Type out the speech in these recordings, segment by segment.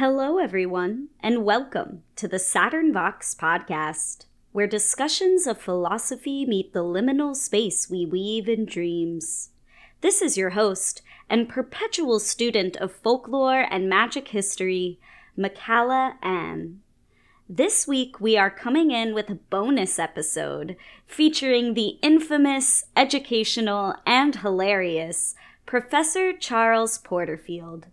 Hello, everyone, and welcome to the SaturnVox podcast, where discussions of philosophy meet the liminal space we weave in dreams. This is your host and perpetual student of folklore and magic history, Makala Ann. This week, we are coming in with a bonus episode featuring the infamous, educational, and hilarious Professor Charles Porterfield.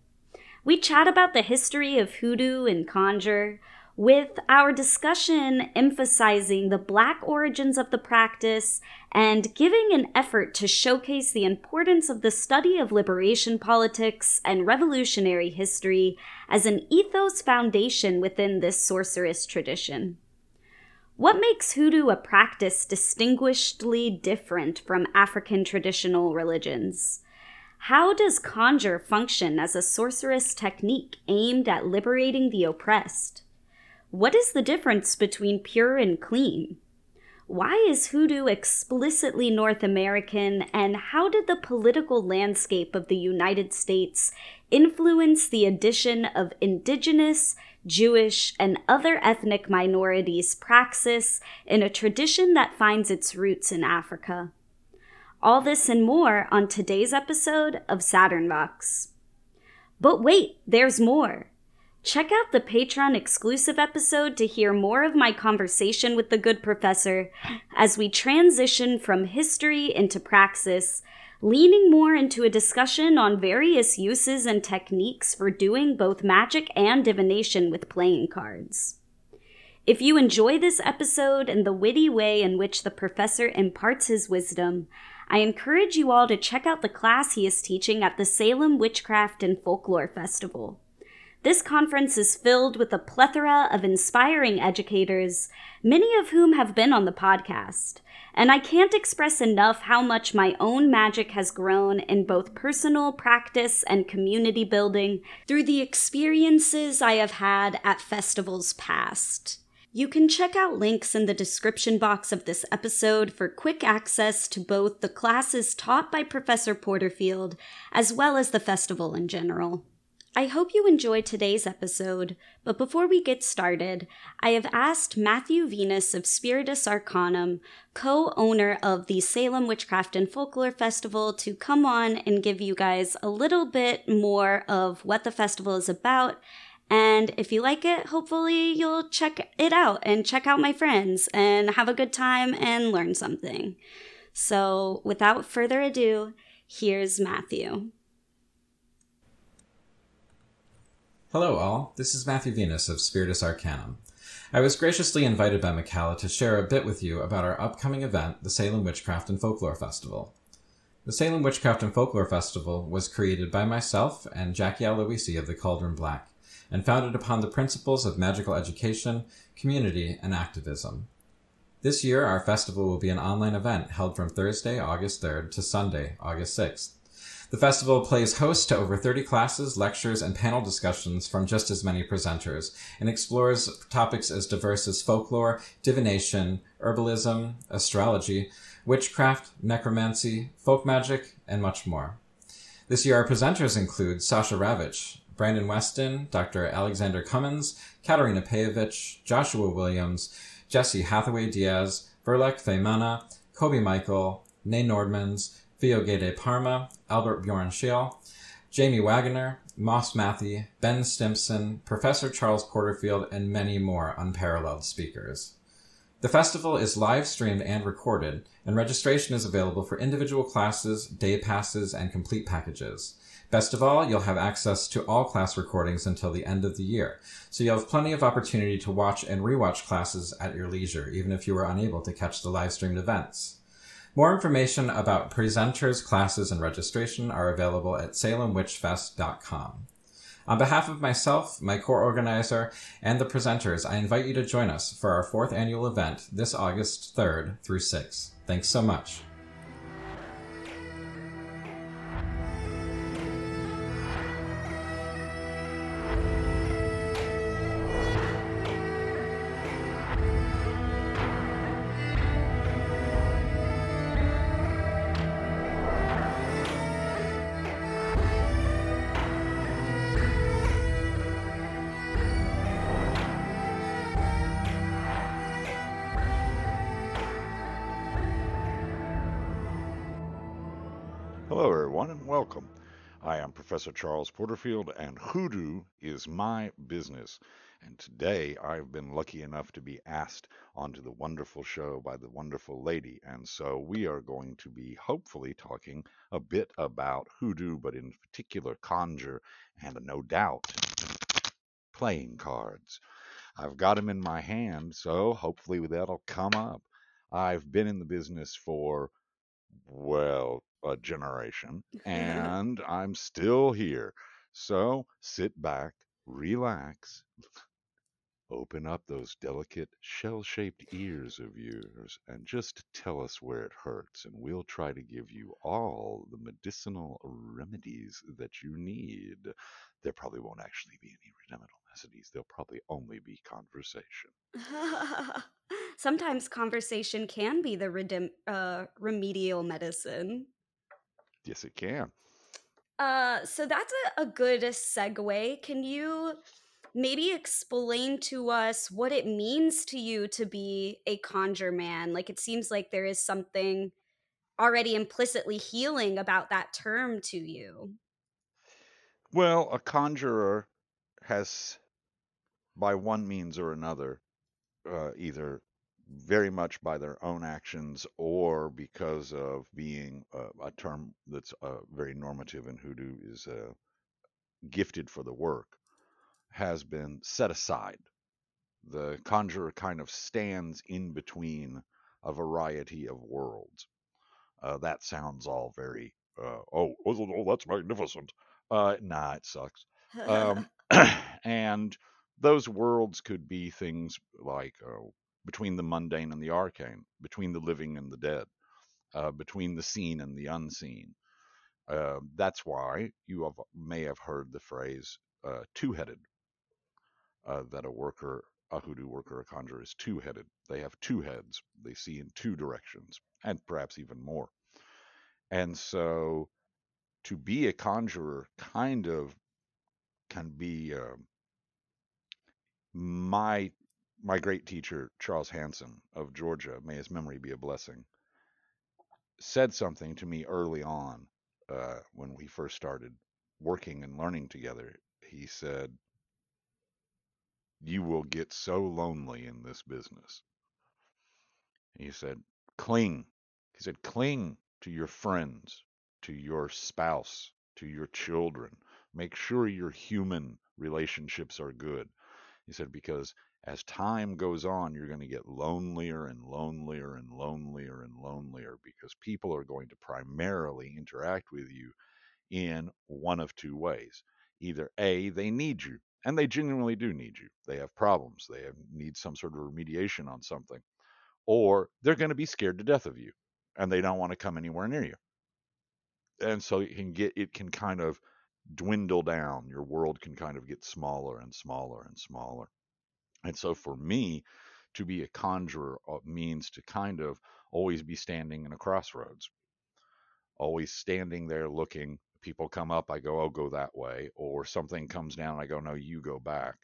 We chat about the history of hoodoo and conjure, with our discussion emphasizing the Black origins of the practice and giving an effort to showcase the importance of the study of liberation politics and revolutionary history as an ethos foundation within this sorcerous tradition. What makes hoodoo a practice distinguishedly different from African traditional religions? How does conjure function as a sorcerous technique aimed at liberating the oppressed? What is the difference between pure and clean? Why is hoodoo explicitly North American, and how did the political landscape of the United States influence the addition of indigenous, Jewish, and other ethnic minorities' praxis in a tradition that finds its roots in Africa? All this and more on today's episode of SaturnVox. But wait, there's more. Check out the Patreon exclusive episode to hear more of my conversation with the good professor as we transition from history into praxis, leaning more into a discussion on various uses and techniques for doing both magic and divination with playing cards. If you enjoy this episode and the witty way in which the professor imparts his wisdom, I encourage you all to check out the class he is teaching at the Salem Witchcraft and Folklore Festival. This conference is filled with a plethora of inspiring educators, many of whom have been on the podcast. And I can't express enough how much my own magic has grown in both personal practice and community building through the experiences I have had at festivals past. You can check out links in the description box of this episode for quick access to both the classes taught by Professor Porterfield as well as the festival in general. I hope you enjoyed today's episode, but before we get started, I have asked Matthew Venus of Spiritus Arcanum, co owner of the Salem Witchcraft and Folklore Festival, to come on and give you guys a little bit more of what the festival is about and if you like it, hopefully you'll check it out and check out my friends and have a good time and learn something. So, without further ado, here's Matthew. Hello, all. This is Matthew Venus of Spiritus Arcanum. I was graciously invited by Makala to share a bit with you about our upcoming event, the Salem Witchcraft and Folklore Festival. The Salem Witchcraft and Folklore Festival was created by myself and Jackie Aloisi of the Cauldron Black and founded upon the principles of magical education, community, and activism. This year, our festival will be an online event held from Thursday, August 3rd to Sunday, August 6th. The festival plays host to over 30 classes, lectures, and panel discussions from just as many presenters and explores topics as diverse as folklore, divination, herbalism, astrology, witchcraft, necromancy, folk magic, and much more. This year, our presenters include Sasha Ravitch, Brandon Weston, Dr. Alexander Cummins, Katarina Pejovich, Joshua Williams, Jesse Hathaway Diaz, Verlek Feymana, Kobe Michael, Nay Nordmans, Viogede Parma, Albert Bjorn Scheel, Jamie Wagner, Moss Matthew, Ben Stimpson, Professor Charles Porterfield, and many more unparalleled speakers. The festival is live streamed and recorded, and registration is available for individual classes, day passes, and complete packages. Best of all, you'll have access to all class recordings until the end of the year, so you'll have plenty of opportunity to watch and rewatch classes at your leisure, even if you were unable to catch the live streamed events. More information about presenters, classes, and registration are available at salemwitchfest.com. On behalf of myself, my core organizer, and the presenters, I invite you to join us for our fourth annual event this August 3rd through 6th. Thanks so much. Welcome. I am Professor Charles Porterfield, and hoodoo is my business. And today I've been lucky enough to be asked onto the wonderful show by the wonderful lady. And so we are going to be hopefully talking a bit about hoodoo, but in particular conjure, and no doubt playing cards. I've got them in my hand, so hopefully that'll come up. I've been in the business for, well, a generation, and I'm still here. So sit back, relax, open up those delicate shell shaped ears of yours, and just tell us where it hurts, and we'll try to give you all the medicinal remedies that you need. There probably won't actually be any remedial remedies, there'll probably only be conversation. Sometimes conversation can be the redem- uh, remedial medicine. Yes, it can. Uh, so that's a, a good segue. Can you maybe explain to us what it means to you to be a conjure man? Like it seems like there is something already implicitly healing about that term to you. Well, a conjurer has, by one means or another, uh, either very much by their own actions or because of being uh, a term that's uh, very normative in hoodoo is uh, gifted for the work has been set aside. The conjurer kind of stands in between a variety of worlds. Uh, that sounds all very, uh, oh, oh, oh, that's magnificent. Uh, nah, it sucks. Um, and those worlds could be things like uh, between the mundane and the arcane, between the living and the dead, uh, between the seen and the unseen. Uh, that's why you have, may have heard the phrase uh, two-headed. Uh, that a worker, a hoodoo worker, a conjurer is two-headed. They have two heads. They see in two directions, and perhaps even more. And so, to be a conjurer kind of can be um, my my great teacher, Charles Hanson of Georgia, may his memory be a blessing, said something to me early on uh, when we first started working and learning together. He said, You will get so lonely in this business. He said, Cling. He said, Cling to your friends, to your spouse, to your children. Make sure your human relationships are good. He said, because as time goes on, you're going to get lonelier and lonelier and lonelier and lonelier because people are going to primarily interact with you in one of two ways. Either A, they need you, and they genuinely do need you. They have problems, they have, need some sort of remediation on something, or they're going to be scared to death of you and they don't want to come anywhere near you. And so it can get, it can kind of dwindle down. Your world can kind of get smaller and smaller and smaller. And so for me, to be a conjurer uh, means to kind of always be standing in a crossroads, always standing there looking. People come up, I go, oh, go that way. Or something comes down, I go, no, you go back.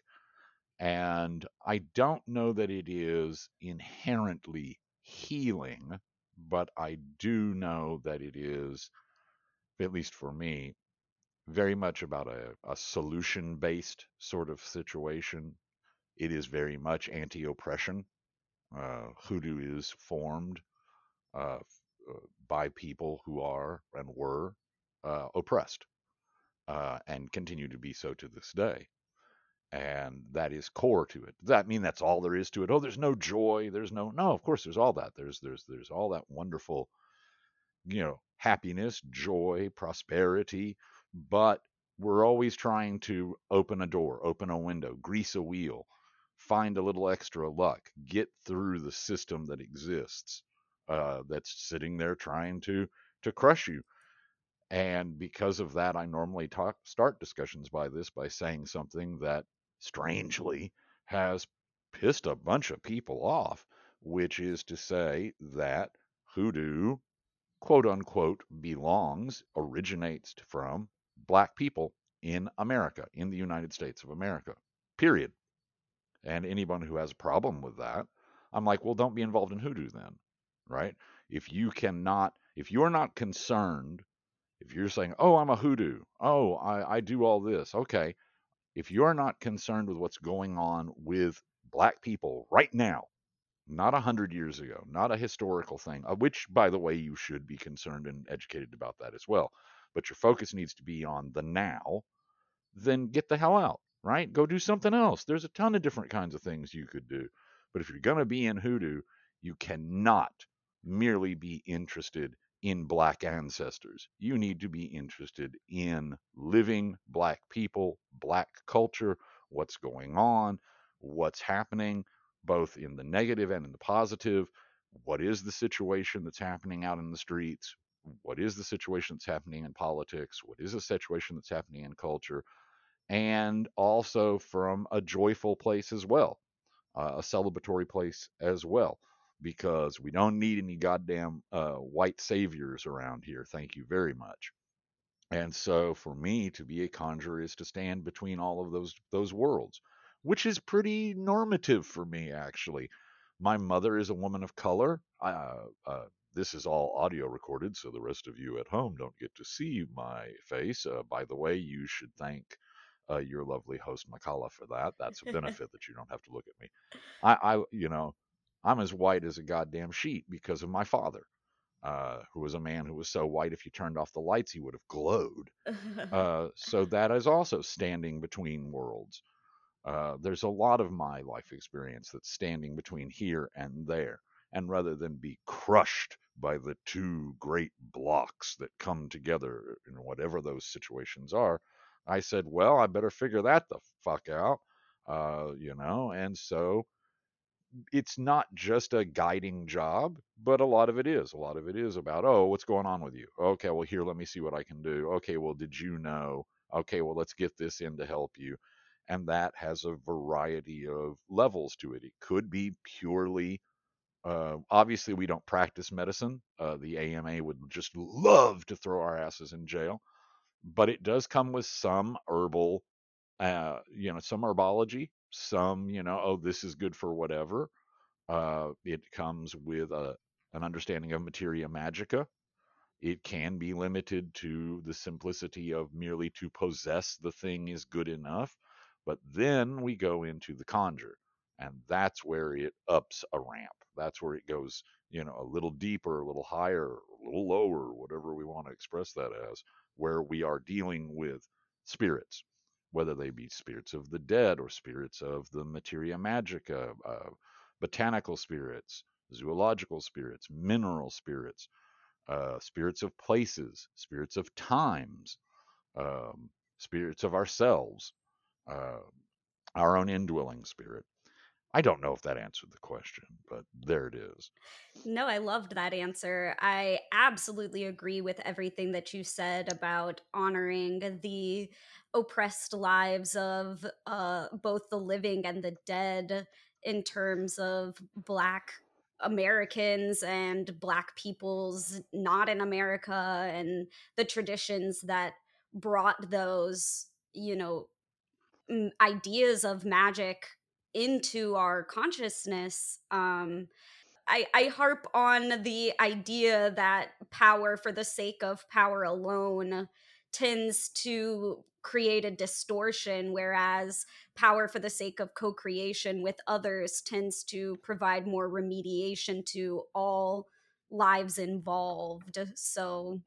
And I don't know that it is inherently healing, but I do know that it is, at least for me, very much about a, a solution based sort of situation. It is very much anti oppression. Uh, hoodoo is formed uh, uh, by people who are and were uh, oppressed uh, and continue to be so to this day. And that is core to it. Does that mean that's all there is to it? Oh, there's no joy. There's no no. Of course, there's all that. There's there's there's all that wonderful, you know, happiness, joy, prosperity, but we're always trying to open a door, open a window, grease a wheel, find a little extra luck, get through the system that exists uh, that's sitting there trying to to crush you. And because of that, I normally talk start discussions by this by saying something that strangely has pissed a bunch of people off, which is to say that hoodoo, quote unquote, belongs, originates from black people in America, in the United States of America, period. And anyone who has a problem with that, I'm like, well, don't be involved in hoodoo then, right? If you cannot, if you're not concerned, If you're saying, oh, I'm a hoodoo, oh, I, I do all this, okay. If you're not concerned with what's going on with black people right now, not a hundred years ago, not a historical thing, uh, which, by the way, you should be concerned and educated about that as well. But your focus needs to be on the now, then get the hell out, right? Go do something else. There's a ton of different kinds of things you could do. But if you're going to be in hoodoo, you cannot merely be interested in black ancestors. You need to be interested in living black people, black culture, what's going on, what's happening, both in the negative and in the positive. What is the situation that's happening out in the streets? What is the situation that's happening in politics? What is the situation that's happening in culture? And also from a joyful place as well, uh, a celebratory place as well, because we don't need any goddamn uh, white saviors around here. Thank you very much. And so for me to be a conjurer is to stand between all of those those worlds which is pretty normative for me, actually. My mother is a woman of color. Uh, uh, this is all audio recorded, so the rest of you at home don't get to see my face. Uh, by the way, you should thank uh, your lovely host Makala for that. That's a benefit that you don't have to look at me. I, I, you know, I'm as white as a goddamn sheet because of my father, uh, who was a man who was so white if you turned off the lights he would have glowed. Uh, so that is also standing between worlds. Uh, there's a lot of my life experience that's standing between here and there. And rather than be crushed by the two great blocks that come together in whatever those situations are, I said, well, I better figure that the fuck out, uh, you know? And so it's not just a guiding job, but a lot of it is. A lot of it is about, oh, what's going on with you? Okay, well, here, let me see what I can do. Okay, well, did you know? Okay, well, let's get this in to help you and that has a variety of levels to it. It could be purely, uh, obviously, we don't practice medicine. Uh, the AMA would just love to throw our asses in jail, but it does come with some herbal, uh, you know, some herbology, some, you know, oh, this is good for whatever. Uh, it comes with a, an understanding of materia magica, it can be limited to the simplicity of merely to possess the thing is good enough. But then we go into the conjure, and that's where it ups a ramp. That's where it goes, you know, a little deeper, a little higher, a little lower, whatever we want to express that as, where we are dealing with spirits, whether they be spirits of the dead or spirits of the materia magica, uh, botanical spirits, zoological spirits, mineral spirits, uh, spirits of places, spirits of times, um, spirits of ourselves uh, our own indwelling spirit. I don't know if that answered the question, but there it is. No, I loved that answer. I absolutely agree with everything that you said about honoring the oppressed lives of uh, both the living and the dead in terms of Black Americans and Black peoples not in America and the traditions that brought those, you know, ideas of magic into our consciousness um I, I harp on the idea that power for the sake of power alone tends to create a distortion, whereas power for the sake of co creation with others tends to provide more remediation to all lives involved. So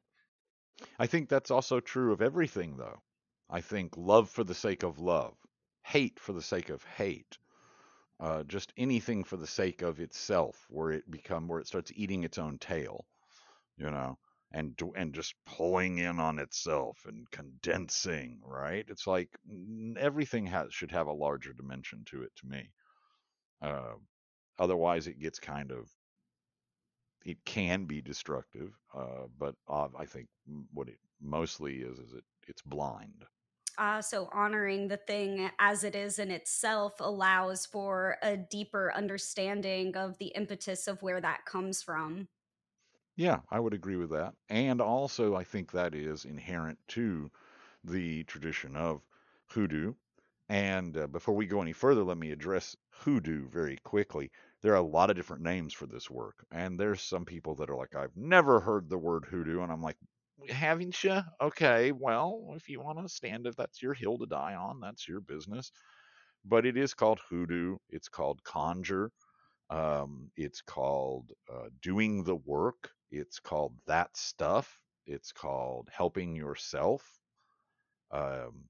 I think that's also true of everything, though. I think love for the sake of love, hate for the sake of hate, uh, just anything for the sake of itself, where it become where it starts eating its own tail, you know, and and just pulling in on itself and condensing, right? It's like everything has should have a larger dimension to it to me. Uh, otherwise, it gets kind of it can be destructive, uh, but uh, I think what it mostly is is it it's blind. Uh, so honoring the thing as it is in itself allows for a deeper understanding of the impetus of where that comes from. Yeah, I would agree with that. And also, I think that is inherent to the tradition of hoodoo. And uh, before we go any further, let me address hoodoo very quickly. There are a lot of different names for this work. And there's some people that are like, I've never heard the word hoodoo. And I'm like, haven't you? Okay, well, if you want to stand, if that's your hill to die on, that's your business. But it is called hoodoo. It's called conjure. Um, it's called uh, doing the work. It's called that stuff. It's called helping yourself. Um,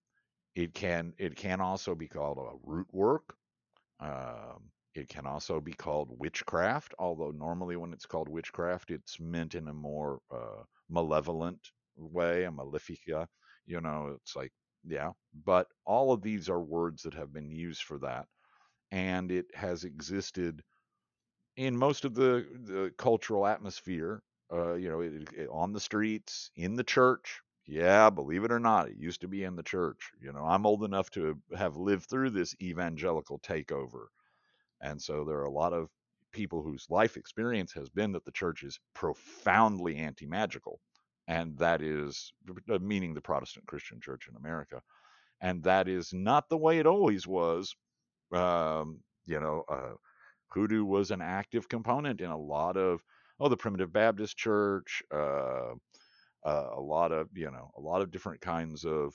it can it can also be called a root work. Um, it can also be called witchcraft, although normally when it's called witchcraft, it's meant in a more uh, malevolent way, a malefica. You know, it's like, yeah. But all of these are words that have been used for that. And it has existed in most of the, the cultural atmosphere, uh, you know, it, it, on the streets, in the church. Yeah, believe it or not, it used to be in the church. You know, I'm old enough to have lived through this evangelical takeover. And so there are a lot of people whose life experience has been that the church is profoundly anti magical. And that is uh, meaning the Protestant Christian church in America. And that is not the way it always was. Um, you know, uh, hoodoo was an active component in a lot of oh the primitive baptist church uh, uh, a lot of you know a lot of different kinds of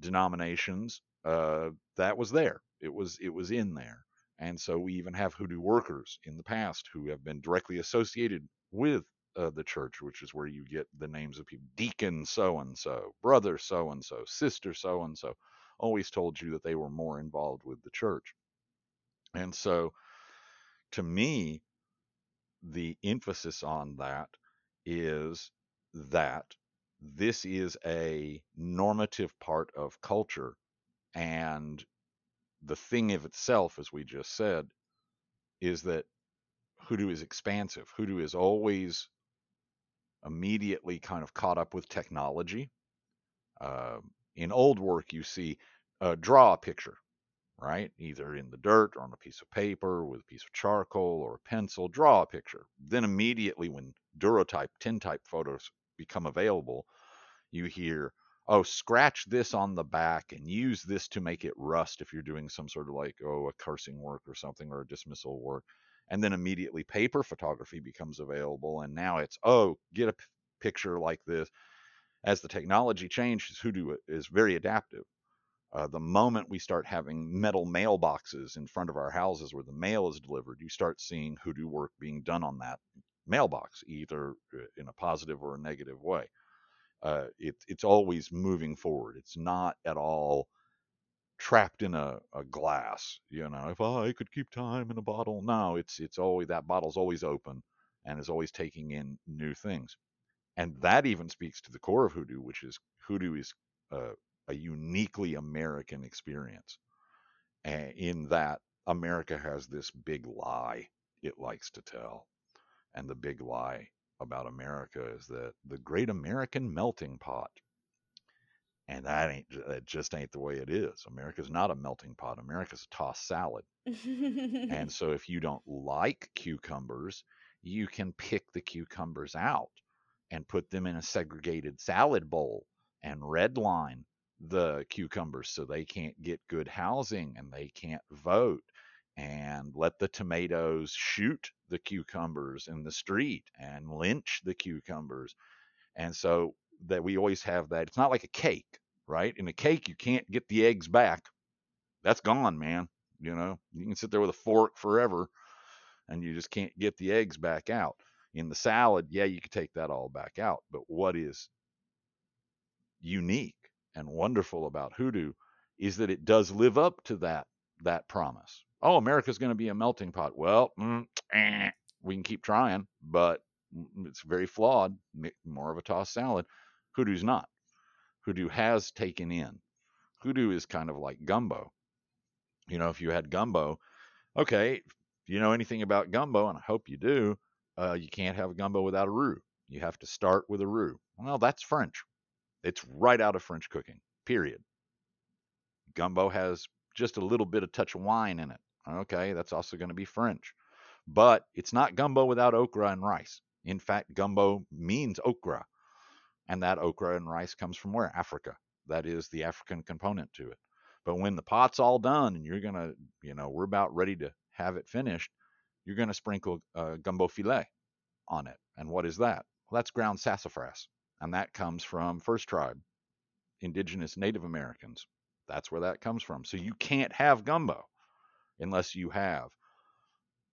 denominations uh, that was there it was it was in there and so we even have hoodoo workers in the past who have been directly associated with uh, the church which is where you get the names of people deacon so and so brother so and so sister so and so always told you that they were more involved with the church and so to me, the emphasis on that is that this is a normative part of culture. And the thing of itself, as we just said, is that hoodoo is expansive. Hoodoo is always immediately kind of caught up with technology. Uh, in old work, you see uh, draw a picture, right? Either in the dirt or on a piece of paper with a piece of charcoal or a pencil, draw a picture. Then immediately when daguerreotype, tintype photos become available, you hear, oh, scratch this on the back and use this to make it rust if you're doing some sort of like, oh, a cursing work or something or a dismissal work. And then immediately paper photography becomes available. And now it's, oh, get a p- picture like this. As the technology changes, Hoodoo is very adaptive. Uh, the moment we start having metal mailboxes in front of our houses where the mail is delivered, you start seeing hoodoo work being done on that mailbox, either uh, in a positive or a negative way. Uh, it, it's always moving forward. It's not at all trapped in a, a glass. You know, if I could keep time in a bottle, no, it's it's always that bottle's always open and is always taking in new things. And that even speaks to the core of hoodoo, which is hoodoo is uh, a uniquely American experience. And in that, America has this big lie it likes to tell. And the big lie about America is that the great American melting pot. And that ain't that just ain't the way it is. America's not a melting pot. America's a tossed salad. and so if you don't like cucumbers, you can pick the cucumbers out and put them in a segregated salad bowl and redline the cucumbers so they can't get good housing and they can't vote and let the tomatoes shoot the cucumbers in the street and lynch the cucumbers. And so that we always have that it's not like a cake right? In a cake you can't get the eggs back. That's gone man you know? You can sit there with a fork forever and you just can't get the eggs back out. In the salad yeah you could take that all back out but what is unique and wonderful about hoodoo is that it does live up to that that promise. Oh, America's going to be a melting pot. Well, mm, eh, we can keep trying, but it's very flawed, more of a tossed salad. Hoodoo's not. Hoodoo has taken in. Hoodoo is kind of like gumbo. You know, if you had gumbo, okay, if you know anything about gumbo, and I hope you do, uh, you can't have a gumbo without a roux. You have to start with a roux. Well, that's French. It's right out of French cooking, period. Gumbo has just a little bit of touch of wine in it. Okay, that's also going to be French. But it's not gumbo without okra and rice. In fact, gumbo means okra. And that okra and rice comes from where? Africa. That is the African component to it. But when the pot's all done and you're going to, you know, we're about ready to have it finished, you're going to sprinkle uh, gumbo filet on it. And what is that? Well, that's ground sassafras. And that comes from First Tribe, indigenous Native Americans. That's where that comes from. So you can't have gumbo unless you have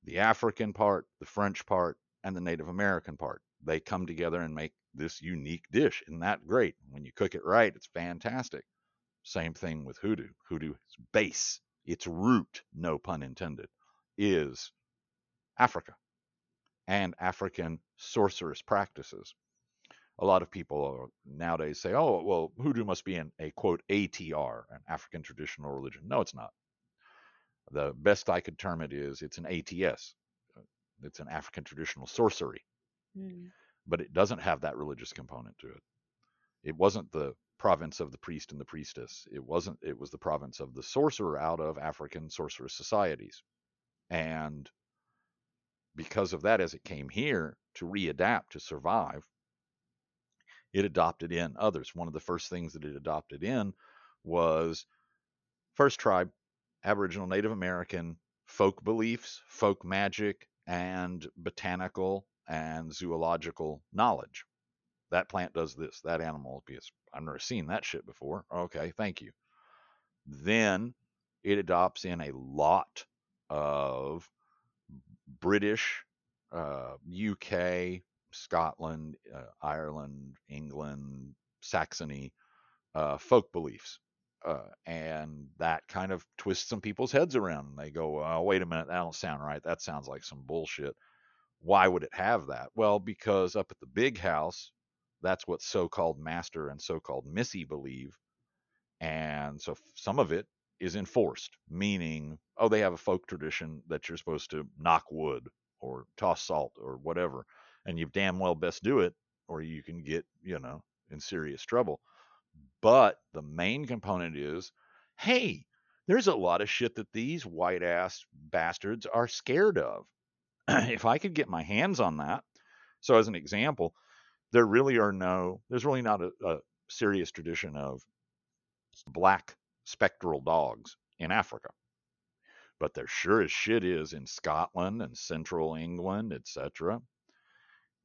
the African part, the French part, and the Native American part. They come together and make this unique dish. Isn't that great? When you cook it right, it's fantastic. Same thing with hoodoo. Hoodoo's base, its root, no pun intended, is Africa and African sorcerous practices. A lot of people nowadays say, oh, well, hoodoo must be an, a quote ATR, an African traditional religion. No, it's not. The best I could term it is it's an ATS. It's an African traditional sorcery. Mm. But it doesn't have that religious component to it. It wasn't the province of the priest and the priestess. It wasn't it was the province of the sorcerer out of African sorcerous societies. And because of that, as it came here to readapt to survive, it adopted in others. One of the first things that it adopted in was first tribe, Aboriginal Native American folk beliefs, folk magic, and botanical and zoological knowledge. That plant does this, that animal is. I've never seen that shit before. Okay, thank you. Then it adopts in a lot of British, uh, UK, Scotland, uh, Ireland, England, Saxony uh, folk beliefs. Uh, and that kind of twists some people's heads around. And they go, oh, wait a minute, that don't sound right. That sounds like some bullshit. Why would it have that? Well, because up at the big house, that's what so called master and so called missy believe. And so some of it is enforced, meaning, oh, they have a folk tradition that you're supposed to knock wood or toss salt or whatever, and you damn well best do it, or you can get, you know, in serious trouble. But the main component is, hey, there's a lot of shit that these white ass bastards are scared of. if I could get my hands on that, so as an example, there really are no, there's really not a, a serious tradition of black spectral dogs in Africa. But there sure as shit is in Scotland and central England, etc.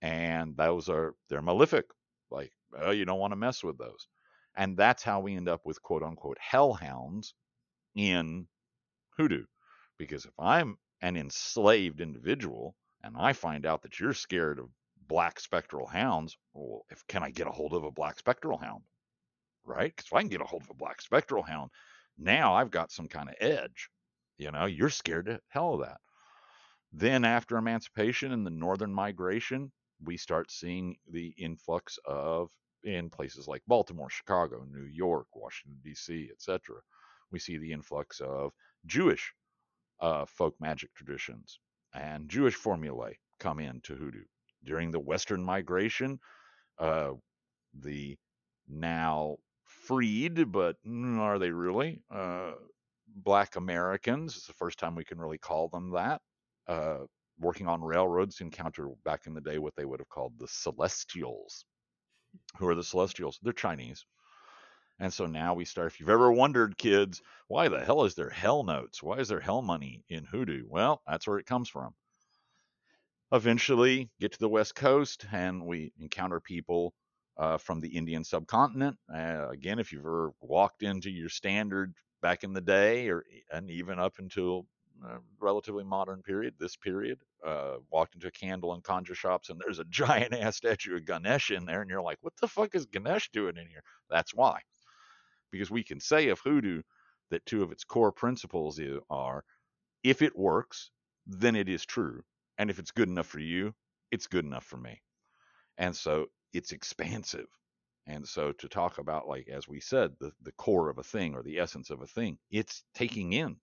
And those are they're malefic. Like, well, you don't want to mess with those. And that's how we end up with quote unquote hellhounds in hoodoo. Because if I'm an enslaved individual and I find out that you're scared of black spectral hounds, well, if can I get a hold of a black spectral hound? right? Because if I can get a hold of a black spectral hound, now I've got some kind of edge. You know, you're scared to hell of that. Then after emancipation and the northern migration, we start seeing the influx of in places like Baltimore, Chicago, New York, Washington D.C., etc. We see the influx of Jewish uh, folk magic traditions and Jewish formulae come into hoodoo during the Western migration. Uh, the now freed, but mm, are they really? Uh, black Americans. It's the first time we can really call them that. Uh, working on railroads encounter back in the day what they would have called the Celestials. Who are the Celestials? They're Chinese. And so now we start. If you've ever wondered, kids, why the hell is there hell notes? Why is there hell money in hoodoo? Well, that's where it comes from. Eventually, get to the West Coast, and we encounter people uh, from the Indian subcontinent. Uh, again, if you've ever walked into your standard back in the day, or and even up until a relatively modern period, this period, uh, walked into a candle and conjure shops, and there's a giant ass statue of Ganesh in there, and you're like, what the fuck is Ganesh doing in here? That's why, because we can say of hoodoo that two of its core principles are, if it works, then it is true, and if it's good enough for you, it's good enough for me. And so it's expansive. And so to talk about like as we said, the, the core of a thing or the essence of a thing, it's taking in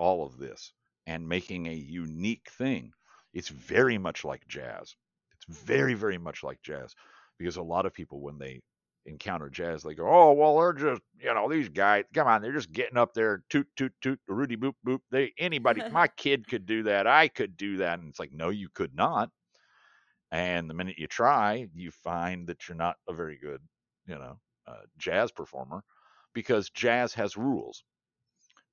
all of this and making a unique thing. It's very much like jazz. It's very, very much like jazz. Because a lot of people when they encounter jazz, they go, Oh, well, they're just you know, these guys, come on, they're just getting up there, toot, toot, toot, Rudy boop boop. They anybody my kid could do that. I could do that. And it's like, no, you could not and the minute you try, you find that you're not a very good, you know, uh, jazz performer because jazz has rules,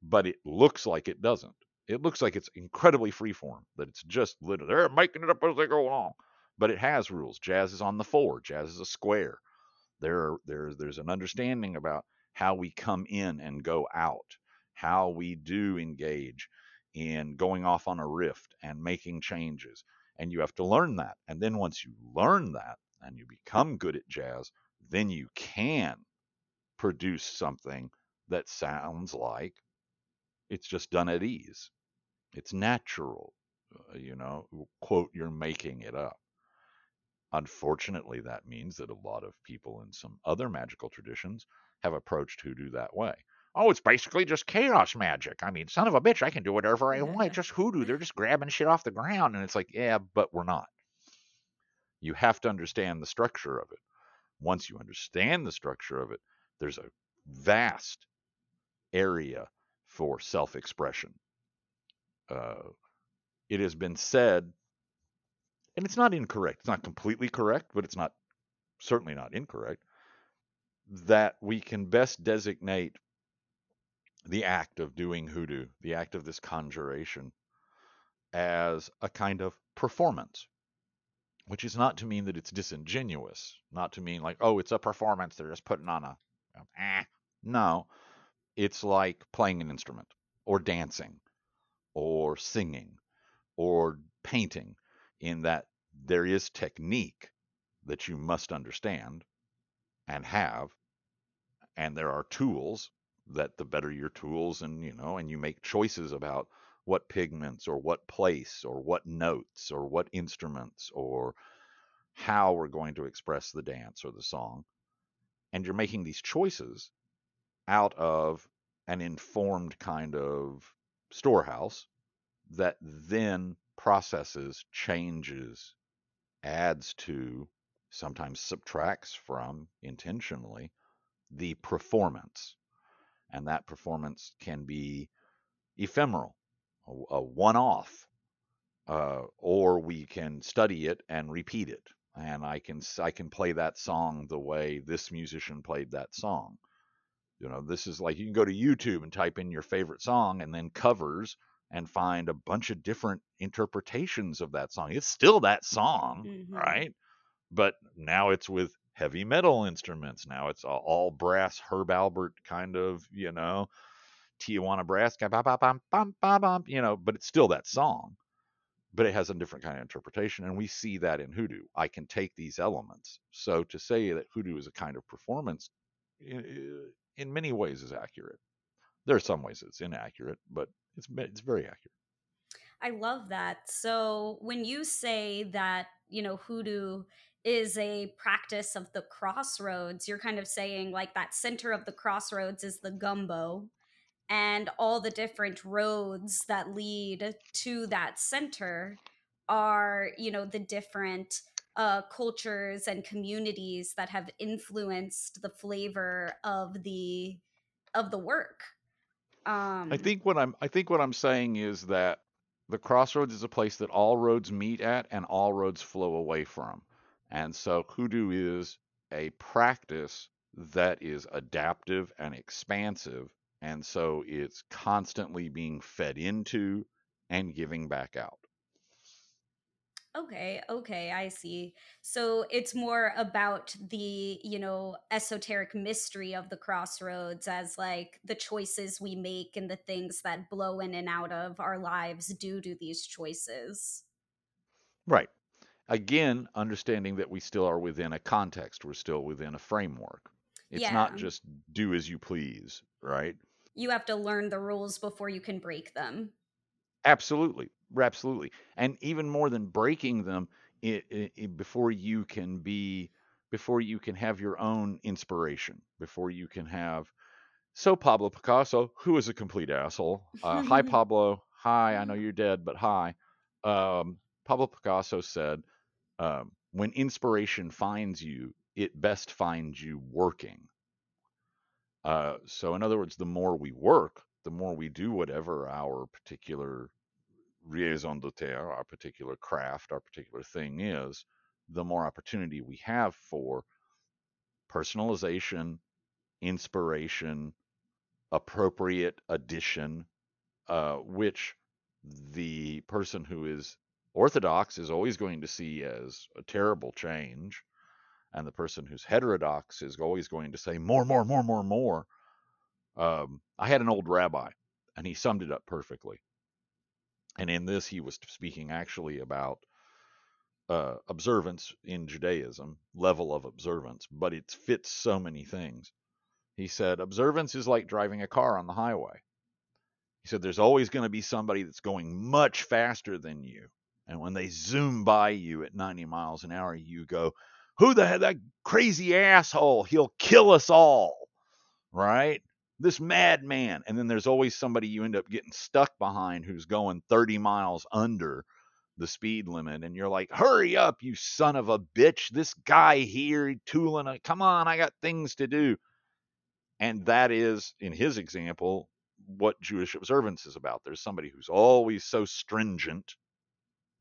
but it looks like it doesn't. It looks like it's incredibly freeform, that it's just literally they're making it up as they go along. but it has rules. Jazz is on the four. Jazz is a square. There, there, there's an understanding about how we come in and go out, how we do engage in going off on a rift and making changes. And you have to learn that. And then once you learn that and you become good at jazz, then you can produce something that sounds like it's just done at ease. It's natural. Uh, you know, quote, you're making it up. Unfortunately, that means that a lot of people in some other magical traditions have approached hoodoo that way. Oh, it's basically just chaos magic. I mean, son of a bitch, I can do whatever I want. Just hoodoo. They're just grabbing shit off the ground. And it's like, yeah, but we're not. You have to understand the structure of it. Once you understand the structure of it, there's a vast area for self expression. Uh, it has been said, and it's not incorrect, it's not completely correct, but it's not certainly not incorrect, that we can best designate the act of doing hoodoo, the act of this conjuration, as a kind of performance, which is not to mean that it's disingenuous, not to mean like, oh, it's a performance, they're just putting on a, eh. No, it's like playing an instrument or dancing or singing or painting, in that there is technique that you must understand and have, and there are tools that the better your tools and you know and you make choices about what pigments or what place or what notes or what instruments or how we're going to express the dance or the song and you're making these choices out of an informed kind of storehouse that then processes, changes, adds to, sometimes subtracts from intentionally the performance. And that performance can be ephemeral, a, a one off, uh, or we can study it and repeat it. And I can I can play that song the way this musician played that song. You know, this is like you can go to YouTube and type in your favorite song and then covers and find a bunch of different interpretations of that song. It's still that song, mm-hmm. right? But now it's with heavy metal instruments. Now it's all, brass Herb Alpert kind of, you know, Tijuana brass, you know, but it's still that song. But it has a different kind of interpretation, and we see that in hoodoo. I can take these elements. So to say that hoodoo is a kind of performance, in many ways, is accurate. There are some ways it's inaccurate, but it's it's very accurate. I love that. So when you say that, you know, hoodoo is a practice of the crossroads, you're kind of saying like that center of the crossroads is the gumbo and all the different roads that lead to that center are, you know, the different uh, cultures and communities that have influenced the flavor of the of the work um, I think what I'm I think what I'm saying is that the crossroads is a place that all roads meet at and all roads flow away from. And so hoodoo is a practice that is adaptive and expansive. And so it's constantly being fed into and giving back out. Okay, okay, I see. So it's more about the, you know, esoteric mystery of the crossroads as like the choices we make and the things that blow in and out of our lives due to these choices. Right. Again, understanding that we still are within a context, we're still within a framework. It's yeah. not just do as you please, right? You have to learn the rules before you can break them. Absolutely. Absolutely. And even more than breaking them it, it, before you can be before you can have your own inspiration, before you can have so Pablo Picasso, who is a complete asshole. Uh, hi Pablo. Hi, I know you're dead, but hi. Um, Pablo Picasso said, um, when inspiration finds you, it best finds you working. Uh, so, in other words, the more we work, the more we do whatever our particular raison d'etre, our particular craft, our particular thing is, the more opportunity we have for personalization, inspiration, appropriate addition, uh, which the person who is Orthodox is always going to see as a terrible change, and the person who's heterodox is always going to say more, more, more, more, more. Um, I had an old rabbi, and he summed it up perfectly. And in this, he was speaking actually about uh, observance in Judaism, level of observance, but it fits so many things. He said, Observance is like driving a car on the highway. He said, There's always going to be somebody that's going much faster than you. And when they zoom by you at 90 miles an hour, you go, Who the hell, that crazy asshole? He'll kill us all. Right? This madman. And then there's always somebody you end up getting stuck behind who's going 30 miles under the speed limit. And you're like, Hurry up, you son of a bitch. This guy here, tooling, come on, I got things to do. And that is, in his example, what Jewish observance is about. There's somebody who's always so stringent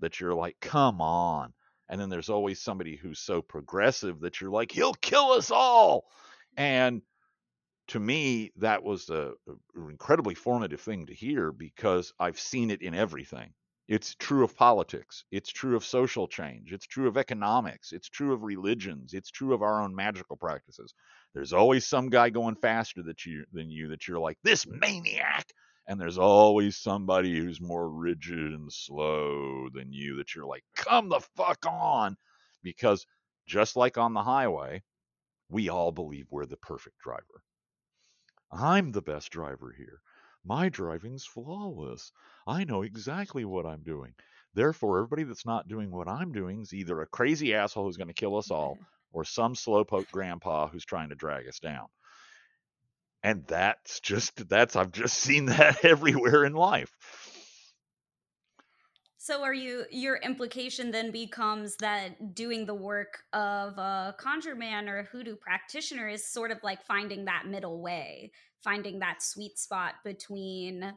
that you're like, come on. And then there's always somebody who's so progressive that you're like, he'll kill us all. And to me, that was a, a incredibly formative thing to hear because I've seen it in everything. It's true of politics. It's true of social change. It's true of economics. It's true of religions. It's true of our own magical practices. There's always some guy going faster that you, than you that you're like, this maniac. And there's always somebody who's more rigid and slow than you that you're like, come the fuck on. Because just like on the highway, we all believe we're the perfect driver. I'm the best driver here. My driving's flawless. I know exactly what I'm doing. Therefore, everybody that's not doing what I'm doing is either a crazy asshole who's going to kill us all or some slowpoke grandpa who's trying to drag us down. And that's just, that's, I've just seen that everywhere in life. So are you your implication then becomes that doing the work of a conjure man or a hoodoo practitioner is sort of like finding that middle way, finding that sweet spot between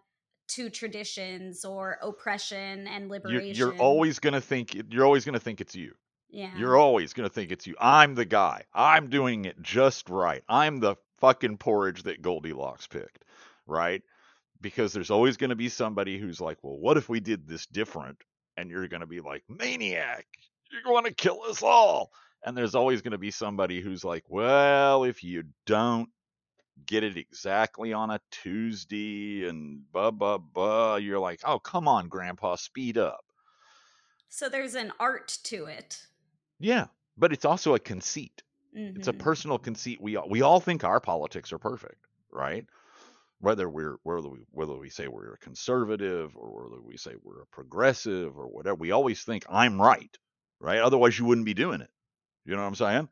two traditions or oppression and liberation. You're, you're always gonna think you're always gonna think it's you. Yeah. You're always gonna think it's you. I'm the guy. I'm doing it just right. I'm the fucking porridge that Goldilocks picked, right? Because there's always going to be somebody who's like, well, what if we did this different? And you're going to be like, maniac, you're going to kill us all. And there's always going to be somebody who's like, well, if you don't get it exactly on a Tuesday and blah, blah, blah, you're like, oh, come on, grandpa, speed up. So there's an art to it. Yeah, but it's also a conceit. Mm-hmm. It's a mm-hmm. personal conceit. We all, we all think our politics are perfect, right? Whether we're whether we whether we say we're a conservative or whether we say we're a progressive or whatever, we always think I'm right, right? Otherwise, you wouldn't be doing it. You know what I'm saying?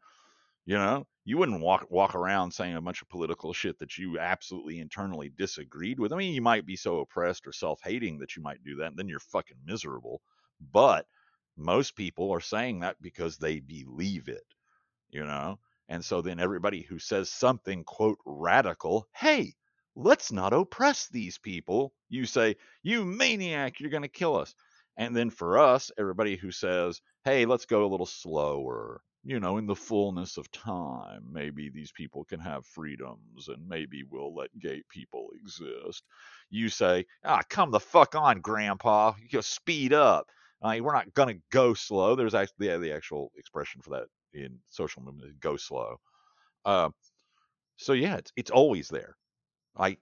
You know, you wouldn't walk walk around saying a bunch of political shit that you absolutely internally disagreed with. I mean, you might be so oppressed or self-hating that you might do that, and then you're fucking miserable. But most people are saying that because they believe it. You know, and so then everybody who says something quote radical, hey, let's not oppress these people. You say, you maniac, you're going to kill us. And then for us, everybody who says, hey, let's go a little slower, you know, in the fullness of time, maybe these people can have freedoms and maybe we'll let gay people exist. You say, ah, come the fuck on, grandpa. You speed up. Uh, we're not going to go slow. There's actually the, the actual expression for that in social movement, go slow. Uh, so yeah, it's, it's always there.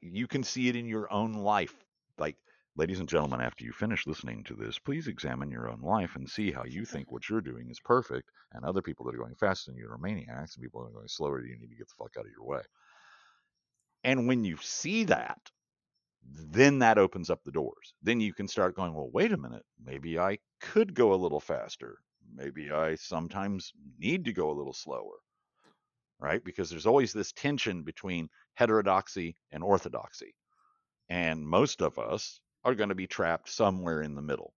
You can see it in your own life. Like, ladies and gentlemen, after you finish listening to this, please examine your own life and see how you think what you're doing is perfect, and other people that are going faster than you are maniacs, and people that are going slower than you need to get the fuck out of your way. And when you see that, then that opens up the doors. Then you can start going, well, wait a minute, maybe I could go a little faster. Maybe I sometimes need to go a little slower right? Because there's always this tension between heterodoxy and orthodoxy. And most of us are going to be trapped somewhere in the middle.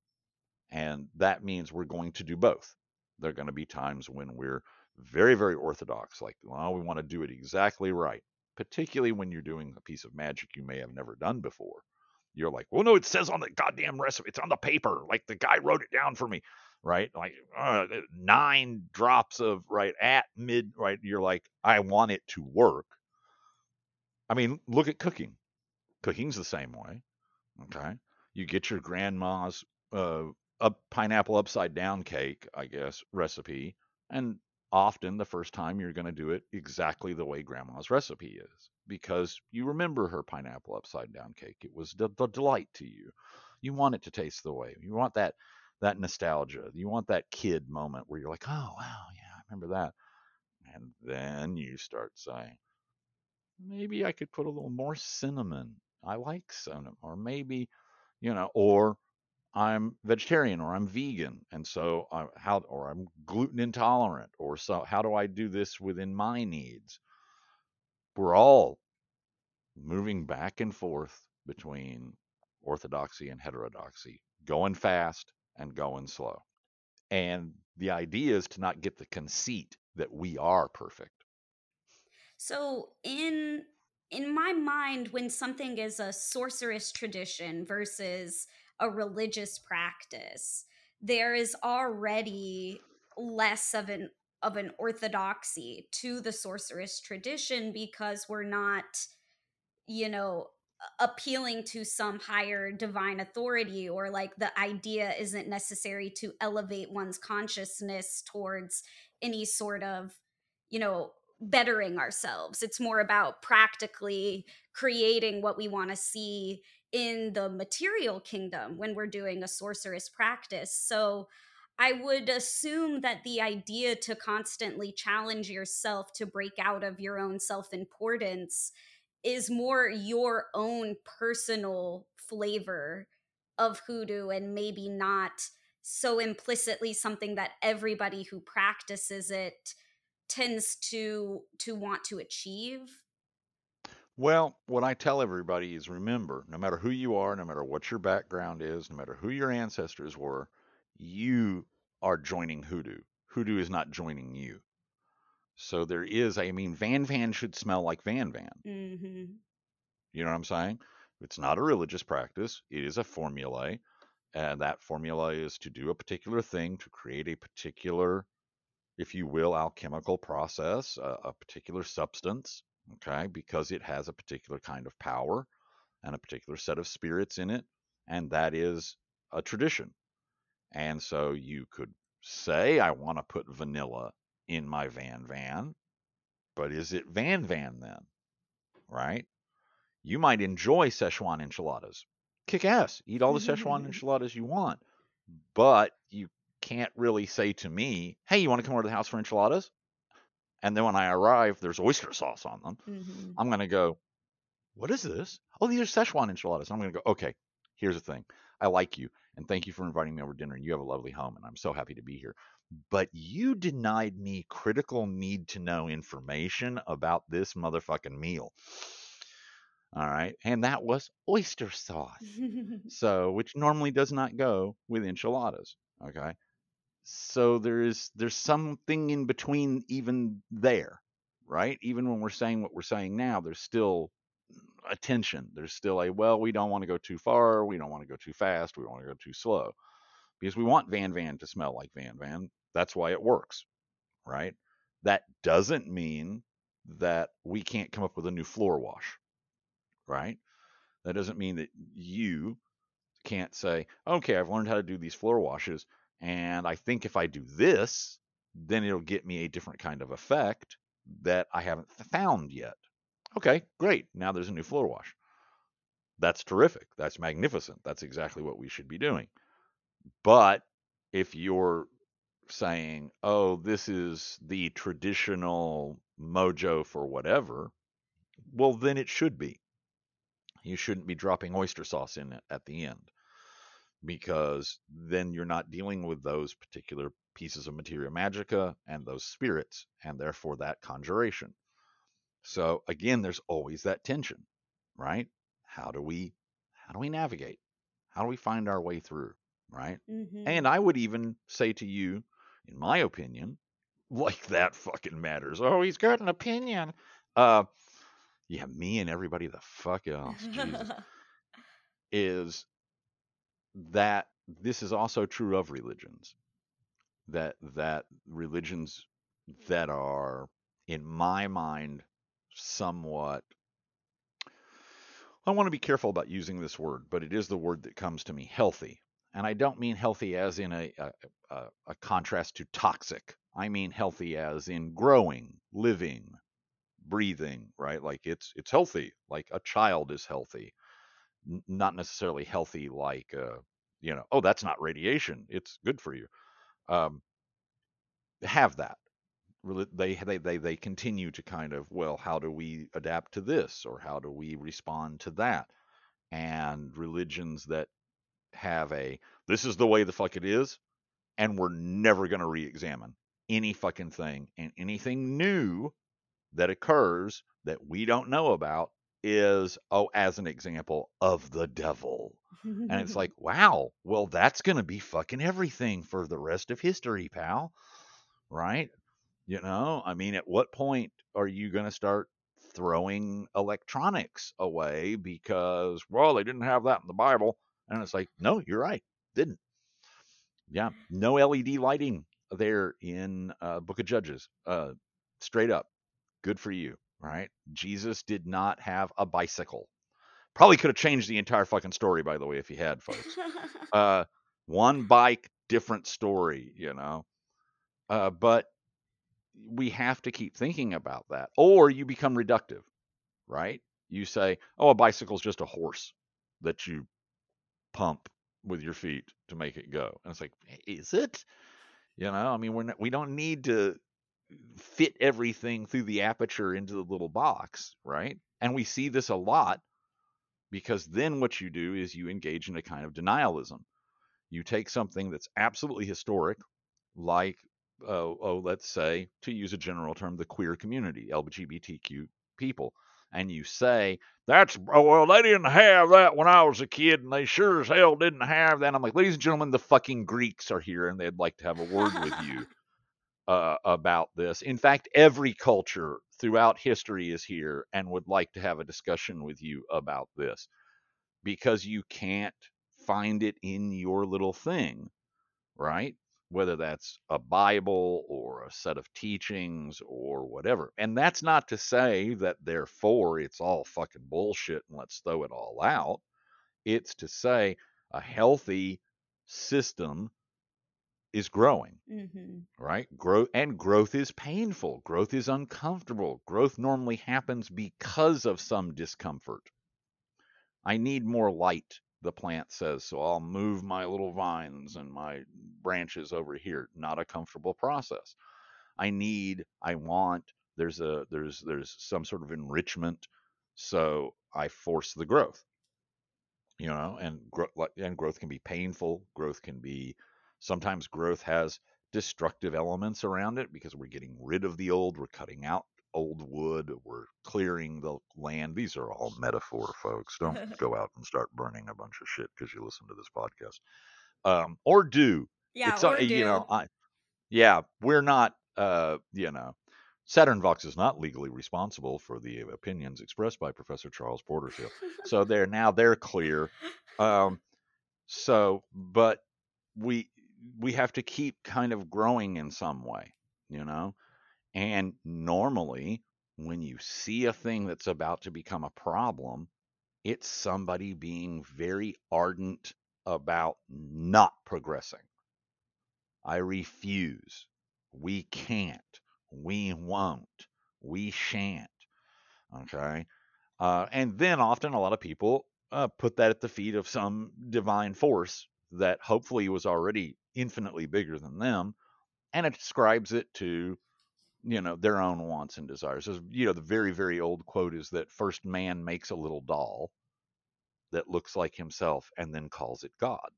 And that means we're going to do both. There are going to be times when we're very, very orthodox, like, well, we want to do it exactly right, particularly when you're doing a piece of magic you may have never done before. You're like, well, no, it says on the goddamn recipe, it's on the paper, like the guy wrote it down for me right? Like uh, nine drops of right at mid, right? You're like, I want it to work. I mean, look at cooking. Cooking's the same way. Okay. You get your grandma's uh, a pineapple upside down cake, I guess, recipe. And often the first time you're going to do it exactly the way grandma's recipe is because you remember her pineapple upside down cake. It was the, the delight to you. You want it to taste the way. You want that that nostalgia. You want that kid moment where you're like, "Oh, wow, yeah, I remember that." And then you start saying, "Maybe I could put a little more cinnamon. I like cinnamon." Or maybe, you know, or I'm vegetarian or I'm vegan, and so I, how or I'm gluten intolerant, or so how do I do this within my needs? We're all moving back and forth between orthodoxy and heterodoxy, going fast and going slow. And the idea is to not get the conceit that we are perfect. So in in my mind when something is a sorcerous tradition versus a religious practice, there is already less of an of an orthodoxy to the sorcerous tradition because we're not you know appealing to some higher divine authority or like the idea isn't necessary to elevate one's consciousness towards any sort of you know bettering ourselves it's more about practically creating what we want to see in the material kingdom when we're doing a sorcerous practice. So I would assume that the idea to constantly challenge yourself to break out of your own self importance is more your own personal flavor of hoodoo and maybe not so implicitly something that everybody who practices it tends to to want to achieve well, what I tell everybody is remember, no matter who you are, no matter what your background is, no matter who your ancestors were, you are joining hoodoo. Hoodoo is not joining you. So there is, I mean, Van Van should smell like Van Van. Mm-hmm. You know what I'm saying? It's not a religious practice, it is a formula. And that formula is to do a particular thing, to create a particular, if you will, alchemical process, a, a particular substance okay, because it has a particular kind of power and a particular set of spirits in it, and that is a tradition. And so you could say, I want to put vanilla in my Van Van, but is it Van Van then? Right? You might enjoy Szechuan enchiladas. Kick ass. Eat all the Szechuan enchiladas you want. But you can't really say to me, hey, you want to come over to the house for enchiladas? And then when I arrive, there's oyster sauce on them. Mm-hmm. I'm going to go, what is this? Oh, these are Szechuan enchiladas. I'm going to go, okay, here's the thing. I like you and thank you for inviting me over to dinner. And you have a lovely home and I'm so happy to be here. But you denied me critical need to know information about this motherfucking meal. All right. And that was oyster sauce. so, which normally does not go with enchiladas. Okay so there's there's something in between even there right even when we're saying what we're saying now there's still a tension there's still a well we don't want to go too far we don't want to go too fast we don't want to go too slow because we want van van to smell like van van that's why it works right that doesn't mean that we can't come up with a new floor wash right that doesn't mean that you can't say okay i've learned how to do these floor washes and I think if I do this, then it'll get me a different kind of effect that I haven't found yet. Okay, great. Now there's a new floor wash. That's terrific. That's magnificent. That's exactly what we should be doing. But if you're saying, oh, this is the traditional mojo for whatever, well, then it should be. You shouldn't be dropping oyster sauce in it at the end because then you're not dealing with those particular pieces of materia magica and those spirits and therefore that conjuration. So again, there's always that tension, right? How do we how do we navigate? How do we find our way through, right? Mm-hmm. And I would even say to you, in my opinion, like that fucking matters. Oh, he's got an opinion. Uh yeah, me and everybody the fuck else, Jesus, is that this is also true of religions that that religions that are in my mind somewhat I want to be careful about using this word, but it is the word that comes to me healthy. And I don't mean healthy as in a, a, a, contrast to toxic. I mean healthy as in growing, living, breathing, right? Like it's it's healthy, like a child is healthy, N- not necessarily healthy like uh, you know, oh that's not radiation, it's good for you. Um, have that. They they they they continue to kind of well, how do we adapt to this, or how do we respond to that? And religions that have a this is the way the fuck it is, and we're never going to re-examine any fucking thing and anything new that occurs that we don't know about is oh as an example of the devil. And it's like wow well that's going to be fucking everything for the rest of history pal. Right? You know? I mean at what point are you going to start throwing electronics away because well they didn't have that in the bible and it's like no you're right didn't. Yeah no led lighting there in uh, book of judges uh, straight up good for you right? Jesus did not have a bicycle. Probably could have changed the entire fucking story by the way if he had folks. Uh, one bike different story you know? Uh, but we have to keep thinking about that or you become reductive right? You say oh a bicycle's just a horse that you pump with your feet to make it go and it's like is it? You know i mean we're not, we don't need to fit everything through the aperture into the little box right? And we see this a lot because then what you do is you engage in a kind of denialism. You take something that's absolutely historic like uh, oh let's say to use a general term the queer community lgbtq people and you say that's oh, well they didn't have that when i was a kid and they sure as hell didn't have that i'm like ladies and gentlemen the fucking greeks are here and they'd like to have a word with you uh, about this in fact every culture throughout history is here and would like to have a discussion with you about this because you can't find it in your little thing right? Whether that's a Bible or a set of teachings or whatever. And that's not to say that therefore it's all fucking bullshit and let's throw it all out. It's to say a healthy system is growing, hmm right? Growth and growth is painful. Growth is uncomfortable. Growth normally happens because of some discomfort. I need more light, the plant says, so I'll move my little vines and my branches over here. Not a comfortable process. I need, I want, there's a there's there's some sort of enrichment, so I force the growth. You know, and growth and growth can be painful. Growth can be sometimes growth has destructive elements around it because we're getting rid of the old, we're cutting out old wood, we're clearing the land. These are all metaphor, folks. Don't go out and start burning a bunch of shit because you listen to this podcast. Um, or do. Yeah, it's uh, or you know. I yeah, we're not uh, you know, SaturnVox is not legally responsible for the opinions expressed by Professor Charles Porterfield. So they're now they're clear. Um, so, but we we have to keep kind of growing in some way, you know. And normally, when you see a thing that's about to become a problem, it's somebody being very ardent about not progressing. I refuse. We can't. We won't. We shan't. Okay. Uh, and then often a lot of people uh, put that at the feet of some divine force that hopefully was already infinitely bigger than them and it ascribes it to you know their own wants and desires you know the very very old quote is that first man makes a little doll that looks like himself and then calls it god.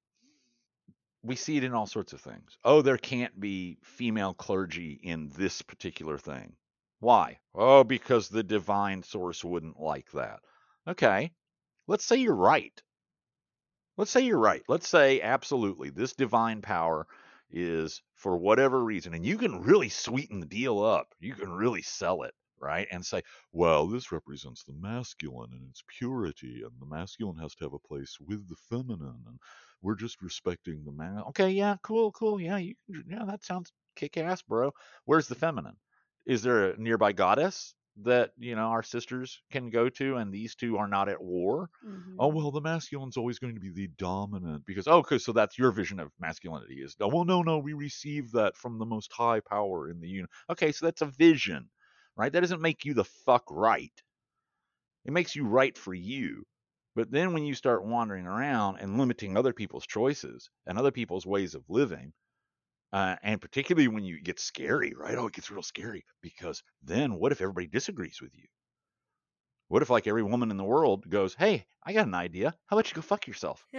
We see it in all sorts of things. Oh there can't be female clergy in this particular thing. Why? Oh because the divine source wouldn't like that. Okay let's say you're right. Let's say you're right. Let's say absolutely this divine power is for whatever reason, and you can really sweeten the deal up. You can really sell it, right? And say, well, this represents the masculine and its purity, and the masculine has to have a place with the feminine, and we're just respecting the man. Okay, yeah, cool, cool, yeah, you yeah, that sounds kick ass, bro. Where's the feminine? Is there a nearby goddess that you know our sisters can go to and these two are not at war Mhm. oh well the masculine's always going to be the dominant because oh okay so that's your vision of masculinity is oh well no no we receive that from the most high power in the universe okay so that's a vision right? That doesn't make you the fuck right. It makes you right for you. But then when you start wandering around and limiting other people's choices and other people's ways of living uh, and particularly when you get scary, right? Oh, it gets real scary because then what if everybody disagrees with you? What if like every woman in the world goes, "Hey, I got an idea. How about you go fuck yourself?"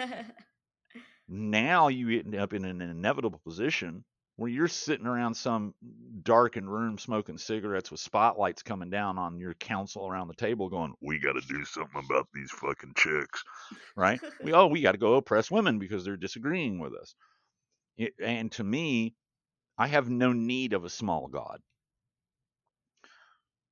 Now you end up in an inevitable position where you're sitting around some darkened room smoking cigarettes with spotlights coming down on your council around the table going, "We got to do something about these fucking chicks." Right? we oh, we got to go oppress women because they're disagreeing with us. And to me, I have no need of a small god.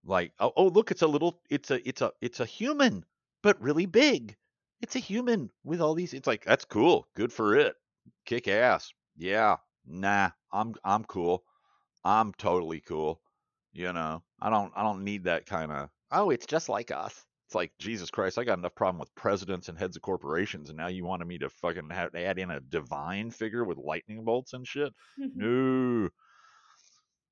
Like, oh, oh, look, it's a little, it's a, it's a, it's a human, but really big. It's a human with all these. It's like that's cool, good for it, kick ass. Yeah, nah, I'm, I'm cool. I'm totally cool. You know, I don't, I don't need that kind of. Oh, it's just like us. It's like Jesus Christ, I got enough problem with presidents and heads of corporations, and now you wanted me to fucking have, add in a divine figure with lightning bolts and shit. No.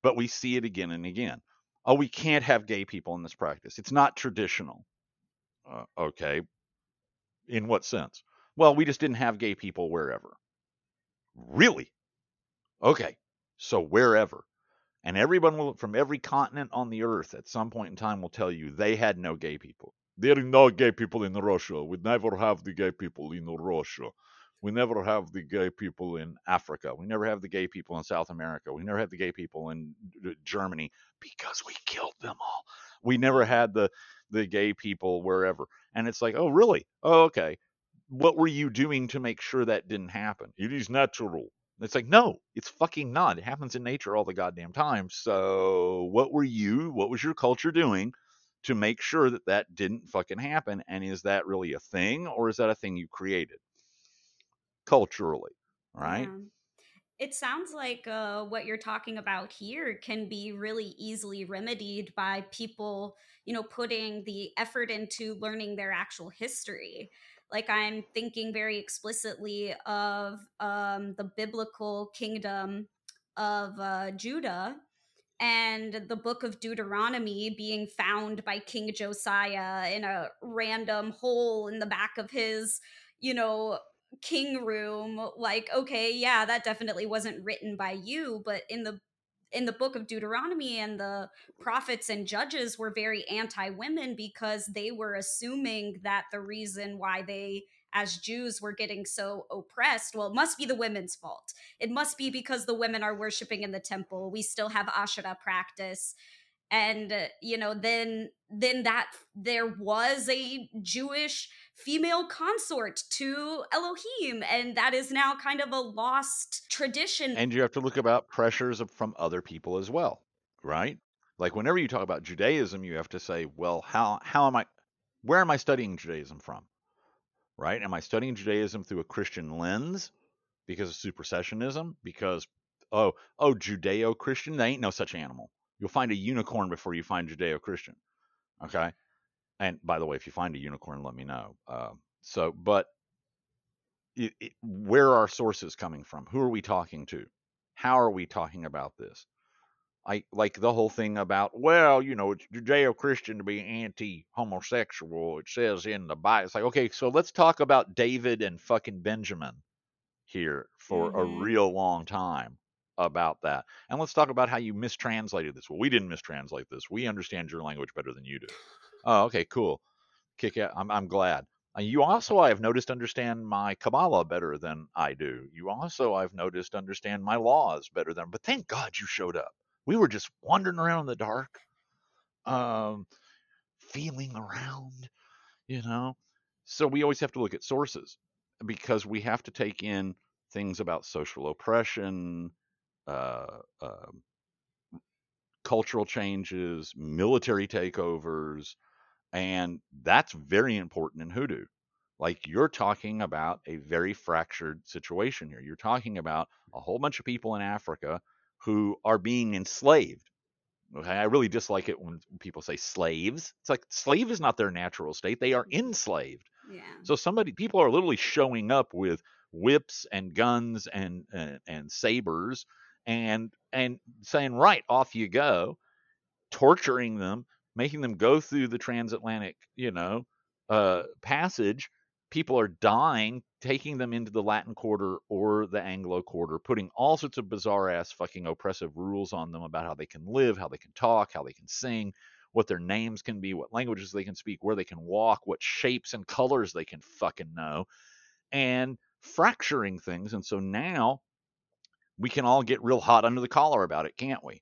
But we see it again and again. Oh, we can't have gay people in this practice. It's not traditional. Uh, okay. In what sense? Well, we just didn't have gay people wherever. Really? Okay. So wherever. And everyone will, from every continent on the earth at some point in time will tell you they had no gay people. There are no gay people in Russia. We never have the gay people in Russia. We never have the gay people in Africa. We never have the gay people in South America. We never have the gay people in Germany because we killed them all. We never had the the gay people wherever. And it's like, oh, really? Oh, okay. What were you doing to make sure that didn't happen? It is natural. It's like, no, it's fucking not. It happens in nature all the goddamn time. So, what were you, what was your culture doing to make sure that that didn't fucking happen? And is that really a thing or is that a thing you created culturally? Right? Yeah. It sounds like uh, what you're talking about here can be really easily remedied by people, you know, putting the effort into learning their actual history. Like I'm thinking very explicitly of um, the biblical kingdom of uh, Judah and the book of Deuteronomy being found by King Josiah in a random hole in the back of his, you know, king room like okay yeah that definitely wasn't written by you but in the in the book of Deuteronomy and the prophets and judges were very anti women because they were assuming that the reason why they as Jews were getting so oppressed well it must be the women's fault it must be because the women are worshiping in the temple we still have Asherah practice and uh, you know then then that there was a jewish female consort to elohim and that is now kind of a lost tradition And you have to look about pressures from other people as well, right? Like whenever you talk about Judaism, you have to say, well, how how am I where am I studying Judaism from? Right? Am I studying Judaism through a Christian lens because of supersessionism? Because oh, oh, Judeo-Christian, there ain't no such animal. You'll find a unicorn before you find Judeo-Christian. Okay? And by the way, if you find a unicorn, let me know. Uh, so, but it, it, where are our sources coming from? Who are we talking to? How are we talking about this? I like the whole thing about, well, you know, it's Judeo Christian to be anti homosexual. It says in the Bible. It's like, okay, so let's talk about David and fucking Benjamin here for Mhm. a real long time about that. And let's talk about how you mistranslated this. Well, we didn't mistranslate this. We understand your language better than you do. Oh, okay, cool. Kick out. I'm, I'm glad. Uh, You also, I have noticed, understand my Kabbalah better than I do. You also, I've noticed, understand my laws better than. But thank God you showed up. We were just wandering around in the dark, um, feeling around, you know. So we always have to look at sources because we have to take in things about social oppression, uh, uh, cultural changes, military takeovers, and that's very important in hoodoo. Like you're talking about a very fractured situation here. You're talking about a whole bunch of people in Africa who are being enslaved Okay, I really dislike it when people say slaves. It's like slave is not their natural state; they are enslaved. Yeah. So somebody, people are literally showing up with whips and guns and and, and sabers and and saying, "Right, off you go," torturing them, making them go through the transatlantic, you know, uh, passage. People are dying, taking them into the Latin Quarter or the Anglo Quarter, putting all sorts of bizarre ass fucking oppressive rules on them about how they can live, how they can talk, how they can sing, what their names can be, what languages they can speak, where they can walk, what shapes and colors they can fucking know, and fracturing things. And so now we can all get real hot under the collar about it, can't we?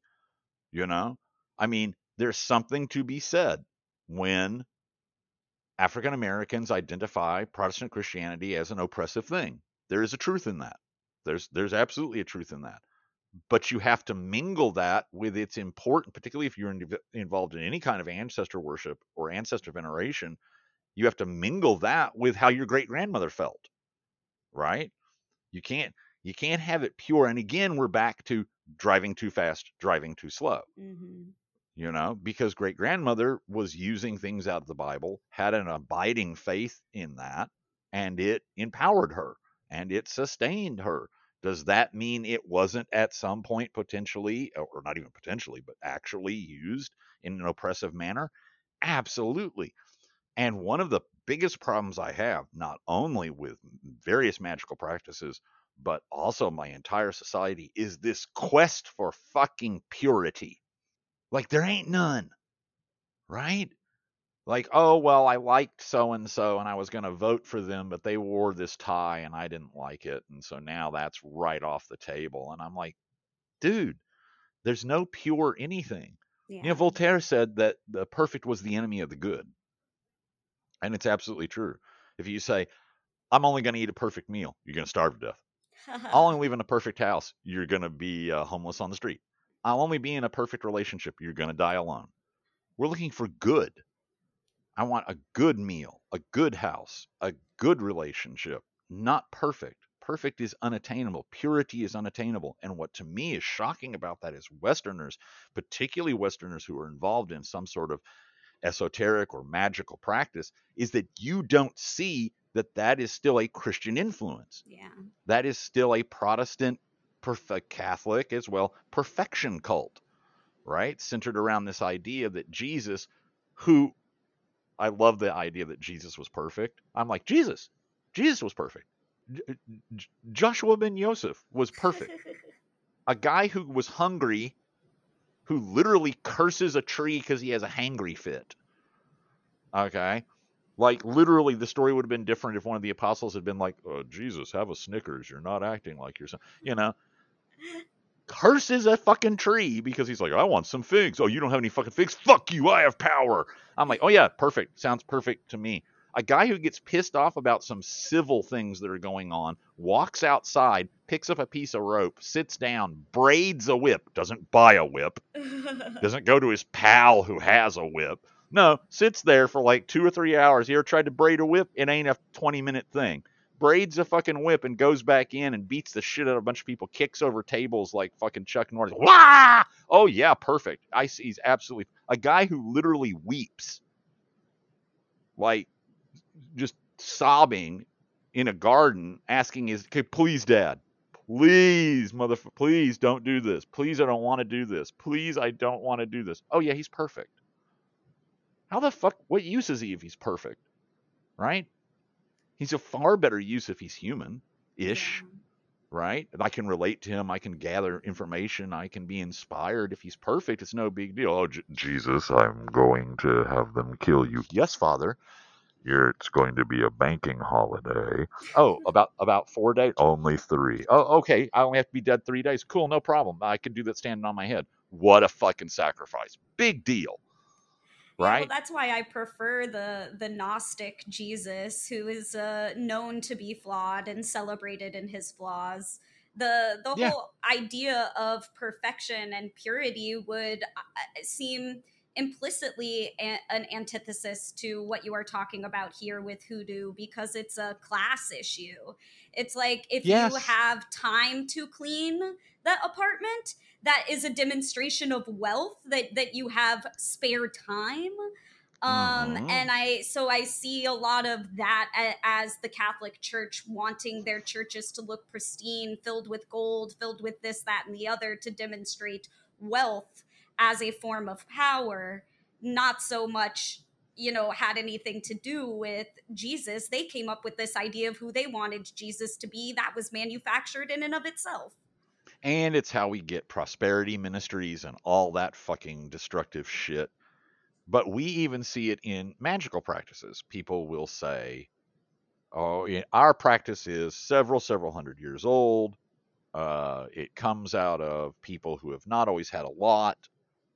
You know? I mean, there's something to be said when African Americans identify Protestant Christianity as an oppressive thing. There is a truth in that. There's there's absolutely a truth in that. But you have to mingle that with its important, particularly if you're in, involved in any kind of ancestor worship or ancestor veneration, you have to mingle that with how your great grandmother felt. Right? You can't you can't have it pure. And again, we're back to driving too fast, driving too slow. Mm-hmm. You know, because great grandmother was using things out of the Bible, had an abiding faith in that, and it empowered her and it sustained her. Does that mean it wasn't at some point potentially, or not even potentially, but actually used in an oppressive manner? Absolutely. And one of the biggest problems I have, not only with various magical practices, but also my entire society, is this quest for fucking purity. Like there ain't none, right? Like, oh, well, I liked so and so and I was going to vote for them, but they wore this tie and I didn't like it. And so now that's right off the table. And I'm like, dude, there's no pure anything. Yeah. You know, Voltaire said that the perfect was the enemy of the good. And it's absolutely true. If you say, I'm only going to eat a perfect meal, you're going to starve to death. I'll only live in a perfect house, you're going to be uh, homeless on the street. I'll only be in a perfect relationship, you're going to die alone. We're looking for good. I want a good meal, a good house, a good relationship, not perfect. Perfect is unattainable. Purity is unattainable. And what to me is shocking about that is Westerners, particularly Westerners who are involved in some sort of esoteric or magical practice, is that you don't see that that is still a Christian influence. yeah. That is still a Protestant, perfect uh, Catholic as well, perfection cult, right? Centered around this idea that Jesus, who I love the idea that Jesus was perfect. I'm like, Jesus, Jesus was perfect. J- uh, J- Joshua ben Yosef was perfect. a guy who was hungry, who literally curses a tree because he has a hangry fit. Okay. Like literally, the story would have been different if one of the apostles had been like, oh, "Jesus, have a Snickers. You're not acting like yourself." You know, curses a fucking tree because he's like, "I want some figs." Oh, you don't have any fucking figs? Fuck you! I have power. I'm like, "Oh yeah, perfect. Sounds perfect to me." A guy who gets pissed off about some civil things that are going on walks outside, picks up a piece of rope, sits down, braids a whip, doesn't buy a whip, doesn't go to his pal who has a whip. No, sits there for like two or three hours. You ever tried to braid a whip? It ain't a 20 minute thing. Braids a fucking whip and goes back in and beats the shit out of a bunch of people, kicks over tables like fucking Chuck Norris. Wah! Oh, yeah, perfect. I see. He's absolutely a guy who literally weeps, like just sobbing in a garden, asking his, okay, please, dad, please, mother, please don't do this. Please, I don't want to do this. Please, I don't want to do this. Oh, yeah, he's perfect. How the fuck? What use is he if he's perfect? Right? He's a far better use if he's human ish, Yeah. right? I can relate to him. I can gather information. I can be inspired. If he's perfect, it's no big deal. Oh, J- Jesus, I'm going to have them kill you. Yes, Father. You're, it's going to be a banking holiday. Oh, about about four days. Only three. Oh, okay. I only have to be dead three days. Cool, no problem. I can do that standing on my head. What a fucking sacrifice. Big deal. Yeah, Right? well, that's why I prefer the the Gnostic Jesus, who is uh, known to be flawed and celebrated in his flaws. The the Yeah. whole idea of perfection and purity would uh, seem implicitly a- an antithesis to what you are talking about here with hoodoo because it's a class issue. It's like if you have time to clean, the apartment that is a demonstration of wealth that that you have spare time. Um Mhm. and i so i see a lot of that as the catholic church wanting their churches to look pristine filled with gold filled with this that and the other to demonstrate wealth as a form of power. Not so much you know had anything to do with jesus. They came up with this idea of who they wanted jesus to be. That was manufactured in and of itself And it's how we get prosperity ministries and all that fucking destructive shit. But we even see it in magical practices. People will say, oh, our practice is several, several hundred years old. Uh, it comes out of people who have not always had a lot.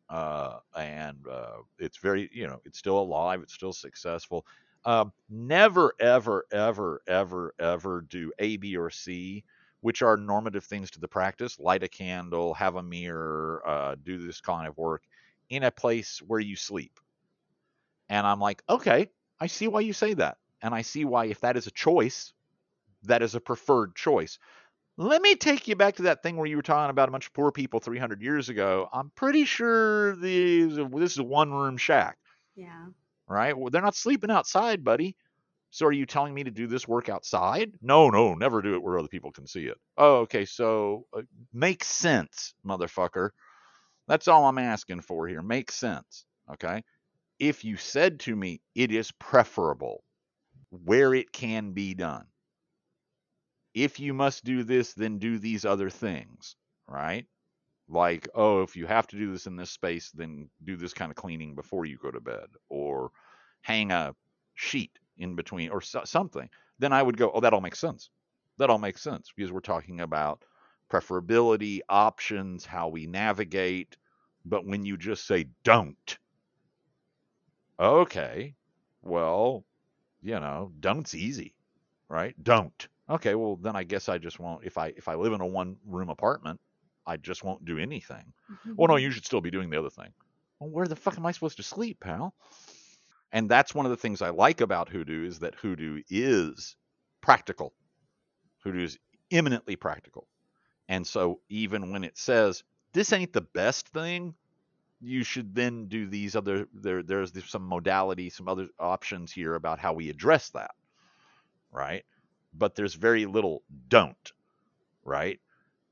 Uh, and uh, it's very, you know, it's still alive, it's still successful. Um, never, ever, ever, ever, ever do A, B, or C, which are normative things to the practice light a candle, have a mirror, uh, do this kind of work in a place where you sleep. And I'm like, okay, I see why you say that. And I see why, if that is a choice, that is a preferred choice. Let me take you back to that thing where you were talking about a bunch of poor people 300 years ago. I'm pretty sure these, this is a one room shack, yeah right? Well, they're not sleeping outside, buddy. So are you telling me to do this work outside? No, no, never do it where other people can see it. Oh, okay. So uh, make sense, motherfucker. That's all I'm asking for here. Make sense. Okay. If you said to me, it is preferable where it can be done. If you must do this, then do these other things, right? Like, oh, if you have to do this in this space, then do this kind of cleaning before you go to bed, or hang a sheet in between, or so- something. Then I would go, oh, that all makes sense. That all makes sense because we're talking about preferability, options, how we navigate. But when you just say don't, okay, well, you know, don't's easy, right? Don't. Okay, well then I guess I just won't. If I if I live in a one room apartment, I just won't do anything. Mm-hmm, well, no, mm-hmm. you should still be doing the other thing. Well, where the fuck am I supposed to sleep, pal? And that's one of the things I like about Hoodoo is that Hoodoo is practical. Hoodoo is eminently practical. And so even when it says this ain't the best thing, you should then do these other there there's some modality, some other options here about how we address that. Right? But there's very little don't, right?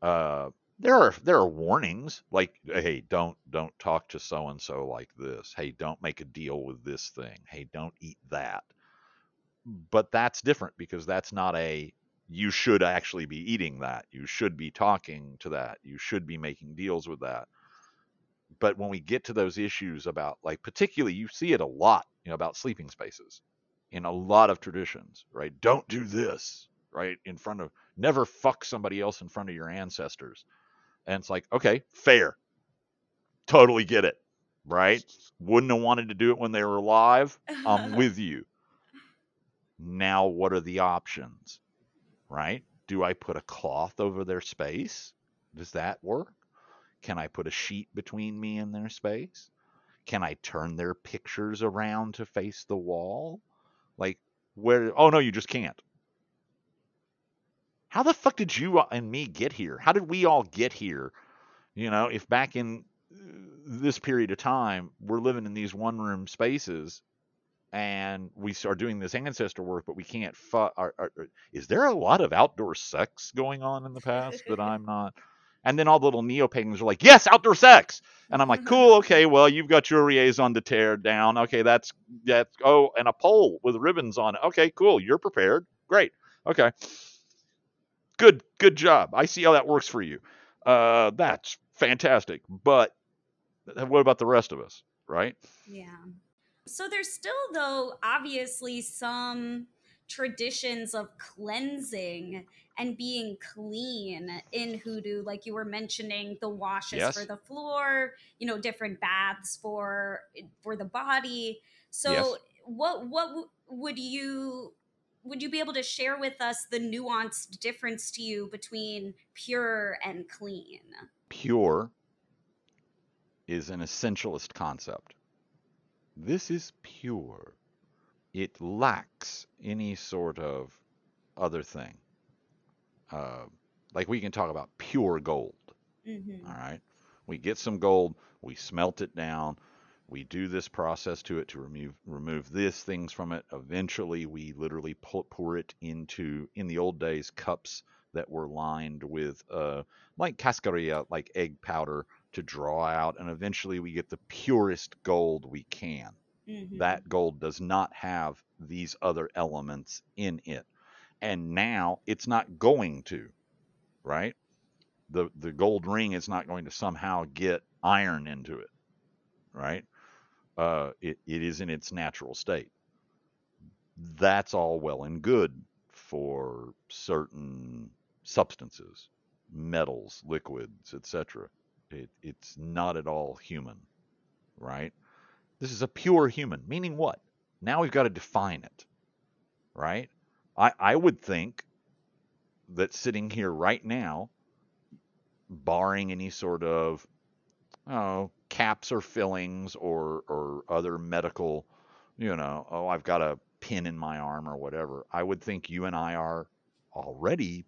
Uh there are there are warnings like hey don't don't talk to so and so like this. Hey don't make a deal with this thing. Hey don't eat that. But that's different because that's not a you should actually be eating that. You should be talking to that. You should be making deals with that. But when we get to those issues about like particularly you see it a lot you know about sleeping spaces in a lot of traditions right? Don't do this right in front of never fuck somebody else in front of your ancestors and it's like okay fair. Totally get it right? Wouldn't have wanted to do it when they were alive i'm with you. Now what are the options right? Do i put a cloth over their space? Does that work? Can i put a sheet between me and their space? Can i turn their pictures around to face the wall? Like where oh no you just can't how the fuck did you and me get here? How did we all get here? You know if back in uh, this period of time we're living in these one room spaces and we start doing this ancestor work but we can't fu- are, are, are- is there a lot of outdoor sex going on in the past that i'm not? And then all the little neo-pagans are like yes outdoor sex! And i'm like cool okay well you've got your liaison to tear down. Okay that's that's oh and a pole with ribbons on it. Okay cool you're prepared. Great. Okay good good job i see how that works for you uh that's fantastic but what about the rest of us right Yeah. So there's still, though, obviously some traditions of cleansing and being clean in hoodoo like you were mentioning the washes Yes. for the floor you know different baths for for the body so Yes. what what w- would you would you be able to share with us the nuanced difference to you between pure and clean pure is an essentialist concept. This is pure. It lacks any sort of other thing. Uh, like we can talk about pure gold. Mm-hmm. All right. We get some gold, we smelt it down, we do this process to it to remove remove this things from it. Eventually, we literally pour, pour it into in the old days cups that were lined with uh, like cascarilla, like egg powder to draw out, and eventually we get the purest gold we can. Mm-hmm. That gold does not have these other elements in it, and now it's not going to, right? The the gold ring is not going to somehow get iron into it, right? Uh, it, it is in its natural state. That's all well and good for certain substances, metals, liquids, etc. It, it's not at all human, right? This is a pure human, meaning what? Now we've got to define it, right? I, I would think that sitting here right now, barring any sort of oh, caps or fillings or or other medical, you know, oh, I've got a pin in my arm or whatever. I would think you and I are already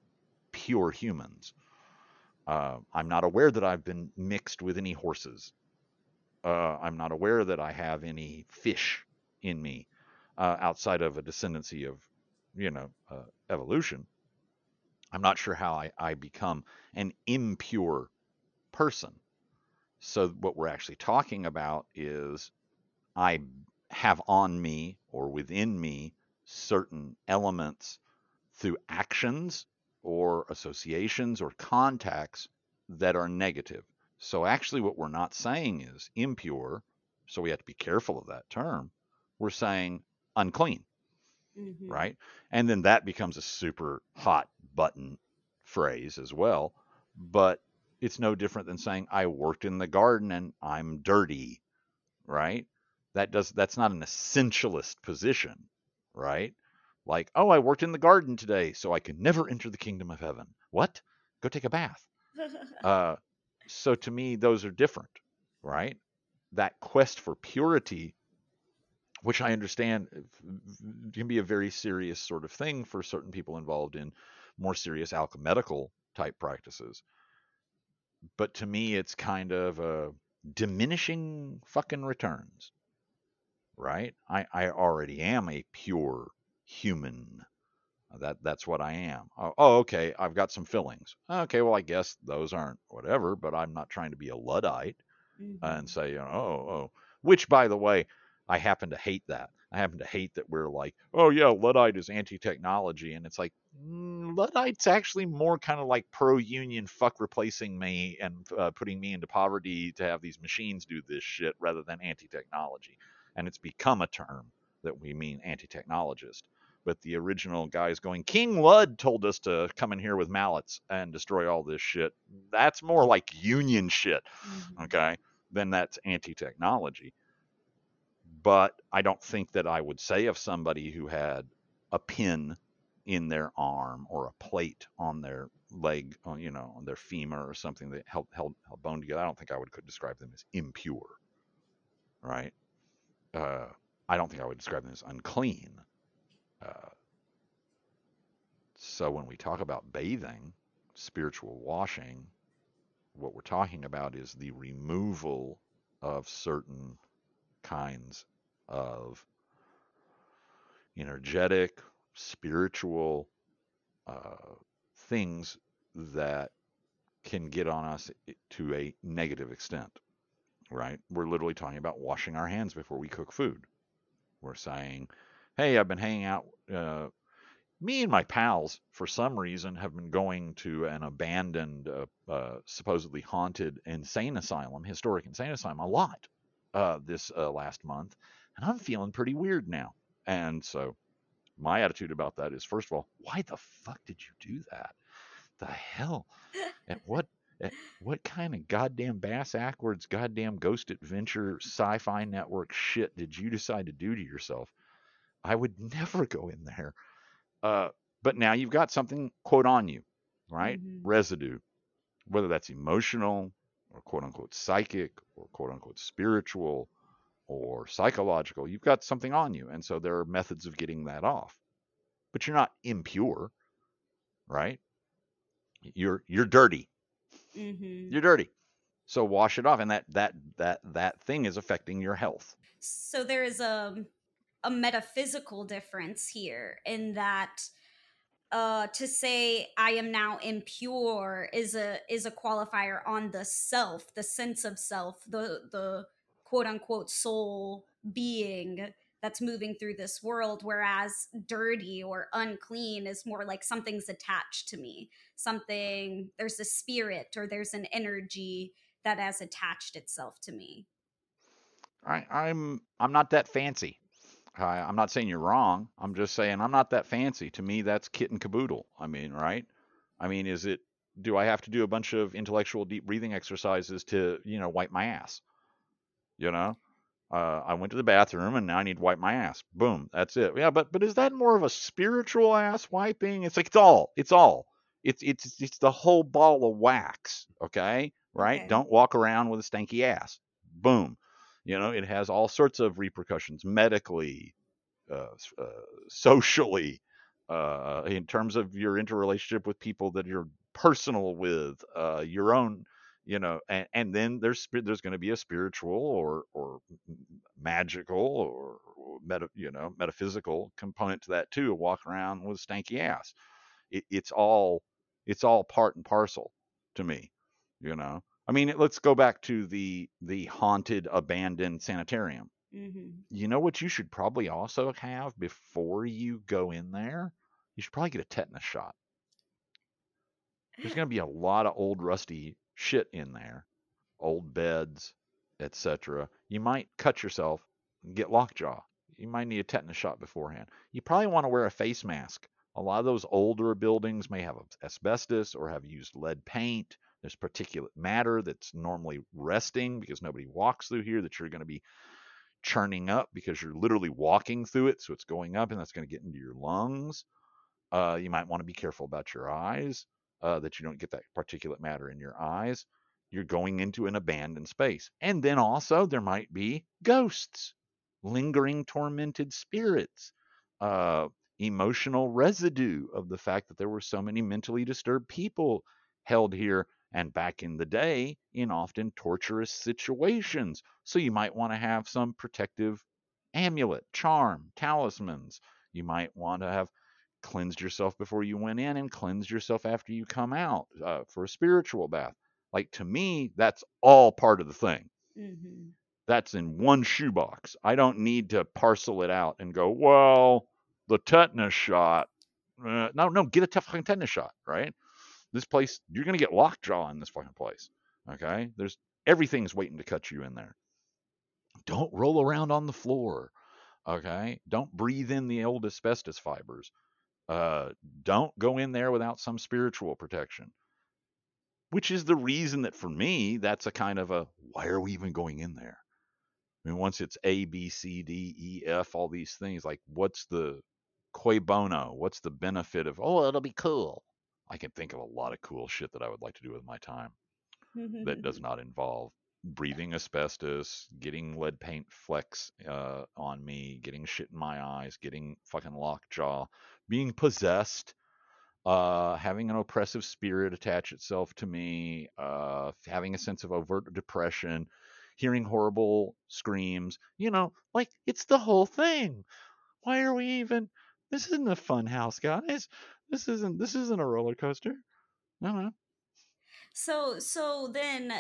pure humans. Uh, I'm not aware that I've been mixed with any horses. Uh, I'm not aware that I have any fish in me uh, outside of a descendancy of, you know, uh, evolution. I'm not sure how I, I become an impure person. So, what we're actually talking about is I have on me or within me certain elements through actions or associations or contacts that are negative. So, actually, what we're not saying is impure. So, we have to be careful of that term. We're saying unclean, Mm-hmm. right? And then that becomes a super hot button phrase as well. But it's no different than saying I worked in the garden and I'm dirty, right? That does that's not an essentialist position, right? Like, oh, I worked in the garden today, so I can never enter the kingdom of heaven. What? Go take a bath. Uh, so to me, those are different, right? That quest for purity, which I understand can be a very serious sort of thing for certain people involved in more serious alchemical type practices. But to me, it's kind of a diminishing fucking returns, right? I, I already am a pure human. That that's what I am. Oh, oh, okay. I've got some fillings. Okay, well, I guess those aren't whatever. But I'm not trying to be a luddite Mhm. and say, you know, oh, oh. Which, by the way, I happen to hate that. I happen to hate that we're like, oh yeah, Luddite is anti-technology, and it's like Luddite's actually more kind of like pro-union, fuck replacing me and uh, putting me into poverty to have these machines do this shit rather than anti-technology. And it's become a term that we mean anti-technologist. But the original guys going, King Lud told us to come in here with mallets and destroy all this shit. That's more like union shit Mhm. okay, then that's anti technology. But I don't think that I would say of somebody who had a pin in their arm or a plate on their leg, uh, you know, on their femur or something that held, held, held bone together. I don't think I would could describe them as impure, right? Uh, I don't think I would describe them as unclean. Uh, so when we talk about bathing, spiritual washing, what we're talking about is the removal of certain kinds of energetic, spiritual uh, things that can get on us to a negative extent, right? We're literally talking about washing our hands before we cook food. We're saying, hey, I've been hanging out. Uh, me and my pals, for some reason, have been going to an abandoned, uh, uh, supposedly haunted insane asylum, historic insane asylum, a lot uh, this uh, last month, and I'm feeling pretty weird now. And so, my attitude about that is, first of all, why the fuck did you do that? The hell? At what? At what kind of goddamn bass backwards, goddamn ghost adventure, sci-fi network shit did you decide to do to yourself? I would never go in there. Uh, but now you've got something quote on you, right? Mhm. Residue, whether that's emotional or quote unquote psychic or quote unquote spiritual or psychological. You've got something on you, and so there are methods of getting that off. But you're not impure, right? You're you're dirty. Mm-hmm. You're dirty. So wash it off, and that that that that thing is affecting your health. So there is a a metaphysical difference here in that uh to say i am now impure is a is a qualifier on the self the sense of self the the quote unquote soul being that's moving through this world whereas dirty or unclean is more like something's attached to me something there's a spirit or there's an energy that has attached itself to me I, I'm I'm not that fancy. I, I'm not saying you're wrong. I'm just saying I'm not that fancy. To me, that's kit and caboodle. I mean, right? I mean, is it? Do I have to do a bunch of intellectual deep breathing exercises to, you know, wipe my ass? You know, uh, I went to the bathroom and now I need to wipe my ass. Boom, that's it. Yeah, but but is that more of a spiritual ass wiping? It's like it's all. It's all. It's it's it's the whole ball of wax. Okay, right? Okay. Don't walk around with a stanky ass. Boom. You know, it has all sorts of repercussions medically, uh, uh, socially, uh, in terms of your interrelationship with people that you're personal with, uh, your own, you know, and, and then there's there's going to be a spiritual or or magical or, meta, you know, metaphysical component to that too. Walk around with a stanky ass. It, it's all it's all part and parcel to me, you know. I mean, let's go back to the the haunted, abandoned sanitarium. mm-hmm. You know what you should probably also have before you go in there? You should probably get a tetanus shot. There's going to be a lot of old rusty shit in there, old beds, etc. You might cut yourself and get lockjaw. You might need a tetanus shot beforehand. You probably want to wear a face mask. A lot of those older buildings may have asbestos or have used lead paint. There's particulate matter that's normally resting because nobody walks through here that you're going to be churning up because you're literally walking through it. So it's going up and that's going to get into your lungs. Uh, you might want to be careful about your eyes, uh, that you don't get that particulate matter in your eyes. You're going into an abandoned space. And then also, there might be ghosts, lingering, tormented spirits, uh, emotional residue of the fact that there were so many mentally disturbed people held here and back in the day in often torturous situations. So you might want to have some protective amulet, charm, talismans. You might want to have cleansed yourself before you went in and cleansed yourself after you come out uh, for a spiritual bath. Like to me, that's all part of the thing. Mm-hmm. That's in one shoebox. I don't need to parcel it out and go, well, the tetanus shot. Uh, no, no, get a tough fucking tetanus shot, right? This place, you're gonna get lockjaw in this fucking place. Okay, there's everything's waiting to cut you in there. Don't roll around on the floor. Okay, don't breathe in the old asbestos fibers. Uh, don't go in there without some spiritual protection. Which is the reason that for me, that's a kind of a why are we even going in there? I mean, once it's A, B, C, D, E, F, all these things, like what's the quo bono? What's the benefit of, oh, it'll be cool? I can think of a lot of cool shit that I would like to do with my time that does not involve breathing asbestos, getting lead paint flecks uh, on me, getting shit in my eyes, getting fucking lockjaw, being possessed, uh, having an oppressive spirit attach itself to me, uh, having a sense of overt depression, hearing horrible screams. You know, like it's the whole thing. Why are we even? This isn't a fun house, guys. This isn't. This isn't a roller coaster. No, no. So so then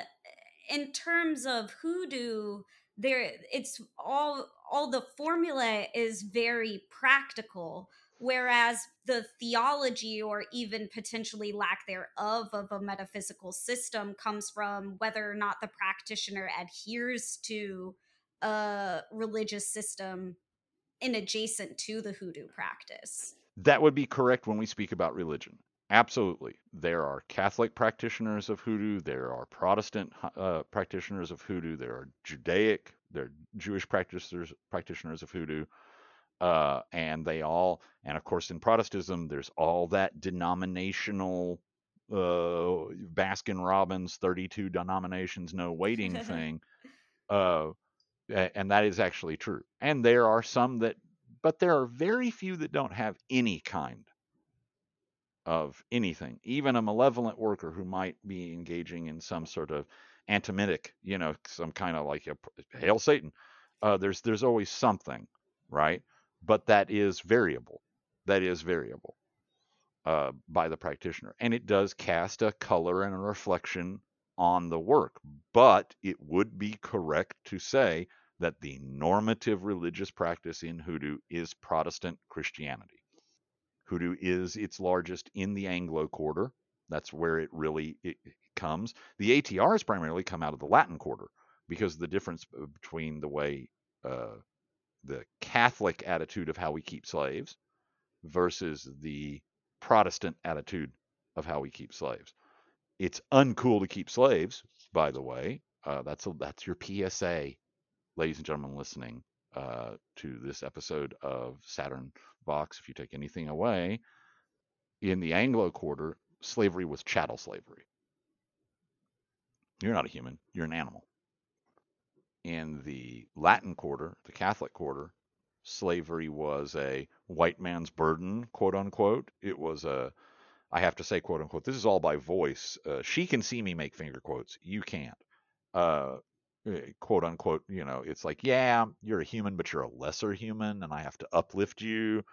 in terms of hoodoo there it's all all the formula is very practical whereas the theology or even potentially lack thereof of a metaphysical system comes from whether or not the practitioner adheres to a religious system in adjacent to the hoodoo practice That would be correct when we speak about religion. Absolutely. There are Catholic practitioners of hoodoo, there are Protestant uh, practitioners of hoodoo, there are Judaic, there are Jewish practitioners practitioners of hoodoo. Uh, and they all, and of course in Protestantism, there's all that denominational uh, Baskin Robbins 32 denominations, no waiting thing. Uh, and that is actually true. And there are some that, but there are very few that don't have any kind of anything, even a malevolent worker who might be engaging in some sort of antimitic, you know, some kind of like a hail Satan. Uh, there's there's always something, right? But that is variable. That is variable uh, by the practitioner, and it does cast a color and a reflection on the work. But it would be correct to say that the normative religious practice in hoodoo is Protestant Christianity. Hoodoo is its largest in the Anglo quarter. That's where it really it comes. The ATRs primarily come out of the Latin quarter because the difference between the way uh, the Catholic attitude of how we keep slaves versus the Protestant attitude of how we keep slaves. It's uncool to keep slaves, by the way. Uh, that's a, that's your PSA, ladies and gentlemen listening uh, to this episode of Saturn Vox. If you take anything away, in the Anglo quarter, slavery was chattel slavery. You're not a human, you're an animal. In the Latin quarter, the Catholic quarter, slavery was a white man's burden, quote unquote. It was a, I have to say, quote unquote, this is all by voice. Uh, she can see me make finger quotes. You can't. Uh, quote unquote, you know, it's like, yeah, you're a human, but you're a lesser human, and I have to uplift you.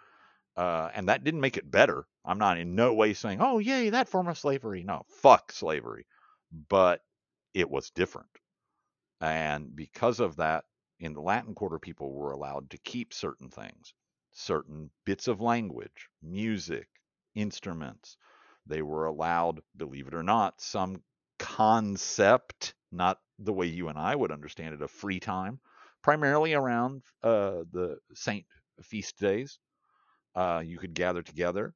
Uh, and that didn't make it better. I'm not in no way saying, oh, yay, that form of slavery. No, fuck slavery. But it was different. And because of that, in the Latin Quarter, people were allowed to keep certain things, certain bits of language, music, instruments. They were allowed, believe it or not, some concept, not the way you and I would understand it, of free time, primarily around uh, the saint feast days. Uh, you could gather together.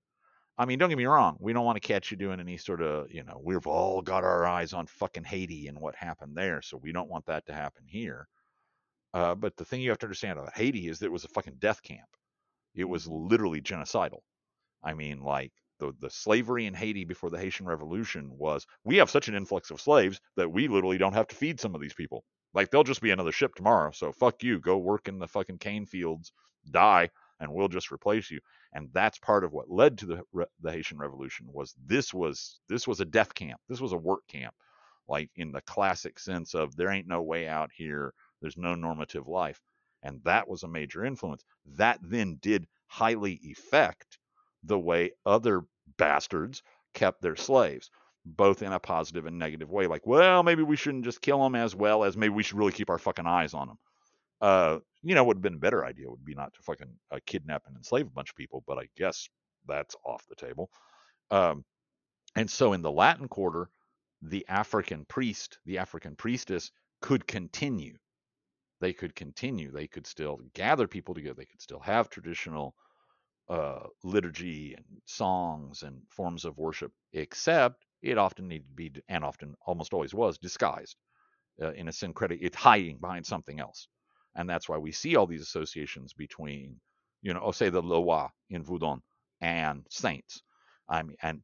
I mean, don't get me wrong. We don't want to catch you doing any sort of, you know, we've all got our eyes on fucking Haiti and what happened there, so we don't want that to happen here. Uh, but the thing you have to understand about Haiti is that it was a fucking death camp. It was literally genocidal. I mean, like the the slavery in Haiti before the Haitian Revolution was we have such an influx of slaves that we literally don't have to feed some of these people. Like they'll just be another ship tomorrow. So fuck you, go work in the fucking cane fields, die, and we'll just replace you. And that's part of what led to the the Haitian Revolution was this was this was a death camp. This was a work camp, like in the classic sense of there ain't no way out here. There's no normative life, and that was a major influence. That then did highly affect the way other bastards kept their slaves, both in a positive and negative way. Like, well, maybe we shouldn't just kill them as well as maybe we should really keep our fucking eyes on them. Uh, you know, would have been a better idea would be not to fucking uh, kidnap and enslave a bunch of people, but I guess that's off the table. Um, and so in the Latin Quarter, the African priest, the African priestess could continue. They could continue. They could still gather people together. They could still have traditional uh, liturgy and songs and forms of worship, except it often needed to be, and often almost always was, disguised uh, in a syncretic. It's hiding behind something else, and that's why we see all these associations between, you know, oh, say the Loa in Voudon and saints. I mean, and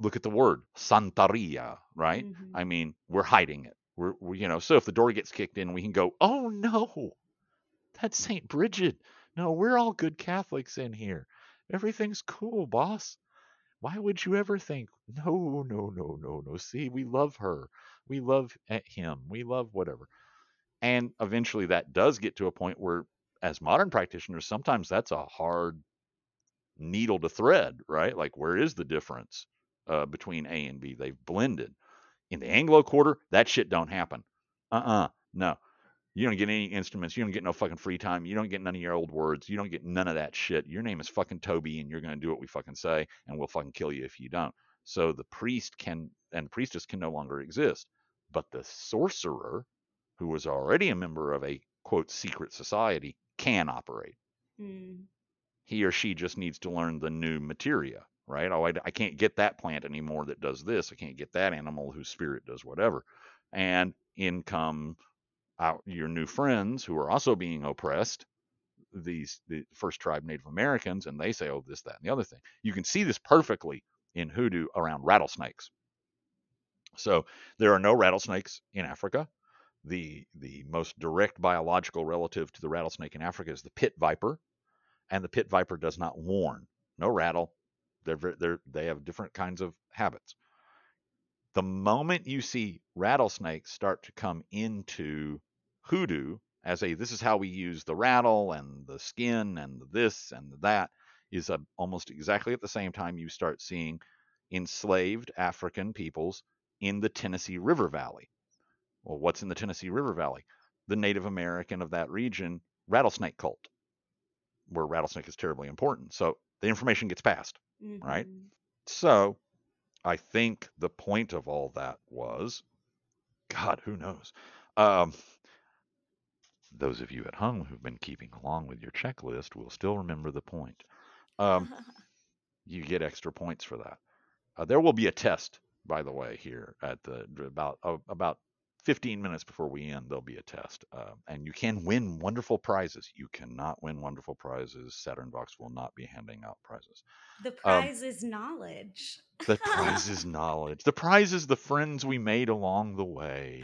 look at the word Santeria, right? Mm-hmm. I mean, we're hiding it. We're, we, you know, so if the door gets kicked in, we can go, oh no, that's Saint Bridget. No, we're all good Catholics in here. Everything's cool, boss. Why would you ever think, no, no, no, no, no? See, we love her. We love him. We love whatever. And eventually that does get to a point where, as modern practitioners, sometimes that's a hard needle to thread, right? Like, where is the difference uh, between A and B? They've blended. In the Anglo quarter, that shit don't happen. Uh uh no. You don't get any instruments. You don't get no fucking free time. You don't get none of your old words. You don't get none of that shit. Your name is fucking Toby, and you're going to do what we fucking say, and we'll fucking kill you if you don't. So the priest can and priestess can no longer exist. But the sorcerer, who was already a member of a quote secret society, can operate. Mm. He or she just needs to learn the new materia, right? Oh, I, I can't get that plant anymore that does this. I can't get that animal whose spirit does whatever. And in come out your new friends who are also being oppressed these the first tribe native americans and they say oh this that and the other thing. You can see this perfectly in hoodoo around rattlesnakes. So there are no rattlesnakes in africa. The the most direct biological relative to the rattlesnake in africa is the pit viper and the pit viper does not warn. No rattle. They're they're they have different kinds of habits. The moment you see rattlesnakes start to come into hoodoo as a this is how we use the rattle and the skin and the this and the that is a, almost exactly at the same time you start seeing enslaved African peoples in the Tennessee River Valley. Well, what's in the Tennessee River Valley? The Native American of that region rattlesnake cult, where rattlesnake is terribly important. So the information gets passed, right? Mhm. So I think the point of all that was, God, who knows? Um, those of you at home who've been keeping along with your checklist will still remember the point. Um, you get extra points for that. Uh, there will be a test, by the way, here at the about uh, about 15 minutes before we end. There'll be a test, uh, and you can win wonderful prizes. You cannot win wonderful prizes. Saturn Vox will not be handing out prizes. the prize is knowledge. The prize is knowledge. The prize is the friends we made along the way.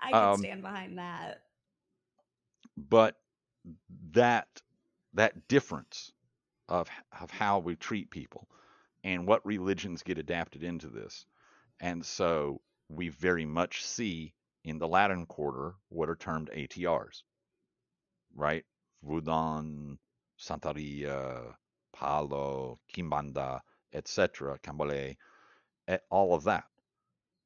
I can um, stand behind that. But that that difference of of how we treat people and what religions get adapted into this. And so we very much see in the Latin quarter what are termed ATRs, right? Voodoo, Santeria, Palo, Kimbanda, etc., Cambole, eh, all of that.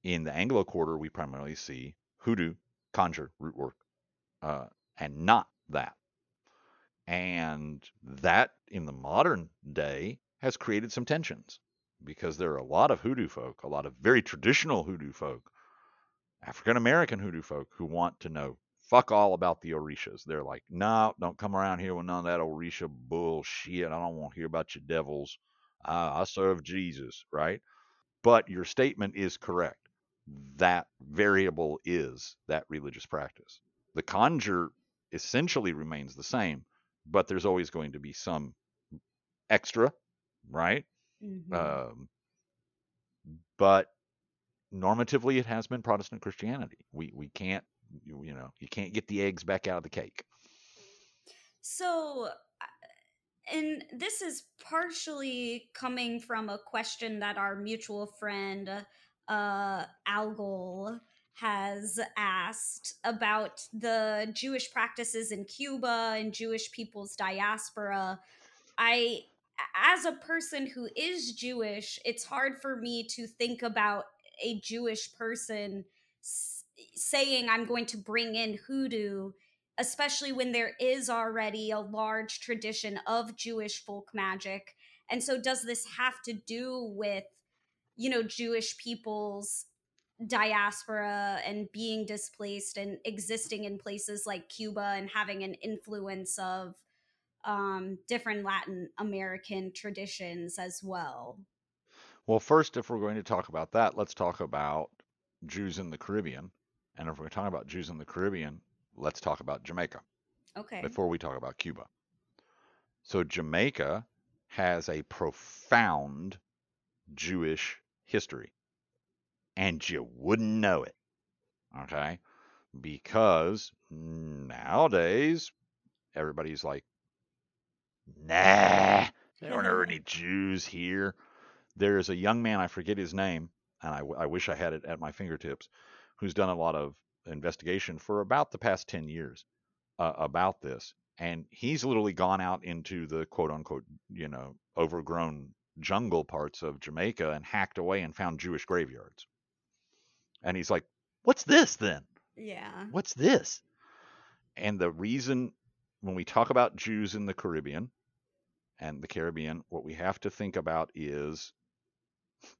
In the Anglo quarter, we primarily see hoodoo, conjure, root work, uh, and not that. And that in the modern day has created some tensions because there are a lot of hoodoo folk, a lot of very traditional hoodoo folk, African American hoodoo folk who want to know fuck all about the Orishas. They're like, no, don't come around here with none of that Orisha bullshit. I don't want to hear about your devils. Uh, I serve Jesus, right? But your statement is correct. That variable is that religious practice. The conjure essentially remains the same, but there's always going to be some extra, right? Mhm. Um, but normatively, it has been Protestant Christianity. We we can't you, you know you can't get the eggs back out of the cake. So, uh, and this is partially coming from a question that our mutual friend, uh, Algol, has asked about the Jewish practices in Cuba and Jewish people's diaspora. I, as a person who is Jewish, it's hard for me to think about a Jewish person s- saying, I'm going to bring in hoodoo especially when there is already a large tradition of Jewish folk magic. And so, does this have to do with, you know, Jewish people's diaspora and being displaced and existing in places like Cuba and having an influence of um, different Latin American traditions as well? Well, first, if we're going to talk about that, let's talk about Jews in the Caribbean. And if we're talking about Jews in the Caribbean, let's talk about Jamaica Okay. before we talk about Cuba. So Jamaica has a profound Jewish history, and you wouldn't know it. Okay? Because nowadays, everybody's like, nah, there aren't any Jews here. There's a young man, I forget his name, and I wish I had it at my fingertips, who's done a lot of investigation for about the past 10 years uh, about this. And he's literally gone out into the quote unquote, you know, overgrown jungle parts of Jamaica and hacked away and found Jewish graveyards. And he's like, what's this then? yeah. What's this? And the reason when we talk about Jews in the Caribbean and the Caribbean, what we have to think about is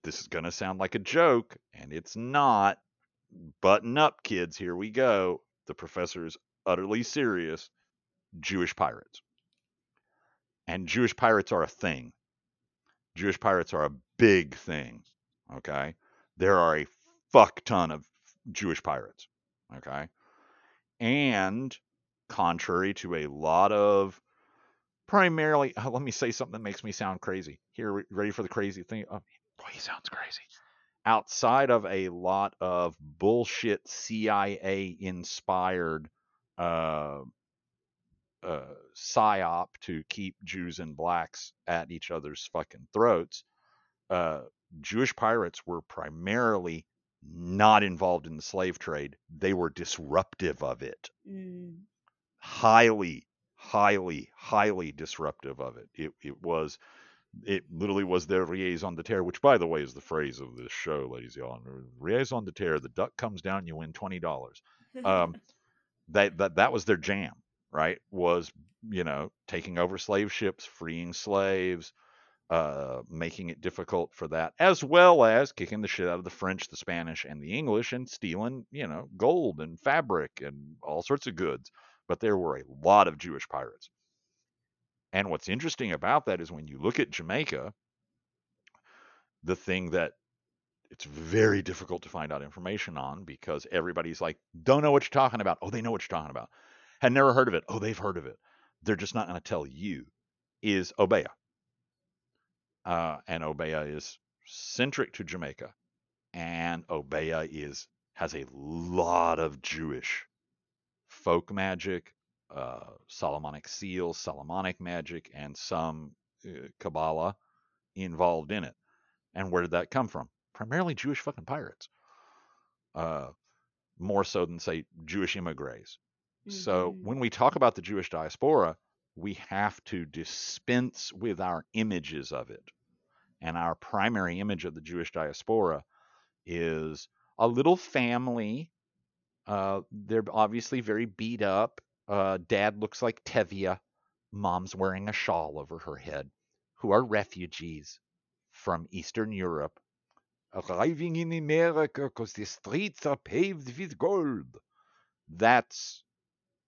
this is going to sound like a joke, and it's not. Button up, kids. Here we go. The professor is utterly serious. Jewish pirates. And Jewish pirates are a thing. Jewish pirates are a big thing. Okay? There are a fuck ton of Jewish pirates. Okay? And contrary to a lot of primarily, uh, let me say something that makes me sound crazy. Here, ready for the crazy thing? Oh, boy, he sounds crazy. Outside of a lot of bullshit CIA inspired uh, uh, psyop to keep Jews and blacks at each other's fucking throats, uh, Jewish pirates were primarily not involved in the slave trade. They were disruptive of it. Mm. Highly, highly, highly disruptive of it. It it was it literally was their raison d'etre, which by the way is the phrase of this show, ladies and gentlemen. Raison d'etre, the duck comes down, you win twenty dollars. Um, that that that was their jam, right? Was you know taking over slave ships, freeing slaves, uh, making it difficult for that, as well as kicking the shit out of the French, the Spanish, and the English, and stealing you know gold and fabric and all sorts of goods. But there were a lot of Jewish pirates. And what's interesting about that is when you look at Jamaica, the thing that it's very difficult to find out information on because everybody's like, don't know what you're talking about. Oh, they know what you're talking about. Had never heard of it. Oh, they've heard of it. They're just not going to tell you. Is Obeah. Uh, and Obeah is centric to Jamaica. And Obeah is has a lot of Jewish folk magic, uh, Solomonic seals, Solomonic magic, and some uh, Kabbalah involved in it. And where did that come from? Primarily Jewish fucking pirates. Uh, more so than, say, Jewish immigrants. Mm-hmm. So when we talk about the Jewish diaspora, we have to dispense with our images of it. And our primary image of the Jewish diaspora is a little family. Uh, they're obviously very beat up. Uh, dad looks like Tevye. Mom's wearing a shawl over her head, who are refugees from Eastern Europe, arriving in America because the streets are paved with gold. That's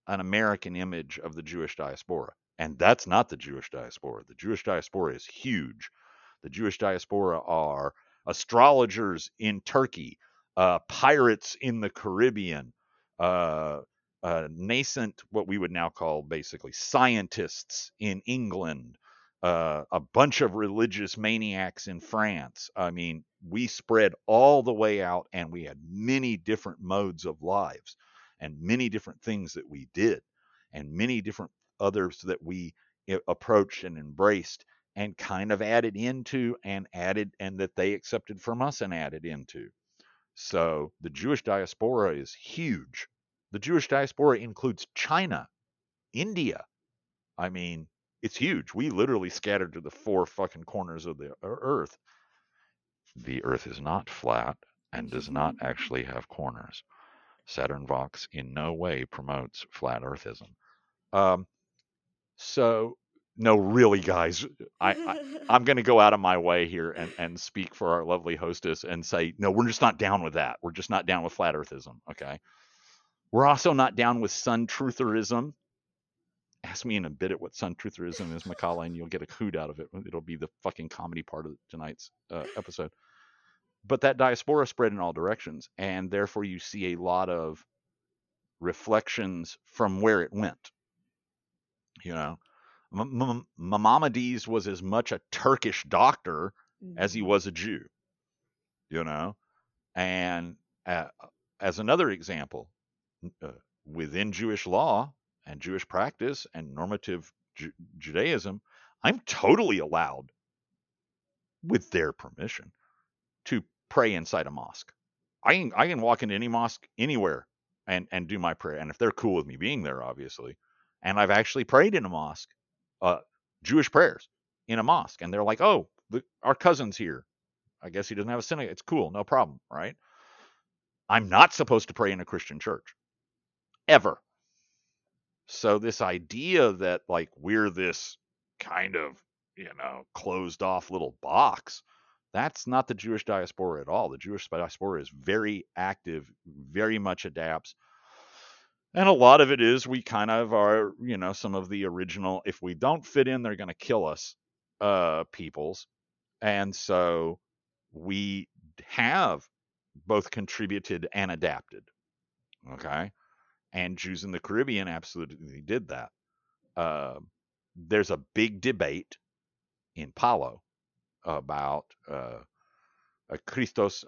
an American image of the Jewish diaspora. And that's not the Jewish diaspora. The Jewish diaspora is huge. The Jewish diaspora are astrologers in Turkey, uh, pirates in the Caribbean, uh, uh, nascent, what we would now call basically scientists in England, uh, a bunch of religious maniacs in France. I mean, we spread all the way out and we had many different modes of lives and many different things that we did and many different others that we approached and embraced and kind of added into and added and that they accepted from us and added into. So the Jewish diaspora is huge. The Jewish diaspora includes China, India. I mean, it's huge. We literally scattered to the four fucking corners of the uh, earth. The earth is not flat and does not actually have corners. Saturn Vox in no way promotes flat earthism. Um, so no, really, guys, I, I am going to go out of my way here and and speak for our lovely hostess and say no, we're just not down with that. We're just not down with flat earthism. Okay. We're also not down with sun trutherism. Ask me in a bit at what sun trutherism is, Makala, and you'll get a hoot out of it. It'll be the fucking comedy part of tonight's uh, episode. But that diaspora spread in all directions, and therefore you see a lot of reflections from where it went. You know, Maimonides was as much a Turkish doctor mm-hmm. as he mm-hmm. was a Jew. You know, and uh, as another example, uh, within Jewish law and Jewish practice and normative Ju- Judaism, I'm totally allowed, with their permission, to pray inside a mosque. I can I can walk into any mosque anywhere and and do my prayer, and if they're cool with me being there, obviously, and I've actually prayed in a mosque, uh, Jewish prayers in a mosque, and they're like, oh, the, our cousin's here. I guess he doesn't have a synagogue. It's cool, no problem, right? I'm not supposed to pray in a Christian church ever. So this idea that like we're this kind of, you know, closed off little box, that's not the Jewish diaspora at all. The Jewish diaspora is very active, very much adapts. And a lot of it is we kind of are, you know, some of the original, if we don't fit in, they're going to kill us uh, peoples. And so we have both contributed and adapted. Okay and Jews in the Caribbean absolutely did that. Uh, there's a big debate in Palo about uh, a Christos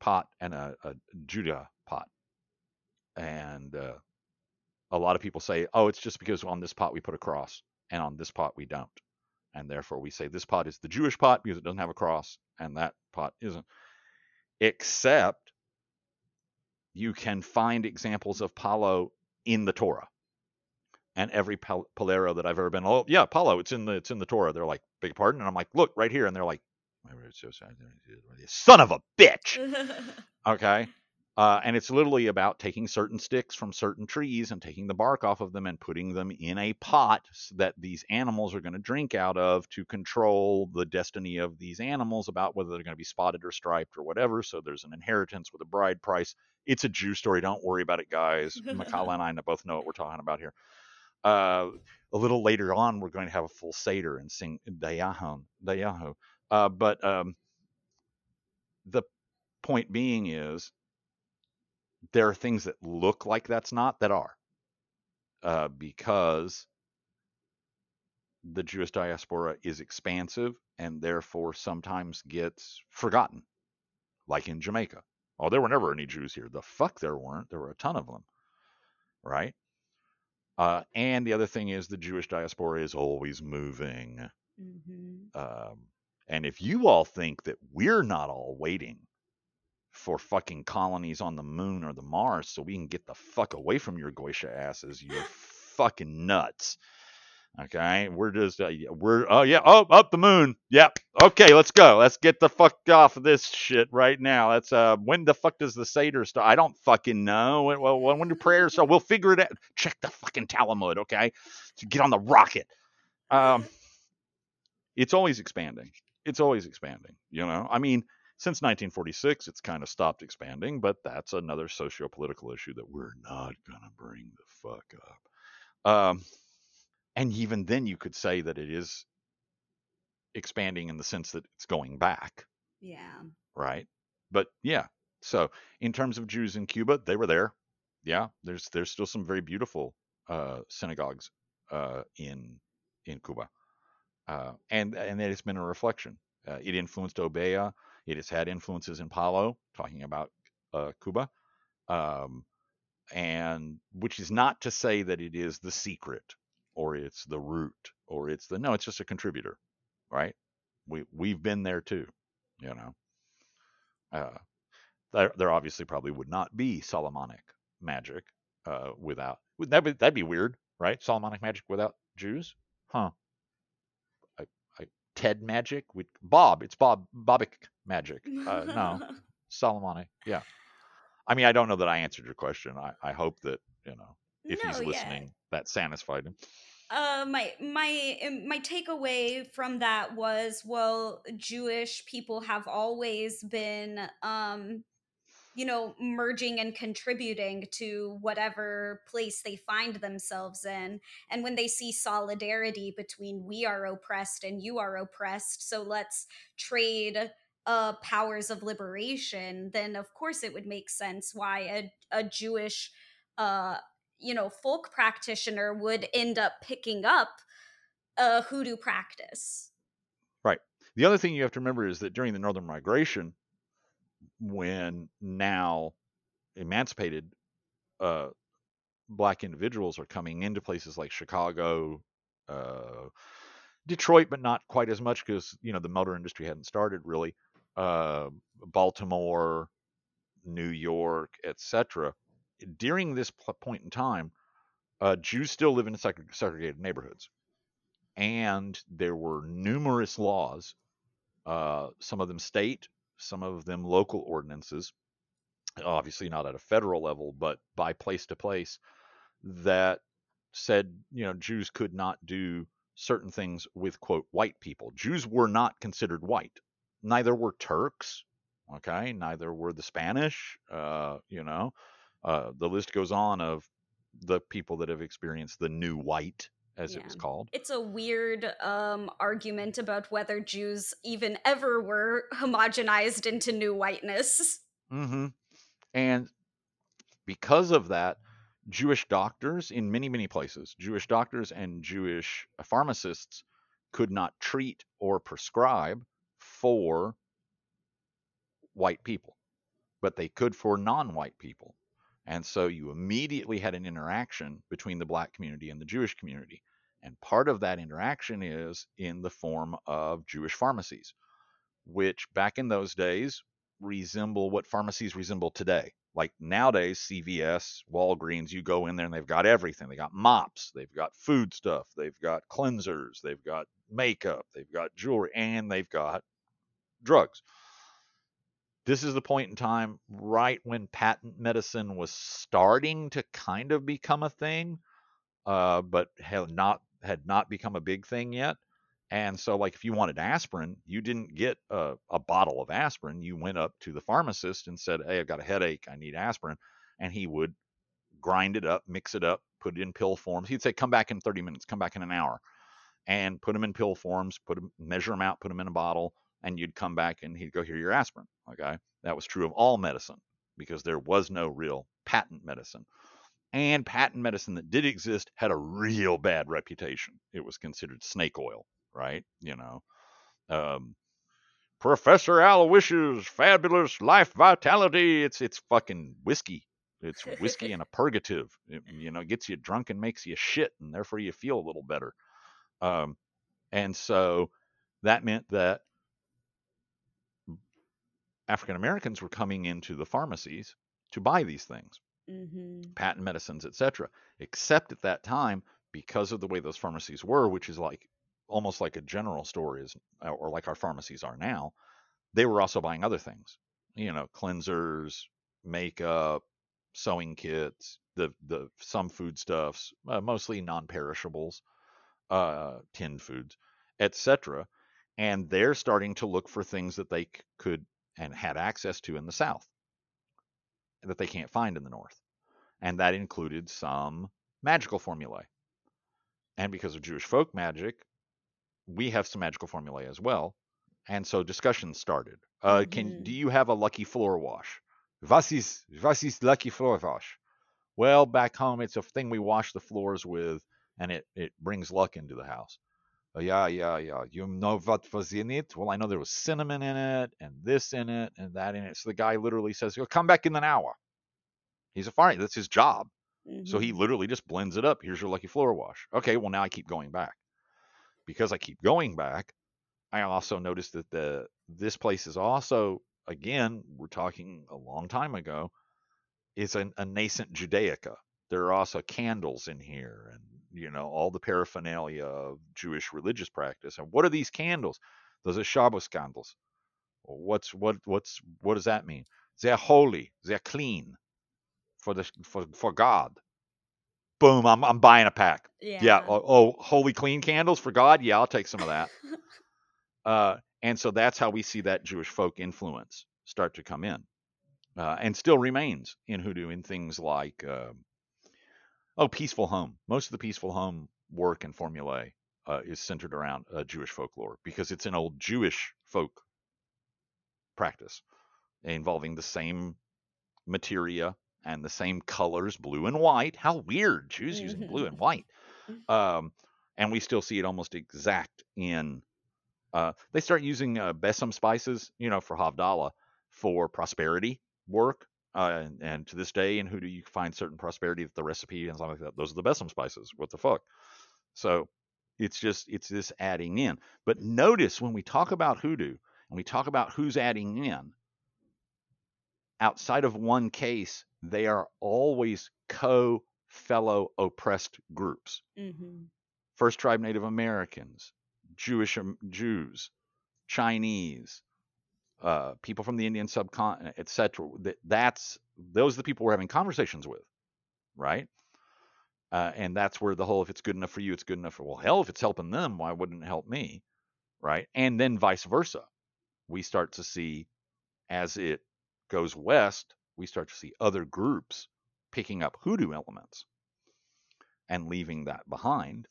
pot and a, a, Judah pot, and uh, a lot of people say, "Oh, it's just because on this pot we put a cross and on this pot we don't." and therefore we say this pot is the Jewish pot because it doesn't have a cross, and that pot isn't. Except you can find examples of palo in the Torah. And every pal- palero that I've ever been, oh yeah, palo, it's in the it's in the Torah. They're like, beg your pardon, and I'm like, look right here, and they're like, son of a bitch. Okay. Uh, and it's literally about taking certain sticks from certain trees and taking the bark off of them and putting them in a pot that these animals are going to drink out of to control the destiny of these animals about whether they're going to be spotted or striped or whatever. So there's an inheritance with a bride price. It's a Jew story. Don't worry about it, guys. Makala and I both know what we're talking about here. Uh, a little later on, we're going to have a full Seder and sing Dayenu. Dayenu. Uh, but um, the point being is there are things that look like that's not that are uh, because the Jewish diaspora is expansive and therefore sometimes gets forgotten, like in Jamaica. Oh, there were never any Jews here. The fuck there weren't. There were a ton of them, right? Uh, and the other thing is the Jewish diaspora is always moving. Mm-hmm. Um, and if you all think that we're not all waiting for fucking colonies on the moon or the Mars so we can get the fuck away from your Goisha asses. You're fucking nuts. Okay, we're just uh, we're oh yeah oh up the moon. Yep. Okay, let's go. Let's get the fuck off of this shit right now. That's uh when the fuck does the Seder start? I don't fucking know. When, when, when do prayers start? We'll figure it out. Check the fucking Talmud. Okay, to get on the rocket. Um, it's always expanding. It's always expanding. You know, I mean since 1946, it's kind of stopped expanding, but that's another socio-political issue that we're not to bring the fuck up. Um, and even then, you could say that it is expanding in the sense that it's going back. Yeah. Right. But yeah. So in terms of Jews in Cuba, they were there. Yeah. There's there's still some very beautiful uh, synagogues uh, in in Cuba, uh, and and it's been a reflection. Uh, it influenced Obeah. It has had influences in Palo, talking about uh, Cuba, um, and which is not to say that it is the secret or it's the root or it's the no, it's just a contributor, right? We we've been there too, you know. Uh, there, there obviously probably would not be Solomonic magic uh, without that be, that'd be weird, right? Solomonic magic without Jews, huh? I, I, ted magic with Bob. It's Bob Bobic magic. Uh, no, Solomonic. Yeah. I mean, I don't know that I answered your question. I, I hope that you know if no, he's listening, yeah. that satisfied him. Uh, my my my takeaway from that was well, Jewish people have always been um you know, merging and contributing to whatever place they find themselves in. And when they see solidarity between we are oppressed and you are oppressed, so let's trade uh, powers of liberation, then of course it would make sense why a, a Jewish, uh, you know, folk practitioner would end up picking up a hoodoo practice. Right. The other thing you have to remember is that during the Northern Migration, when now emancipated uh, black individuals are coming into places like Chicago, uh, Detroit, but not quite as much because you know the motor industry hadn't started really. Uh, Baltimore, New York, etc. During this point in time, uh, Jews still live in segregated neighborhoods, and there were numerous laws, uh, some of them state, some of them local ordinances, obviously not at a federal level, but by place to place, that said, you know, Jews could not do certain things with, quote, white people. Jews were not considered white. Neither were Turks, okay? Neither were the Spanish, uh, you know. Uh, the list goes on of the people that have experienced the new white as yeah. it was called. It's a weird um, argument about whether Jews even ever were homogenized into new whiteness. Mm-hmm. And because of that, Jewish doctors in many, many places, Jewish doctors and Jewish pharmacists could not treat or prescribe for white people, but they could for non white people. And so you immediately had an interaction between the black community and the Jewish community. And part of that interaction is in the form of Jewish pharmacies, which back in those days resemble what pharmacies resemble today. Like nowadays, CVS, Walgreens, you go in there and they've got everything. They got mops, they've got food stuff, they've got cleansers, they've got makeup, they've got jewelry, and they've got drugs. This is the point in time right when patent medicine was starting to kind of become a thing, uh, but had not had not become a big thing yet. And so, like, if you wanted aspirin, you didn't get a, a, bottle of aspirin. You went up to the pharmacist and said, Hey, I've got a headache. I need aspirin. And he would grind it up, mix it up, put it in pill forms. He'd say, Come back in 30 minutes, come back in an hour. And put them in pill forms, put them, measure them out, put them in a bottle, and you'd come back and he'd go, Here, your aspirin. Okay. That was true of all medicine because there was no real patent medicine and patent medicine that did exist had a real bad reputation. It was considered snake oil right? You know, um, Professor Aloysius' fabulous life vitality. It's it's fucking whiskey. It's whiskey and a purgative. It, you know, it gets you drunk and makes you shit, and therefore you feel a little better. Um, and so that meant that African Americans were coming into the pharmacies to buy these things, mm-hmm. patent medicines, etc. Except at that time, because of the way those pharmacies were, which is like almost like a general store is, or like our pharmacies are now, they were also buying other things, you know, cleansers, makeup, sewing kits, the the some foodstuffs, uh, mostly non-perishables, uh, tinned foods, etc. And they're starting to look for things that they c- could and had access to in the South that they can't find in the North, and that included some magical formulae. And because of Jewish folk magic, we have some magical formulae as well. And so discussions started. Uh. Can do you have a lucky floor wash? Was is was is lucky floor wash? Well, back home it's a thing we wash the floors with, and it it brings luck into the house. Uh, yeah, yeah, yeah. You know what was in it? Well, I know there was cinnamon in it, and this in it, and that in it. So the guy literally says, "You'll come back in an hour." He's a fire. That's his job. Mm-hmm. So he mm-hmm. literally just blends it up. Here's your lucky floor wash. Okay, well now I keep going back because I keep going back, I also noticed that the this place is also again we're talking a long time ago is an, a nascent Judaica. There are also candles in here, and you know all the paraphernalia of Jewish religious practice. And what are these candles? Those are Shabbos candles. What's what what's what does that mean? They're holy. They're clean for the for for God boom, I'm I'm buying a pack. Yeah. yeah. Oh, oh, holy clean candles for God. Yeah, I'll take some of that. uh, and so that's how we see that Jewish folk influence start to come in, uh, and still remains in hoodoo in things like uh, oh, peaceful home. Most of the peaceful home work and formulae uh, is centered around Jewish folklore because it's an old Jewish folk practice involving the same materia and the same colors, blue and white. How weird! Jews using blue and white. Um, and we still see it almost exact in. Uh, they start using uh, besom spices, you know, for Havdalah for prosperity work. Uh, and, and, to this day, in hoodoo you find certain prosperity that the recipe and something like that? Those are the besom spices. What the fuck? So it's just it's this adding in. But notice when we talk about hoodoo and we talk about who's adding in, outside of one case, they are always co fellow oppressed groups. Mm-hmm. First tribe Native Americans, Jewish Jews, Chinese, uh, people from the Indian subcontinent, etc. That, that's those are the people we're having conversations with, right? Uh, and that's where the whole if it's good enough for you, it's good enough for well, hell, if it's helping them, why wouldn't it help me, right? And then vice versa, we start to see as it goes west, we start to see other groups picking up hoodoo elements and leaving that behind,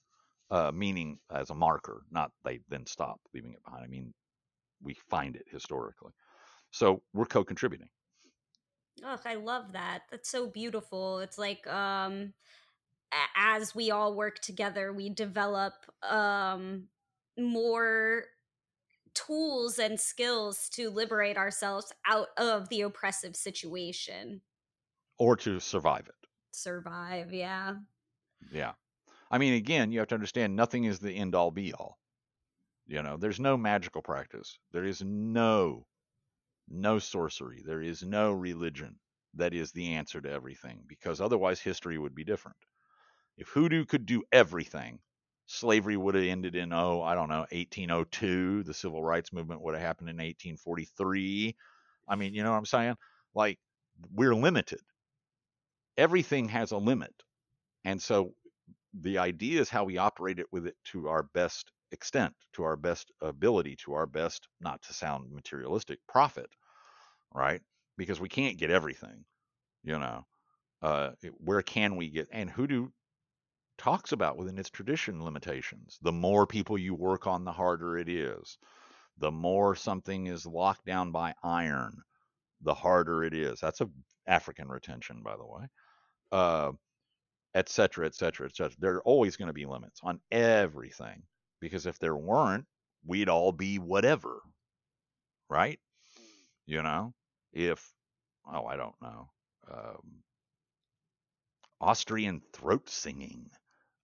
uh, meaning as a marker, not they then stop leaving it behind. I mean, we find it historically. So we're co contributing. Oh, I love that. That's so beautiful. It's like um as we all work together, we develop um more tools and skills to liberate ourselves out of the oppressive situation or to survive it survive yeah yeah I mean, again, you have to understand nothing is the end all be all. You know, there's no magical practice. There is no, no sorcery. There is no religion that is the answer to everything because otherwise history would be different. If hoodoo could do everything, slavery would have ended in, oh, I don't know, 1802. The civil rights movement would have happened in 1843. I mean, you know what I'm saying? Like, we're limited. Everything has a limit. And so the idea is how we operate it with it to our best extent, to our best ability, to our best, not to sound materialistic, profit, right? Because we can't get everything, you know. Uh, where can we get? And hoodoo talks about within its tradition limitations. The more people you work on, the harder it is. The more something is locked down by iron, the harder it is. That's a African retention, by the way. Uh, et cetera, et cetera, et cetera. There are always going to be limits on everything because if there weren't, we'd all be whatever, right? You know, if, oh, I don't know, um, Austrian throat singing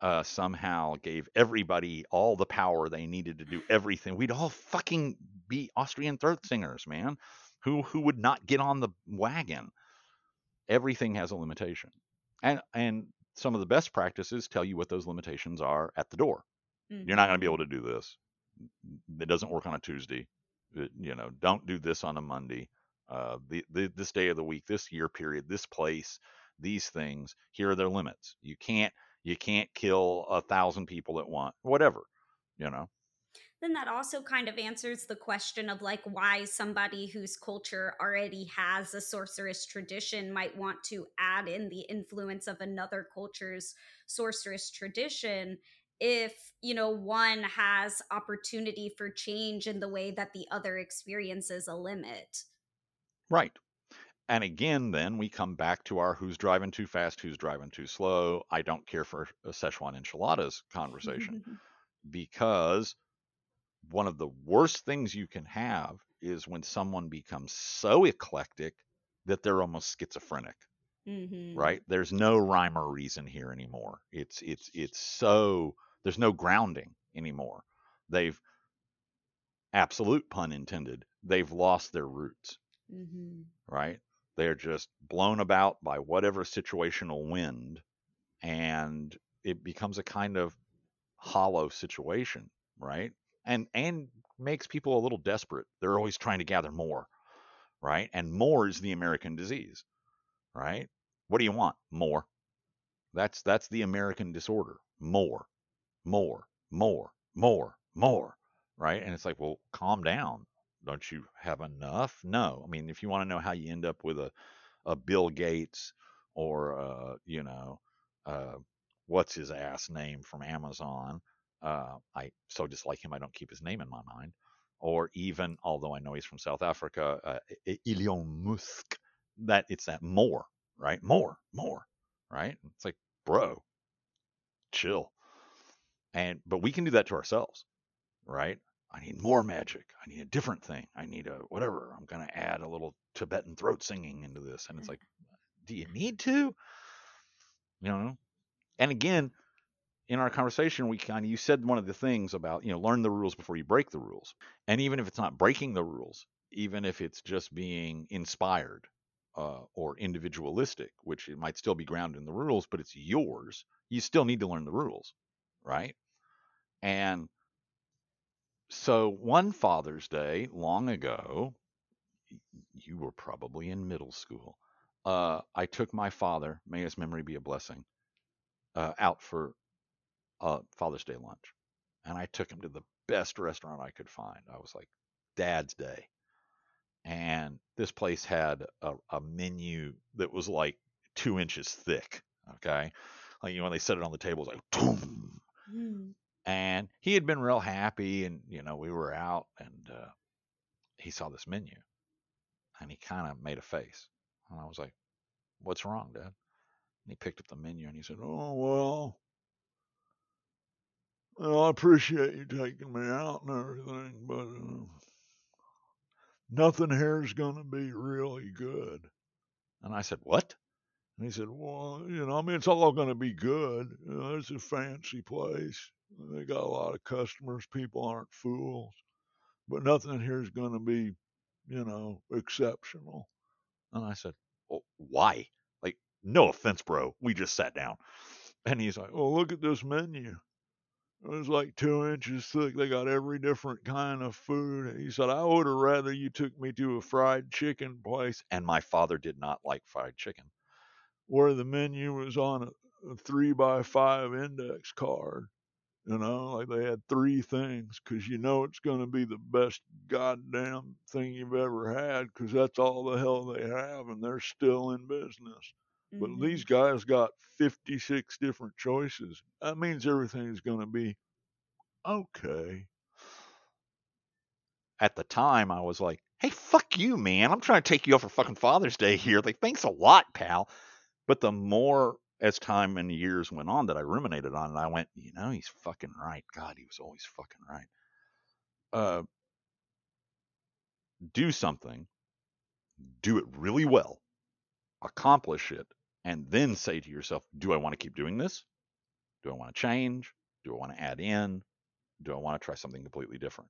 uh, somehow gave everybody all the power they needed to do everything, we'd all fucking be Austrian throat singers, man. Who who would not get on the wagon? Everything has a limitation, and and some of the best practices tell you what those limitations are at the door. Mm-hmm. You're not going to be able to do this. It doesn't work on a Tuesday. It, you know, don't do this on a Monday. Uh, the, the, this day of the week, this year period, this place, these things. Here are their limits. You can't you can't kill a thousand people at once. Whatever, you know then that also kind of answers the question of like why somebody whose culture already has a sorcerous tradition might want to add in the influence of another culture's sorcerous tradition if you know one has opportunity for change in the way that the other experiences a limit. Right. And again then we come back to our who's driving too fast who's driving too slow i don't care for a szechuan enchiladas conversation because one of the worst things you can have is when someone becomes so eclectic that they're almost schizophrenic mm-hmm. right there's no rhyme or reason here anymore it's it's it's so there's no grounding anymore. They've absolute pun intended. They've lost their roots. Mm-hmm. Right? They're just blown about by whatever situational wind, and it becomes a kind of hollow situation, right? And and makes people a little desperate. They're always trying to gather more, right? And more is the American disease, right? What do you want? More. That's that's the American disorder. More more, more, more, more, right? And it's like, well, calm down. Don't you have enough? No. I mean, if you want to know how you end up with a, a Bill Gates or, uh, you know, uh, what's his ass name from Amazon, uh, I so dislike him, I don't keep his name in my mind. Or even, although I know he's from South Africa, uh, Elon Musk, that it's that more, right? More, more, right? It's like, bro, chill. And but we can do that to ourselves, right? I need more magic. I need a different thing. I need a whatever. I'm going to add a little Tibetan throat singing into this. And it's like, mm-hmm. do you need to? You know? And again, in our conversation, we kind of, you said one of the things about, you know, learn the rules before you break the rules. And even if it's not breaking the rules, even if it's just being inspired uh, or individualistic, which it might still be grounded in the rules, but it's yours, you still need to learn the rules, right? And so one Father's Day long ago, you were probably in middle school. Uh, I took my father, may his memory be a blessing, uh, out for a Father's Day lunch. And I took him to the best restaurant I could find. I was like, Dad's Day. And this place had a, a menu that was like two inches thick. Okay. Like, you know, when they set it on the table, it was like, boom. Mm and he had been real happy and you know we were out and uh, he saw this menu and he kind of made a face and i was like what's wrong dad and he picked up the menu and he said oh well well, I appreciate you taking me out and everything, but uh, nothing here is going to be really good. And I said, What? And he said, Well, you know, I mean, it's all going to be good. You know, it's a fancy place. They got a lot of customers. People aren't fools. But nothing here is going to be, you know, exceptional. And I said, well, Why? Like, no offense, bro. We just sat down. And he's like, Oh, look at this menu. It was like two inches thick. They got every different kind of food. He said, I would have rather you took me to a fried chicken place. And my father did not like fried chicken where the menu was on a, three by five index card. You know, like they had three things because you know it's going to be the best goddamn thing you've ever had because that's all the hell they have and they're still in business. Mm-hmm. But these guys got 56 different choices. That means everything is going to be okay. At the time, I was like, hey, fuck you, man. I'm trying to take you out for fucking Father's Day here. Like, thanks a lot, pal. But the more as time and years went on that I ruminated on it, I went, you know, he's fucking right. God, he was always fucking right. Uh, do something, do it really well, accomplish it, and then say to yourself, do I want to keep doing this? Do I want to change? Do I want to add in? Do I want to try something completely different?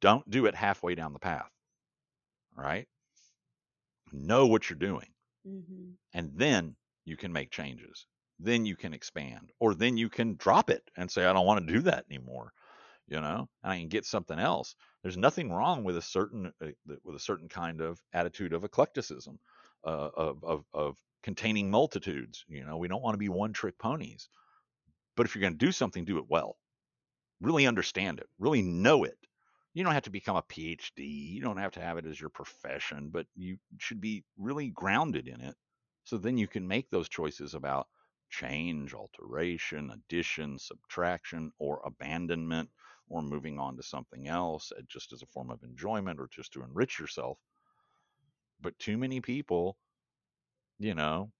Don't do it halfway down the path, right? Know what you're doing. Mm-hmm. And then you can make changes. Then you can expand, or then you can drop it and say, I don't want to do that anymore. You know, and I can get something else. There's nothing wrong with a certain uh, with a certain kind of attitude of eclecticism, uh, of, of of containing multitudes. You know, we don't want to be one trick ponies. But if you're going to do something, do it well. Really understand it. Really know it you don't have to become a PhD. You don't have to have it as your profession, but you should be really grounded in it. So then you can make those choices about change, alteration, addition, subtraction, or abandonment, or moving on to something else uh, just as a form of enjoyment or just to enrich yourself. But too many people, you know,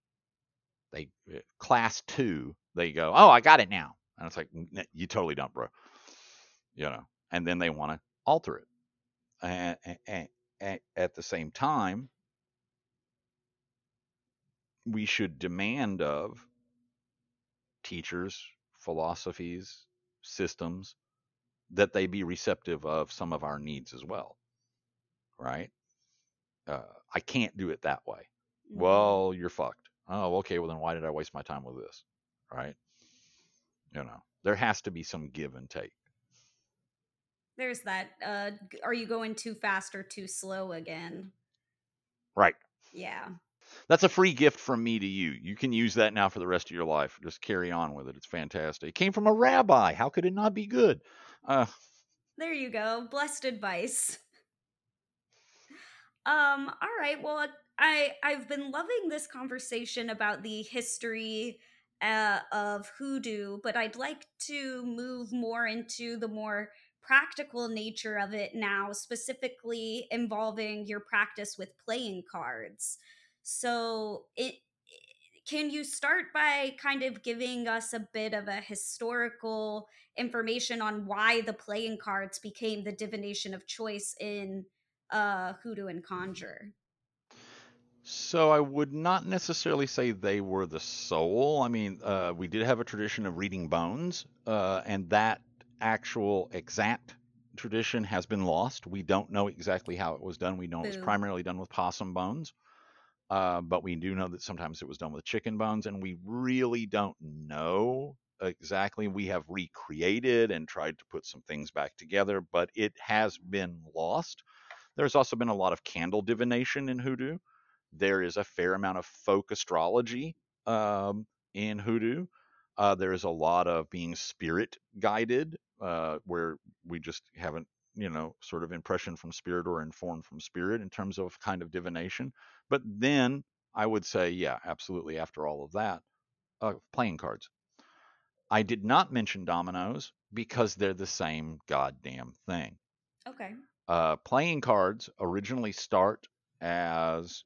they uh, class two, they go, oh, I got it now. And it's like, you totally don't, bro. You know, and then they want to alter it. And, and, and at the same time, we should demand of teachers, philosophies, systems that they be receptive of some of our needs as well. Right? Uh, I can't do it that way. Mm-hmm. Well, you're fucked. Oh, okay. Well, then why did I waste my time with this? Right? You know, there has to be some give and take there's that. Uh, are you going too fast or too slow again? Right. Yeah. That's a free gift from me to you. You can use that now for the rest of your life. Just carry on with it. It's fantastic. It came from a rabbi. How could it not be good? Uh, there you go. Blessed advice. Um, all right. Well, I I've been loving this conversation about the history uh, of hoodoo, but I'd like to move more into the more practical nature of it now, specifically involving your practice with playing cards. So, it can you start by kind of giving us a bit of a historical information on why the playing cards became the divination of choice in uh, hoodoo and conjure? So I would not necessarily say they were the soul. I mean, uh, we did have a tradition of reading bones, uh, and that actual exact tradition has been lost. We don't know exactly how it was done. We know Boo. it was primarily done with possum bones, uh, but we do know that sometimes it was done with chicken bones, and we really don't know exactly. We have recreated and tried to put some things back together, but it has been lost. There's also been a lot of candle divination in hoodoo. There is a fair amount of folk astrology um, in hoodoo. Uh, there is a lot of being spirit guided, uh, where we just haven't, you know, sort of impression from spirit or informed from spirit in terms of kind of divination. But then I would say, yeah, absolutely. After all of that, uh, playing cards. I did not mention dominoes because they're the same goddamn thing. Okay. Uh, playing cards originally start as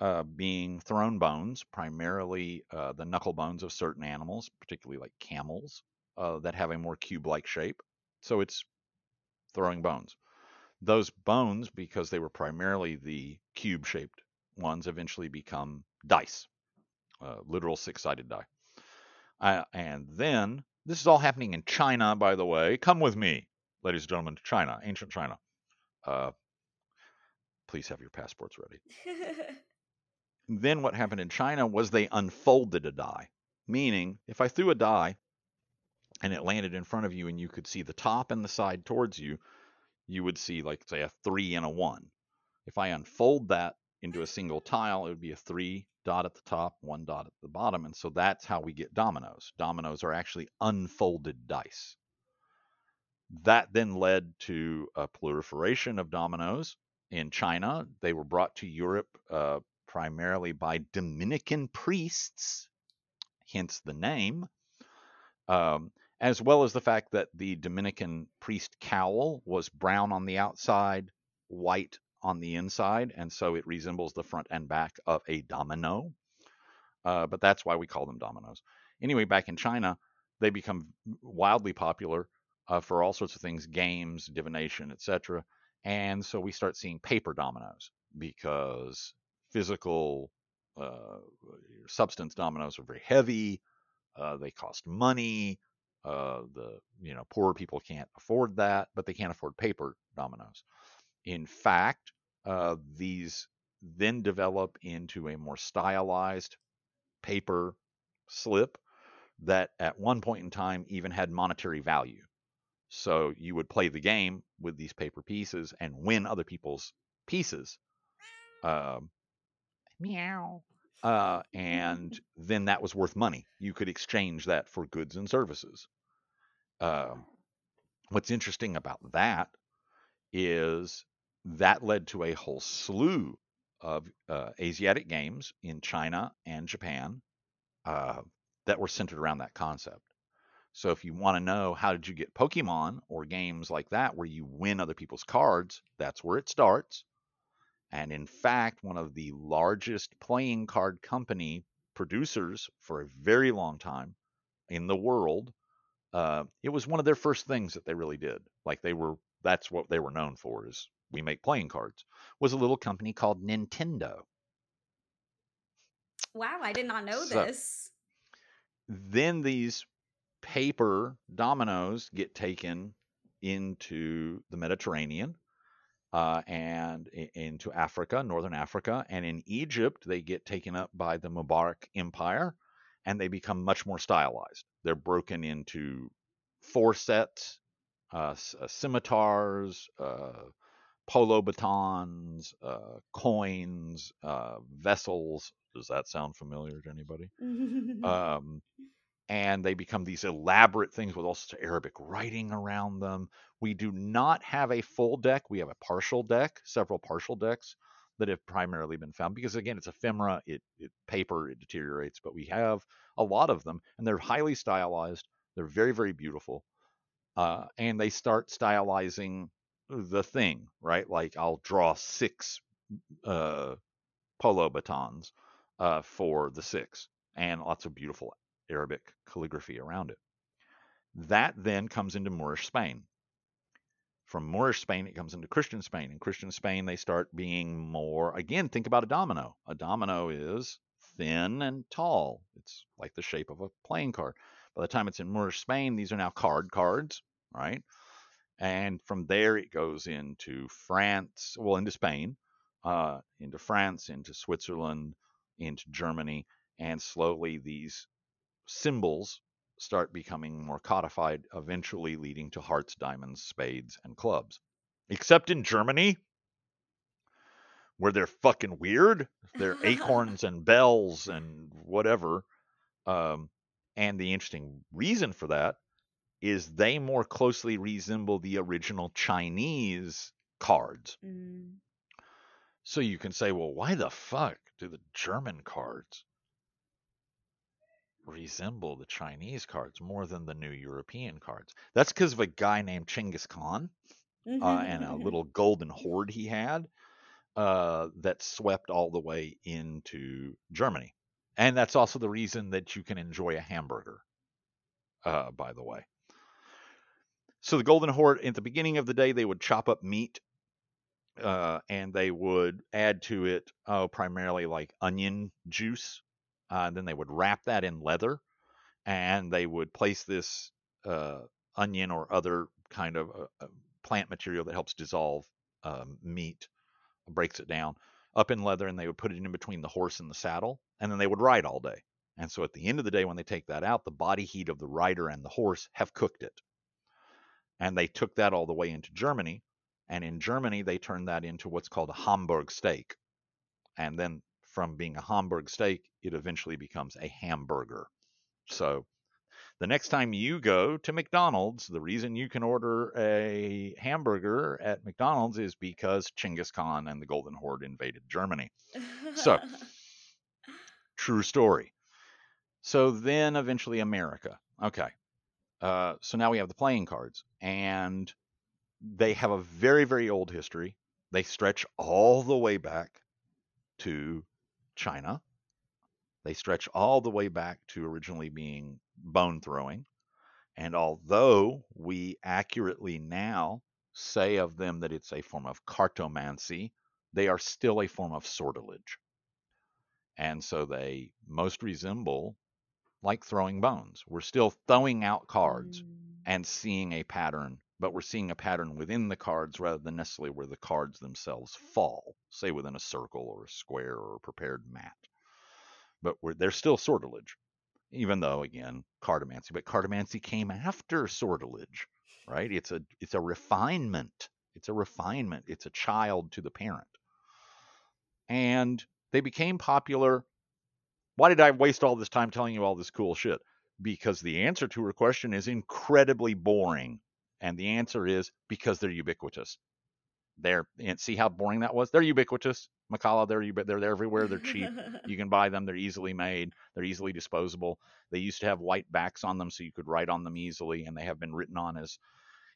uh, being thrown bones, primarily uh, the knuckle bones of certain animals, particularly like camels, uh, that have a more cube like shape. So it's throwing bones. Those bones, because they were primarily the cube shaped ones, eventually become dice. uh, literal six sided die. Uh, and then, this is all happening in China, by the way. Come with me, ladies and gentlemen, to China, ancient China. Uh, please have your passports ready. then, what happened in China was they unfolded a die, meaning if I threw a die and it landed in front of you and you could see the top and the side towards you, you would see, like, say, a three and a one. If I unfold that into a single tile, it would be a three dot at the top, one dot at the bottom. And so that's how we get dominoes. Dominoes are actually unfolded dice. That then led to a proliferation of dominoes in China. They were brought to Europe uh, primarily by Dominican priests, hence the name, um, as well as the fact that the Dominican priest cowl was brown on the outside, white on the inside, and so it resembles the front and back of a domino. Uh, but that's why we call them dominoes. Anyway, back in China, they become wildly popular uh, for all sorts of things, games, divination, etc. And so we start seeing paper dominoes because physical uh, substance dominoes are very heavy. Uh, they cost money. Uh, the you know poorer people can't afford that, but they can't afford paper dominoes. In fact, uh, these then develop into a more stylized paper slip that at one point in time even had monetary value. So you would play the game with these paper pieces and win other people's pieces. Um, meow. Uh, and then that was worth money. You could exchange that for goods and services. Uh, what's interesting about that is that led to a whole slew of uh, Asiatic games in China and Japan uh, that were centered around that concept. So if you want to know how did you get Pokemon or games like that where you win other people's cards, that's where it starts. And in fact, one of the largest playing card company producers for a very long time in the world, uh, it was one of their first things that they really did. Like they were, that's what they were known for is we make playing cards, was a little company called Nintendo. Wow, I did not know So- this. Then these paper dominoes get taken into the Mediterranean uh, and into Africa, northern Africa, and in Egypt they get taken up by the Mamluk Empire, and they become much more stylized. They're broken into four sets, uh, uh, scimitars, uh, polo batons, uh, coins, uh, vessels. Does that sound familiar to anybody? um, and they become these elaborate things with all sorts of Arabic writing around them. We do not have a full deck. We have a partial deck, several partial decks that have primarily been found because again, it's ephemera, it, it paper, it deteriorates, but we have a lot of them, and they're highly stylized. They're very, very beautiful, uh, and they start stylizing the thing, right? Like I'll draw six uh, polo batons uh, for the six, and lots of beautiful Arabic calligraphy around it. That then comes into Moorish Spain. From Moorish Spain, it comes into Christian Spain. In Christian Spain, they start being more, again, think about a domino. A domino is thin and tall, it's like the shape of a playing card. By the time it's in Moorish Spain, these are now card cards, right? And from there, it goes into France, well, into Spain, uh, into France, into Switzerland, into Germany, and slowly these symbols start becoming more codified, eventually leading to hearts, diamonds, spades, and clubs. Except in Germany, where they're fucking weird. They're acorns and bells and whatever. Um, and the interesting reason for that is they more closely resemble the original Chinese cards. Mm. So you can say, well, why the fuck do the German cards resemble the Chinese cards more than the new European cards? That's because of a guy named Chinggis Khan uh, and a little golden horde he had uh, that swept all the way into Germany. And that's also the reason that you can enjoy a hamburger, uh, by the way. So the Golden Horde, at the beginning of the day, they would chop up meat uh, and they would add to it oh, primarily like onion juice Uh, then they would wrap that in leather, and they would place this uh, onion or other kind of uh, uh plant material that helps dissolve um, meat, breaks it down, up in leather, and they would put it in between the horse and the saddle, and then they would ride all day. And so at the end of the day, when they take that out, the body heat of the rider and the horse have cooked it. And they took that all the way into Germany. And in Germany, they turned that into what's called a Hamburg steak. And then from being a Hamburg steak, it eventually becomes a hamburger. So the next time you go to McDonald's, the reason you can order a hamburger at McDonald's is because Chinggis Khan and the Golden Horde invaded Germany. So, true story. So then eventually America. Okay. Uh, so now we have the playing cards, and they have a very, very old history. They stretch all the way back to China. They stretch all the way back to originally being bone throwing. And although we accurately now say of them that it's a form of cartomancy, they are still a form of sortilege. And so they most resemble like throwing bones. We're still throwing out cards mm. and seeing a pattern, but we're seeing a pattern within the cards rather than necessarily where the cards themselves fall, say within a circle or a square or a prepared mat. But they're still sortilege even though again cartomancy but cartomancy came after sortilege right? It's a it's a refinement. It's a refinement. It's a child to the parent. And they became popular. Why did i waste all this time telling you all this cool shit? Because the answer to her question is incredibly boring and the answer is because they're ubiquitous they're and see how boring that was they're ubiquitous they're they're, they're everywhere. They're cheap. you can buy them. They're easily made. They're easily disposable. They used to have white backs on them, so you could write on them easily, and they have been written on as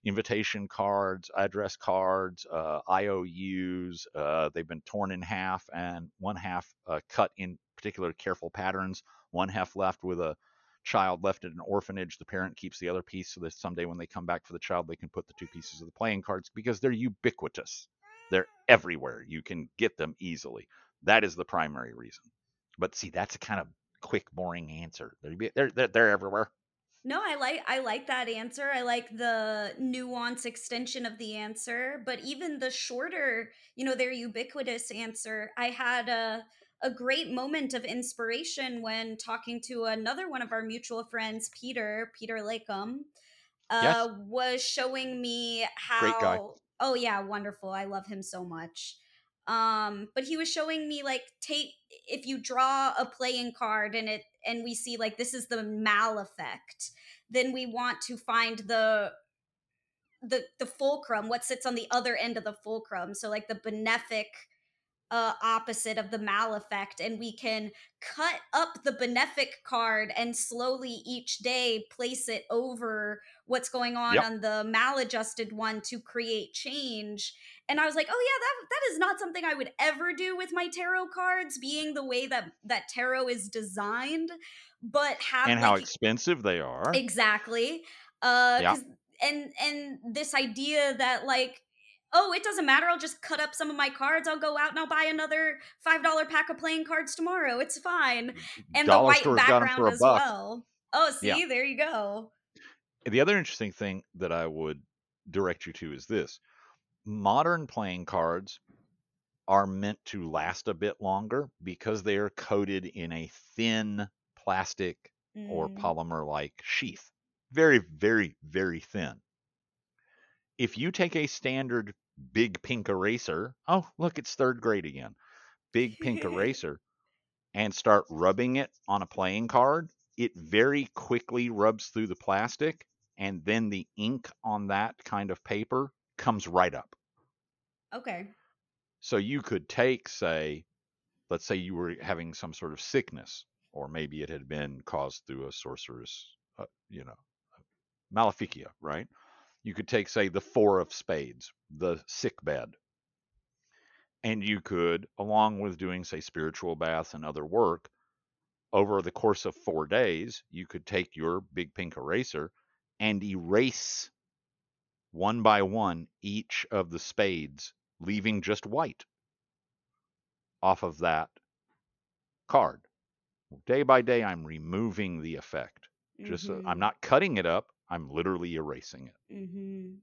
invitation cards, address cards, uh, IOUs. Uh, they've been torn in half, and one half uh, cut in particular careful patterns. One half left with a child left at an orphanage. The parent keeps the other piece so that someday when they come back for the child, they can put the two pieces of the playing cards because they're ubiquitous. They're everywhere. You can get them easily. That is the primary reason. But see, that's a kind of quick, boring answer. They're they're they're, everywhere. No, I like I like that answer. I like the nuance extension of the answer, but even the shorter, you know, their ubiquitous answer. I had a a great moment of inspiration when talking to another one of our mutual friends, Peter, Peter Lakem, uh, yes. was showing me how Oh yeah, wonderful. I love him so much. Um, but he was showing me like take if you draw a playing card and it and we see like this is the malefic, then we want to find the the the fulcrum, what sits on the other end of the fulcrum. So like the benefic uh, opposite of the malefic, and we can cut up the benefic card and slowly each day place it over what's going on yep. on the maladjusted one to create change. And I was like, oh yeah, that that is not something I would ever do with my tarot cards, being the way that that tarot is designed. But have and like, how expensive they are exactly. Uh, yeah. and and this idea that like oh, it doesn't matter. I'll just cut up some of my cards. I'll go out and I'll buy another five dollar pack of playing cards tomorrow. It's fine. And Dollar the white background as buck. well. Oh, see, yeah. there you go. The other interesting thing that I would direct you to is this: modern playing cards are meant to last a bit longer because they are coated in a thin plastic mm. or polymer like sheath. Very, very, very thin if you take a standard big pink eraser, oh, look, it's third grade again. Big pink eraser, and start rubbing it on a playing card, it very quickly rubs through the plastic, and then the ink on that kind of paper comes right up. Okay. So you could take, say, let's say you were having some sort of sickness, or maybe it had been caused through a sorceress, uh, you know, maleficia, right? You could take, say, the four of spades, the sick bed, and you could, along with doing, say, spiritual baths and other work, over the course of four days, you could take your big pink eraser and erase one by one each of the spades, leaving just white off of that card. Day by day, I'm removing the effect. Just uh, I'm not cutting it up. I'm literally erasing it. Mm-hmm.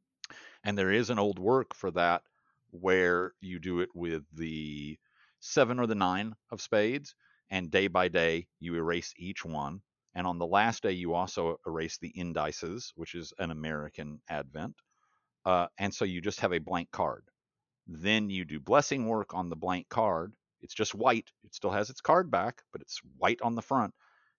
And there is an old work for that where you do it with the seven or the nine of spades, and day by day you erase each one. And on the last day, you also erase the indices, which is an American advent. Uh, and so you just have a blank card. Then you do blessing work on the blank card. It's just white. It still has its card back, but it's white on the front.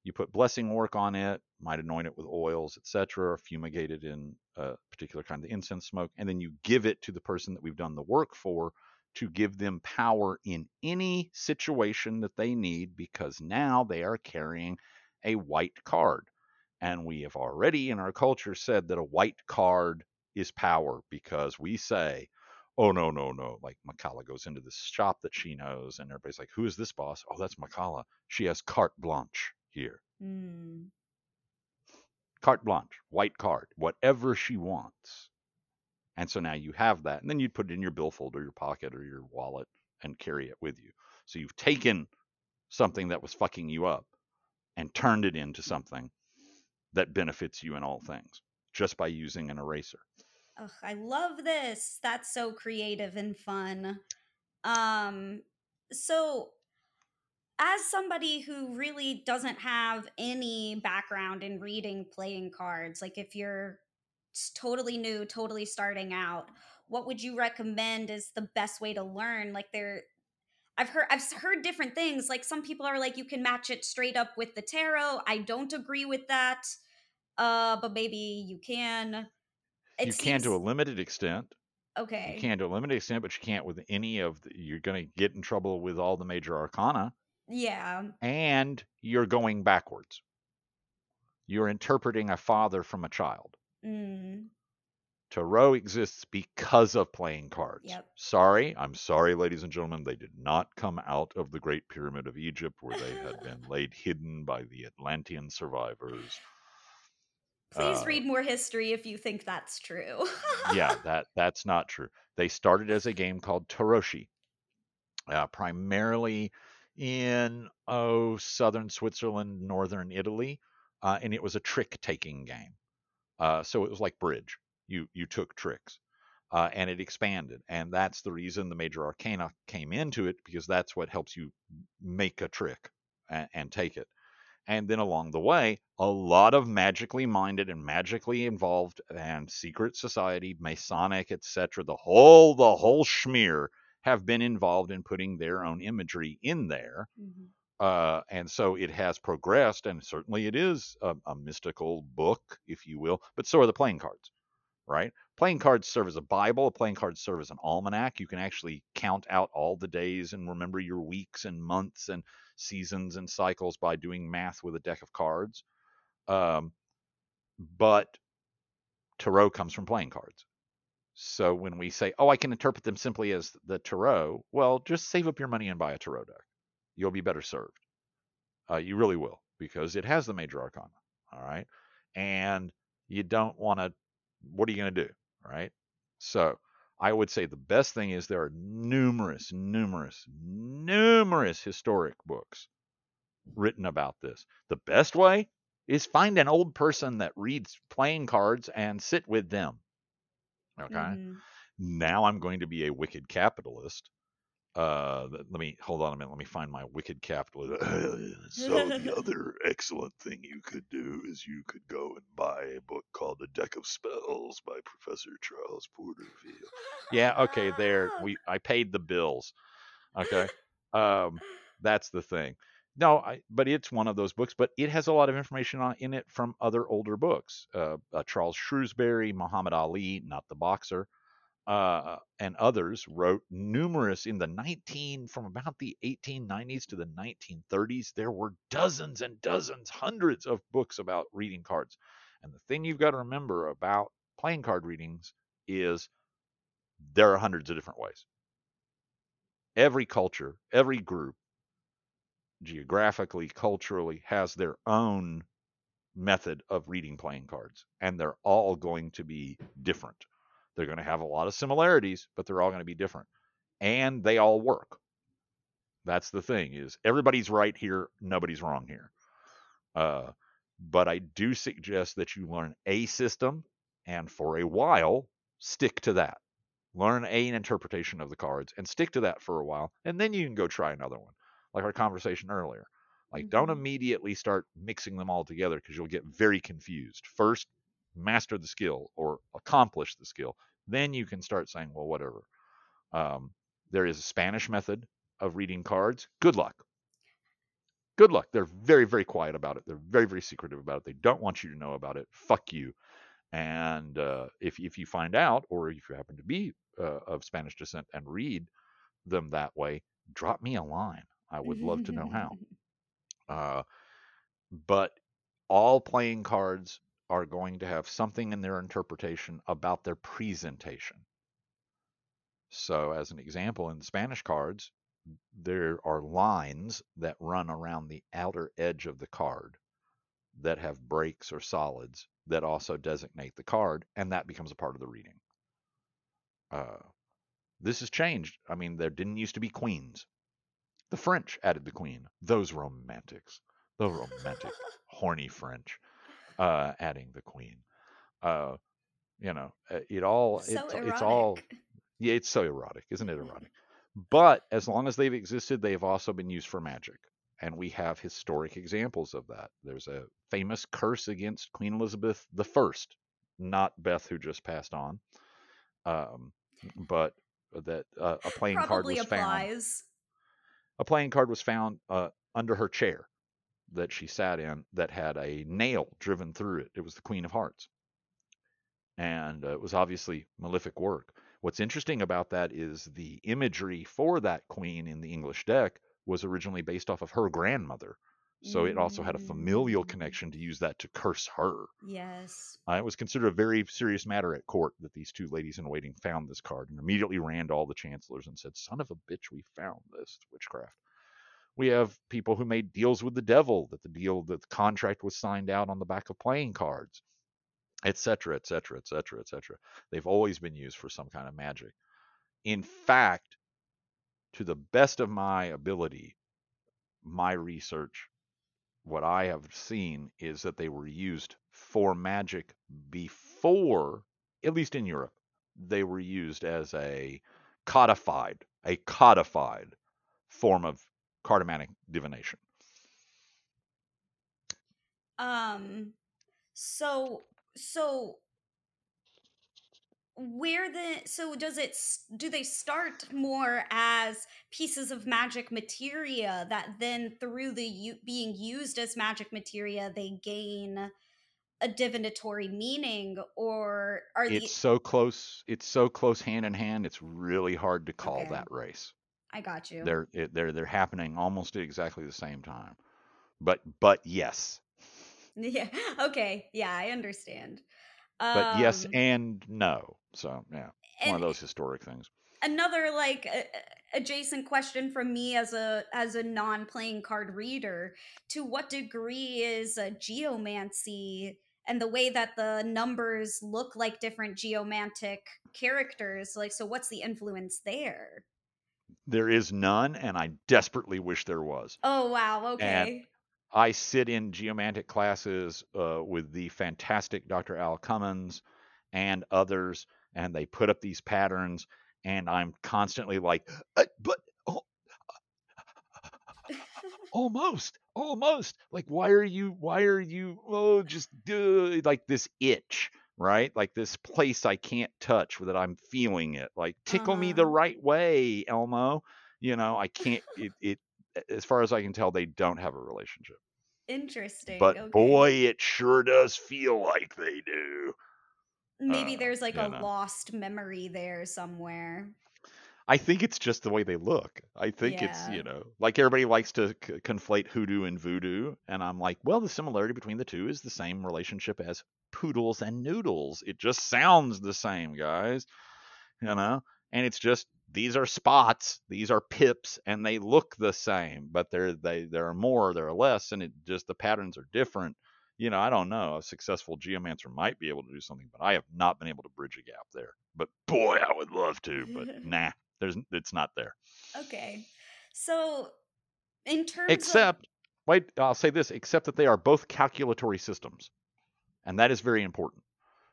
You put blessing work on it, might anoint it with oils, etc., or fumigate it in a particular kind of incense smoke, and then you give it to the person that we've done the work for to give them power in any situation that they need because now they are carrying a white card. And we have already in our culture said that a white card is power because we say, oh, no, no, no. Like Makala goes into this shop that she knows, and everybody's like, who is this boss? Oh, that's Makala. She has carte blanche here. Mm. Carte blanche, white card, whatever she wants. And so now you have that. And then you'd put it in your billfold or your pocket or your wallet and carry it with you. So you've taken something that was fucking you up and turned it into something that benefits you in all things just by using an eraser. Ugh, I love this. That's so creative and fun. Um, so as somebody who really doesn't have any background in reading playing cards, like if you're totally new, totally starting out, what would you recommend is the best way to learn? Like there I've heard I've heard different things. Like some people are like you can match it straight up with the tarot. I don't agree with that. Uh but maybe you can. It you seems... can to a limited extent. Okay. You can to a limited extent, but you can't with any of the, you're going to get in trouble with all the major arcana. Yeah. And you're going backwards. You're interpreting a father from a child. Mm. Tarot exists because of playing cards. Yep. Sorry, I'm sorry, ladies and gentlemen, they did not come out of the Great Pyramid of Egypt where they had been laid hidden by the Atlantean survivors. Please uh, read more history if you think that's true. yeah, that that's not true. They started as a game called Tarocchi, uh, primarily in oh southern Switzerland, northern Italy, uh, and it was a trick taking game. Uh, so it was like bridge. You you took tricks, uh, and it expanded, and that's the reason the major arcana came into it because that's what helps you make a trick and, and take it. And then along the way, a lot of magically minded and magically involved and secret society, Masonic, etc. The whole the whole schmear have been involved in putting their own imagery in there. Mm-hmm. Uh, and so it has progressed, and certainly it is a, a, mystical book, if you will, but so are the playing cards, right? Playing cards serve as a Bible, playing cards serve as an almanac. You can actually count out all the days and remember your weeks and months and seasons and cycles by doing math with a deck of cards. Um, but tarot comes from playing cards. So when we say, oh, I can interpret them simply as the tarot, well, just save up your money and buy a tarot deck you'll be better served. Uh, you really will because it has the major arcana. All right. And you don't want to, what are you going to do? Right. So I would say the best thing is there are numerous, numerous, numerous historic books written about this. The best way is find an old person that reads playing cards and sit with them. Okay. Mm-hmm. Now I'm going to be a wicked capitalist uh, let me hold on a minute. Let me find my wicked capitalist. so the other excellent thing you could do is you could go and buy a book called The Deck of Spells by Professor Charles Porterfield. Yeah, okay, there. We I paid the bills. Okay, um, that's the thing. No, I, but it's one of those books. But it has a lot of information on, in it from other older books. Uh, uh, Charles Shrewsbury, Muhammad Ali, not the boxer uh, and others wrote numerous in the 19 from about the 1890s to the 1930s. There were dozens and dozens, hundreds of books about reading cards. And the thing you've got to remember about playing card readings is there are hundreds of different ways. Every culture, every group, geographically, culturally, has their own method of reading playing cards, and they're all going to be different. They're going to have a lot of similarities, but they're all going to be different. And they all work. That's the thing is everybody's right here, nobody's wrong here. Uh, but I do suggest that you learn a system and for a while stick to that. Learn a, an interpretation of the cards and stick to that for a while, and then you can go try another one, like our conversation earlier. Like, mm-hmm. don't immediately start mixing them all together because you'll get very confused. First, master the skill or accomplish the skill. Then you can start saying, well, whatever. Um, there is a Spanish method of reading cards. Good luck. Good luck. They're very, very quiet about it. They're very, very secretive about it. They don't want you to know about it. Fuck you. And uh, if if you find out, or if you happen to be uh, of Spanish descent and read them that way, drop me a line. I would love to know how. Uh, but all playing cards are going to have something in their interpretation about their presentation. So, as an example, in Spanish cards, there are lines that run around the outer edge of the card that have breaks or solids that also designate the card, and that becomes a part of the reading. Uh, this has changed. I mean, there didn't used to be queens. The French added the queen. Those romantics, the romantic, horny French, uh, adding the queen. Uh, you know, uh, it all so it, it's all yeah, it's so erotic, isn't it erotic? But as long as they've existed, they've also been used for magic. And we have historic examples of that. There's a famous curse against Queen Elizabeth I, not Beth, who just passed on. Um, but that uh, a playing card was applies. A playing card was found uh, under her chair that she sat in that had a nail driven through it. It was the Queen of Hearts. And uh, it was obviously malefic work. What's interesting about that is the imagery for that queen in the English deck was originally based off of her grandmother. So mm. it also had a familial mm. connection to use that to curse her. Yes. Uh, it was considered a very serious matter at court that these two ladies in waiting found this card and immediately ran to all the chancellors and said, Son of a bitch, we found this. Witchcraft. We have people who made deals with the devil, that the deal, that the contract was signed out on the back of playing cards etc., etc., etc., etc. They've always been used for some kind of magic. In fact, to the best of my ability, my research, what I have seen is that they were used for magic before, at least in Europe, they were used as a codified, a codified form of cartomantic divination. Um, so so where the so does it do they start more as pieces of magic materia that then through the u- being used as magic materia they gain a divinatory meaning or are it's the... so close it's so close hand in hand it's really hard to call okay. that race i got you they're they're they're happening almost at exactly the same time but but yes Yeah. Okay. Yeah, I understand. But yes and no. So yeah, one of those historic things. Another like uh, adjacent question from me as a as a non-playing card reader: To what degree is a geomancy and the way that the numbers look like different geomantic characters? Like, so what's the influence there? There is none, and I desperately wish there was. Oh wow! Okay. And I sit in geomantic classes uh, with the fantastic Dr. Al Cummins and others, and they put up these patterns, and I'm constantly like, uh, but oh, almost, almost. Like, why are you, why are you, oh, just uh, like this itch, right? Like this place I can't touch that I'm feeling it. Like, tickle uh-huh. me the uh-huh. right way, Elmo. You know, I can't, it, it, as far as I can tell, they don't have a relationship. Interesting. But okay. boy, it sure does feel like they do. Maybe uh, there's like a lost memory there somewhere. I think it's just the way they look. I think yeah. it's, you know, like everybody likes to c- conflate hoodoo and voodoo. And I'm like, well, the similarity between the two is the same relationship as poodles and noodles. It just sounds the same, guys. You know? And it's just these are spots, these are pips, and they look the same, but there they there are more, there are less, and it just the patterns are different. You know, I don't know. A successful geomancer might be able to do something, but I have not been able to bridge a gap there. But boy, I would love to, but nah, there's it's not there. Okay. So, in terms Except, of, wait, I'll say this, except that they are both calculatory systems. And that is very important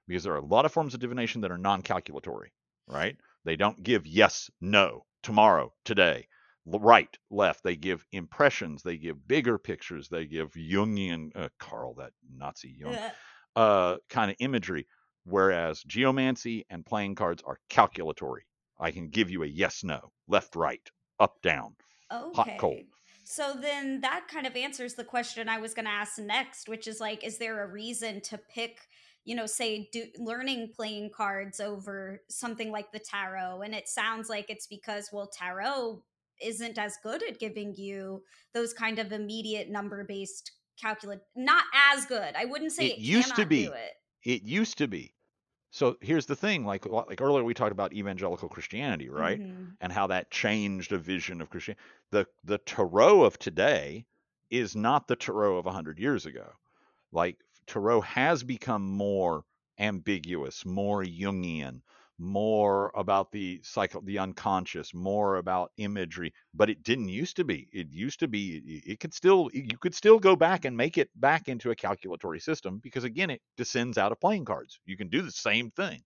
because there are a lot of forms of divination that are non calculatory, right? They don't give yes, no, tomorrow, today, right, left. They give impressions. They give bigger pictures. They give Jungian, uh, Carl, that Nazi Jung, uh, uh, kind of imagery. Whereas geomancy and playing cards are calculatory. I can give you a yes, no, left, right, up, down, hot, cold. So then that kind of answers the question I was going to ask next, which is like, is there a reason to pick, you know, say, do, learning playing cards over something like the tarot? And it sounds like it's because, well, tarot isn't as good at giving you those kind of immediate number based calculate. Not as good. I wouldn't say It it, used to be. do it. It used to be. So here's the thing, like like earlier we talked about evangelical Christianity, right? Mhm. And how that changed a vision of Christianity. The the Tarot of today is not the Tarot of 100 years ago. Like Tarot has become more ambiguous, more Jungian, more about the psycho the unconscious, more about imagery, but it didn't used to be. It used to be it could still you could still go back and make it back into a calculatory system because again it descends out of playing cards. You can do the same thing.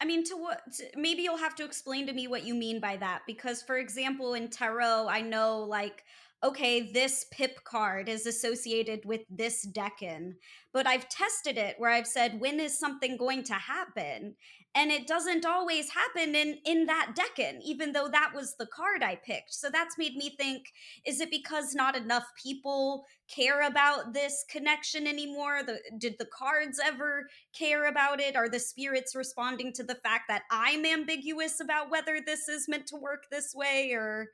I mean, to what? Maybe you'll have to explain to me what you mean by that. Because, for example, in tarot, I know like, okay, this pip card is associated with this decan, but I've tested it where I've said, when is something going to happen? And it doesn't always happen in in that decan, even though that was the card I picked. So that's made me think: Is it because not enough people care about this connection anymore? The, did the cards ever care about it? Are the spirits responding to the fact that I'm ambiguous about whether this is meant to work this way or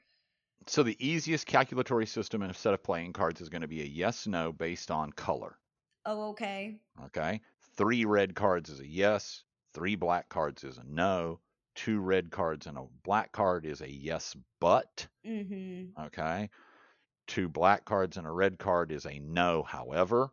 So the easiest calculatory system in a set of playing cards is going to be a yes no based on color. oh okay. Okay. Three red cards is a yes. Three black cards is a no. Two red cards and a black card is a yes, but. Mhm. Okay. Two black cards and a red card is a no, however.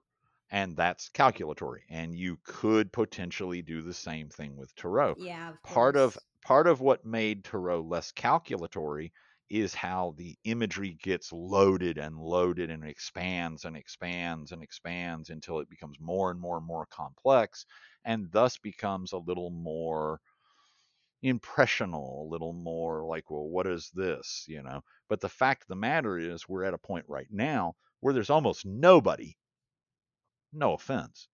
And that's calculatory. And you could potentially do the same thing with Tarot. Yeah, of Part of part of what made Tarot less calculatory is how the imagery gets loaded and loaded and expands and expands and expands until it becomes more and more and more complex and thus becomes a little more impressional, a little more like, well, what is this? You know. But the fact of the matter is we're at a point right now where there's almost nobody, no offense,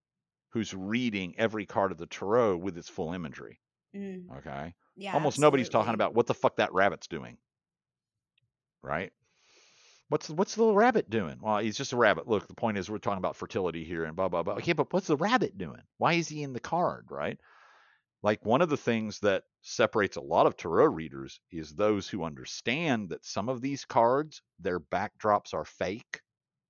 who's reading every card of the tarot with its full imagery. Mm, Okay. yeah, Almost nobody's talking about what the fuck that rabbit's doing. Right? What's what's the little rabbit doing? Well, he's just a rabbit. Look, the point is we're talking about fertility here and blah blah blah. Okay, but what's the rabbit doing? Why is he in the card, right? Like one of the things that separates a lot of tarot readers is those who understand that some of these cards, their backdrops are fake.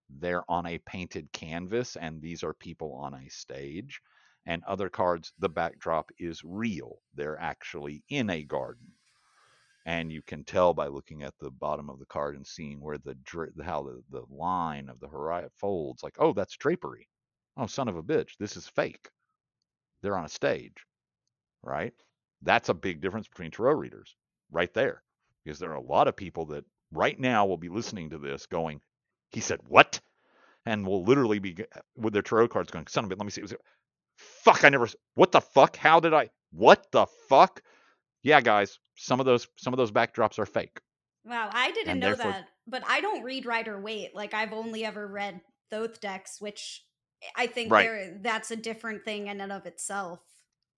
They're on a painted canvas and these are people on a stage. And other cards, the backdrop is real. They're actually in a garden and you can tell by looking at the bottom of the card and seeing where the how the, the line of the horizon folds like oh that's drapery. Oh son of a bitch this is fake. They're on a stage. Right? That's a big difference between tarot readers right there because there are a lot of people that right now will be listening to this going he said what? and will literally be with their tarot cards going son of a bitch let me see fuck i never what the fuck? How did i what the fuck? Yeah guys some of those some of those backdrops are fake Wow, I didn't and know therefore that. But I don't read Rider Waite. Like I've only ever read Thoth decks, which I think right there that's a different thing in and of itself.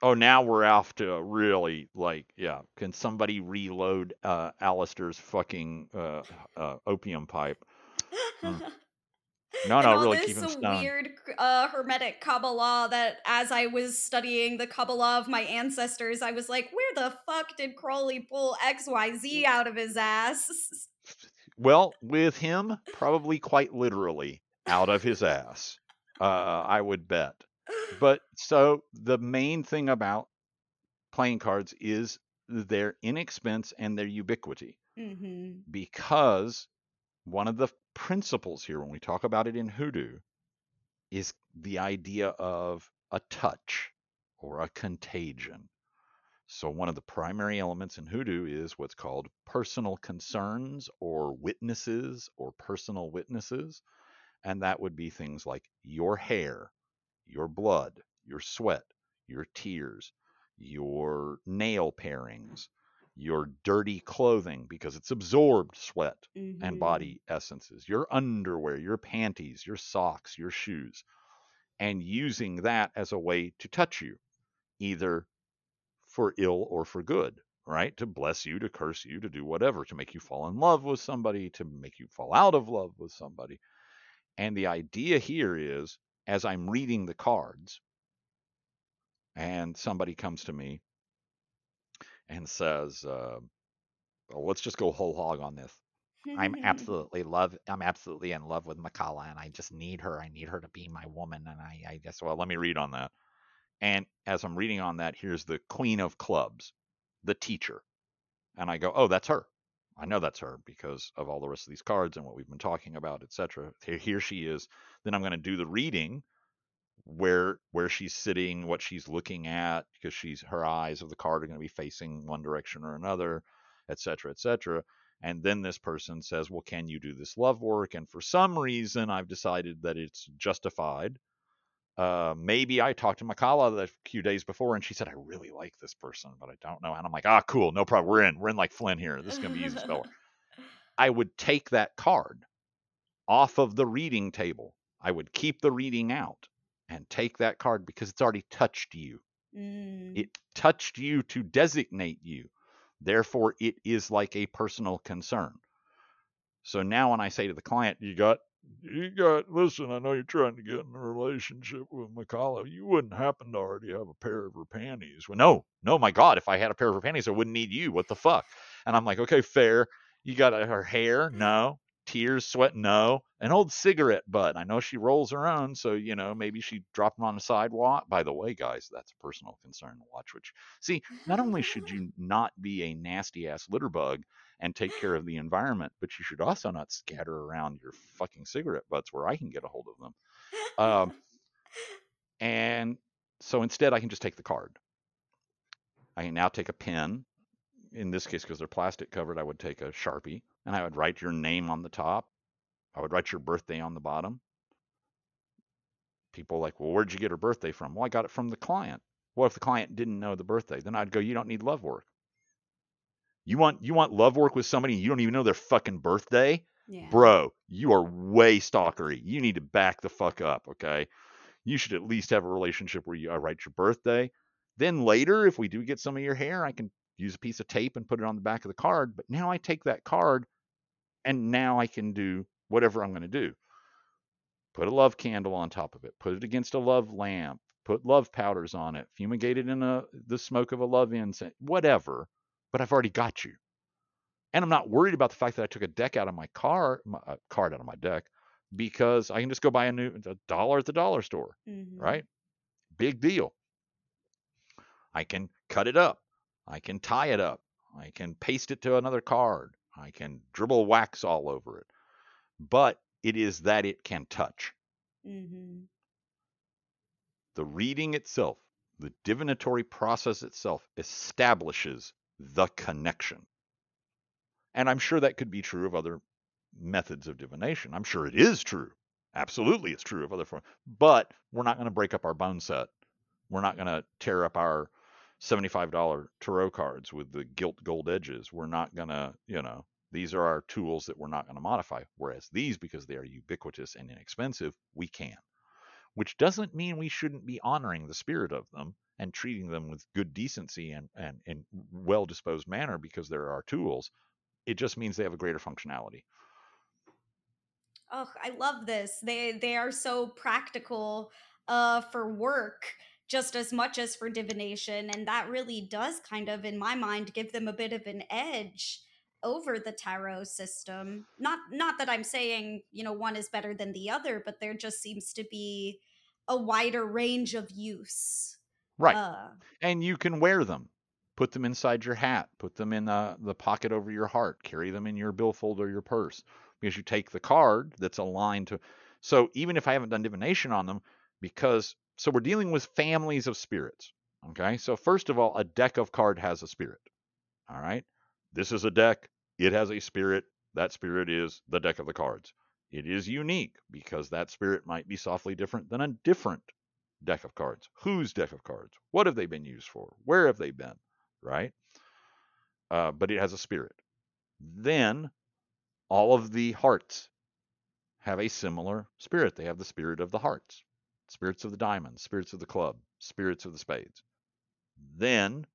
oh now we're off to really like yeah can somebody reload uh Aleister's fucking uh, uh opium pipe Mm. no no really this keep him stoned weird uh, hermetic Kabbalah that as I was studying the Kabbalah of my ancestors, I was like, where the fuck did Crowley pull XYZ out of his ass? well with him probably quite literally out of his ass uh i would bet. But so the main thing about playing cards is their inexpense and their ubiquity hmm because one of the principles here when we talk about it in hoodoo is the idea of a touch or a contagion So, one of the primary elements in hoodoo is what's called personal concerns or witnesses or personal witnesses. And that would be things like your hair, your blood, your sweat, your tears, your nail parings, your dirty clothing because it's absorbed sweat Mm-hmm. and body essences, your underwear, your panties, your socks, your shoes, and using that as a way to touch you, either for ill or for good, right? To bless you, to curse you, to do whatever, to make you fall in love with somebody, to make you fall out of love with somebody. And the idea here is as I'm reading the cards, and somebody comes to me and says, uh, oh, let's just go whole hog on this. I'm absolutely love. I'm absolutely in love with Makala, and I just need her. I need her to be my woman, and I, I guess. Well, let me read on that. And as I'm reading on that, here's the Queen of Clubs, the teacher, and I go, oh, that's her. I know that's her because of all the rest of these cards and what we've been talking about, etc. Here, here she is. Then I'm going to do the reading, where where she's sitting, what she's looking at, because she's her eyes of the card are going to be facing one direction or another, etc., etc. And then this person says, Well, can you do this love work? And for some reason, I've decided that it's justified. Uh, maybe I talked to Makala a few days before and she said, I really like this person, but I don't know. And I'm like, Ah, cool, no problem. We're in. We're in like Flynn here. This is going to be easy spell. I would take that card off of the reading table. I would keep the reading out and take that card because it's already touched you. Mm. It touched you to designate you. Therefore, it is like a personal concern. So now when I say to the client, you got, you got, listen, I know you're trying to get in a relationship with Makala. You wouldn't happen to already have a pair of her panties. Well, no, no, my God, if I had a pair of her panties, I wouldn't need you. What the fuck? And I'm like, okay, fair. You got uh, her hair? No. Tears, sweat? No. An old cigarette butt. I know she rolls her own, so you know maybe she dropped them on the sidewalk. By the way, guys, that's a personal concern. Watch which. See, not only should you not be a nasty ass litter bug and take care of the environment, but you should also not scatter around your fucking cigarette butts where I can get a hold of them. Um, and so instead, I can just take the card. I can now take a pen. In this case, because they're plastic covered, I would take a Sharpie and I would write your name on the top. I would write your birthday on the bottom. People are like, well, where'd you get her birthday from? Well, I got it from the client. What if the client didn't know the birthday? Then I'd go, you don't need love work. You want you want love work with somebody you don't even know their fucking birthday? yeah. Bro, you are way stalkery. You need to back the fuck up, okay? You should at least have a relationship where you I write your birthday. Then later, if we do get some of your hair, I can use a piece of tape and put it on the back of the card. But now I take that card and now I can do whatever I'm going to do. Put a love candle on top of it, put it against a love lamp, put love powders on it, fumigate it in a, the smoke of a love incense, whatever. But I've already got you. And I'm not worried about the fact that I took a deck out of my car, my, uh, card out of my deck, because I can just go buy a new a dollar at the dollar store, Mhm. right? Big deal. I can cut it up. I can tie it up. I can paste it to another card. I can dribble wax all over it. But it is that it can touch. Mm-hmm. The reading itself, the divinatory process itself, establishes the connection. And I'm sure that could be true of other methods of divination. I'm sure it is true. Absolutely, it's true of other forms. But we're not going to break up our bone set. We're not going to tear up our $75 tarot cards with the gilt gold edges. We're not going to, you know, these are our tools that we're not going to modify. Whereas these, because they are ubiquitous and inexpensive, we can. Which doesn't mean we shouldn't be honoring the spirit of them and treating them with good decency and, and, and well disposed manner because they're our tools. It just means they have a greater functionality. Oh, I love this. They they are so practical uh for work just as much as for divination and that really does kind of in my mind give them a bit of an edge over the tarot system. Not not that I'm saying, you know, one is better than the other, but there just seems to be a wider range of use. Right. Uh and you can wear them. Put them inside your hat. Put them in the, the pocket over your heart. Carry them in your billfold or your purse because you take the card that's aligned to. So even if I haven't done divination on them, because so we're dealing with families of spirits. Okay, so first of all, a deck of card has a spirit. All right, this is a deck. It has a spirit. That spirit is the deck of the cards. It is unique because that spirit might be softly different than a different deck of cards. Whose deck of cards? What have they been used for? Where have they been? Right? Uh, but it has a spirit. Then all of the hearts have a similar spirit. They have the spirit of the hearts, spirits of the diamonds, spirits of the club, spirits of the spades. Then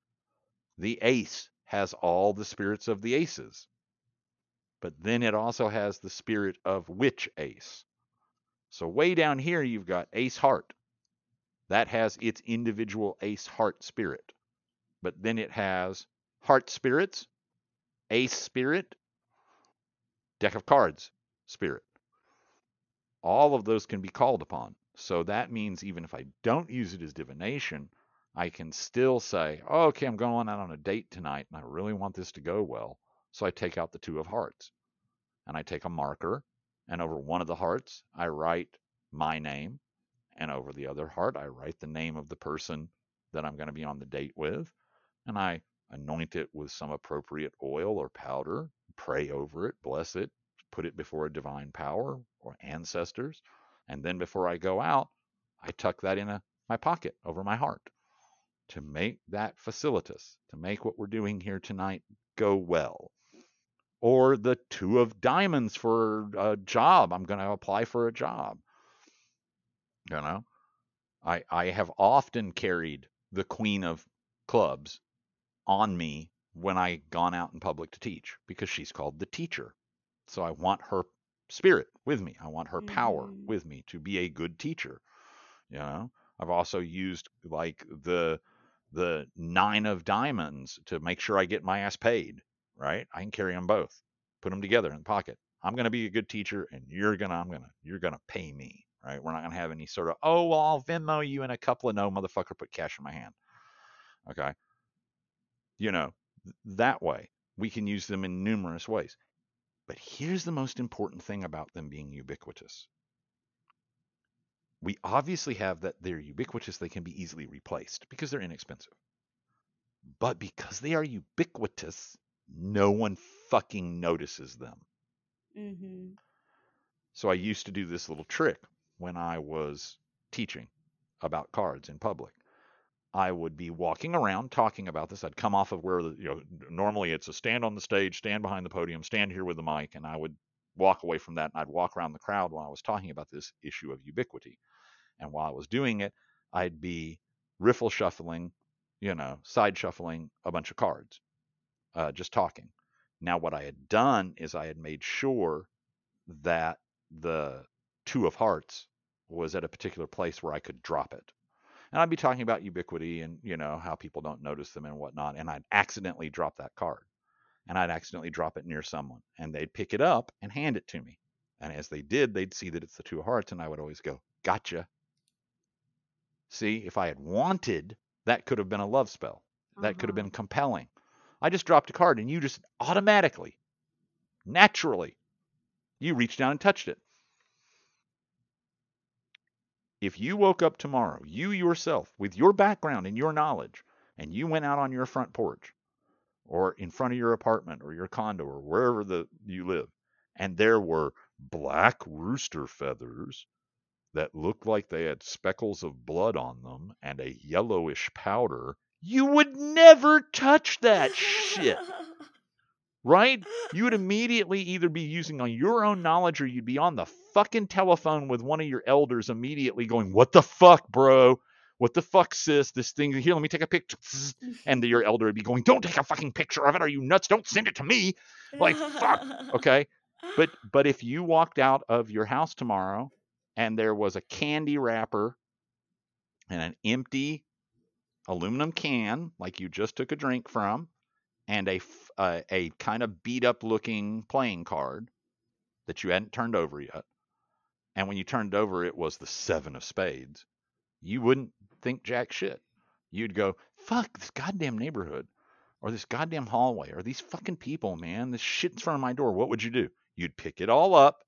the ace has all the spirits of the aces. But then it also has the spirit of which ace. So way down here, you've got ace heart. That has its individual ace heart spirit. But then it has heart spirits, ace spirit, deck of cards spirit. All of those can be called upon. So that means even if I don't use it as divination, I can still say, oh, okay, I'm going out on a date tonight and I really want this to go well. So I take out the two of hearts and I take a marker and over one of the hearts, I write my name. And over the other heart, I write the name of the person that I'm going to be on the date with. And I anoint it with some appropriate oil or powder, pray over it, bless it, put it before a divine power or ancestors. And then before I go out, I tuck that in a, my pocket over my heart to make that facilitus, to make what we're doing here tonight go well. Or the two of diamonds for a job. I'm going to apply for a job. You know, I I have often carried the queen of clubs on me when I gone out in public to teach because she's called the teacher. So I want her spirit with me. I want her power Mhm. with me to be a good teacher. You know, I've also used like the the nine of diamonds to make sure I get my ass paid. Right? I can carry them both, put them together in the pocket. I'm gonna be a good teacher, and you're gonna I'm gonna you're gonna pay me. Right? We're not gonna have any sort of oh well I'll Venmo you in a couple of no motherfucker put cash in my hand. Okay. You know th- that way we can use them in numerous ways. But here's the most important thing about them being ubiquitous. We obviously have that they're ubiquitous, they can be easily replaced because they're inexpensive. But because they are ubiquitous, no one fucking notices them. Mm-hmm. So I used to do this little trick when I was teaching about cards in public. I would be walking around talking about this. I'd come off of where the, you know, normally it's a stand on the stage, stand behind the podium, stand here with the mic, and I would walk away from that and I'd walk around the crowd while I was talking about this issue of ubiquity. And while I was doing it, I'd be riffle shuffling, you know, side shuffling a bunch of cards, uh, just talking. Now, what I had done is I had made sure that the two of hearts was at a particular place where I could drop it. And I'd be talking about ubiquity and, you know, how people don't notice them and whatnot. And I'd accidentally drop that card. And I'd accidentally drop it near someone. And they'd pick it up and hand it to me. And as they did, they'd see that it's the two hearts. And I would always go, gotcha. See, if I had wanted, that could have been a love spell. That could have Uh-huh. been compelling. I just dropped a card and you just automatically, naturally, you reached down and touched it. If you woke up tomorrow, you yourself, with your background and your knowledge, and you went out on your front porch or in front of your apartment or your condo or wherever the you live, and there were black rooster feathers that looked like they had speckles of blood on them and a yellowish powder, you would never touch that shit, right? You would immediately either be using on your own knowledge or you'd be on the fucking telephone with one of your elders immediately going, What the fuck, bro? What the fuck, sis? This thing here, let me take a picture. And your elder would be going, Don't take a fucking picture of it. Are you nuts? Don't send it to me. Like, fuck. Okay. But but if you walked out of your house tomorrow and there was a candy wrapper and an empty aluminum can, like you just took a drink from, and a uh, a kind of beat up looking playing card that you hadn't turned over yet, and when you turned over it was the seven of spades, you wouldn't think jack shit. You'd go, fuck this goddamn neighborhood, or this goddamn hallway, or these fucking people, man. This shit in front of my door. What would you do? You'd pick it all up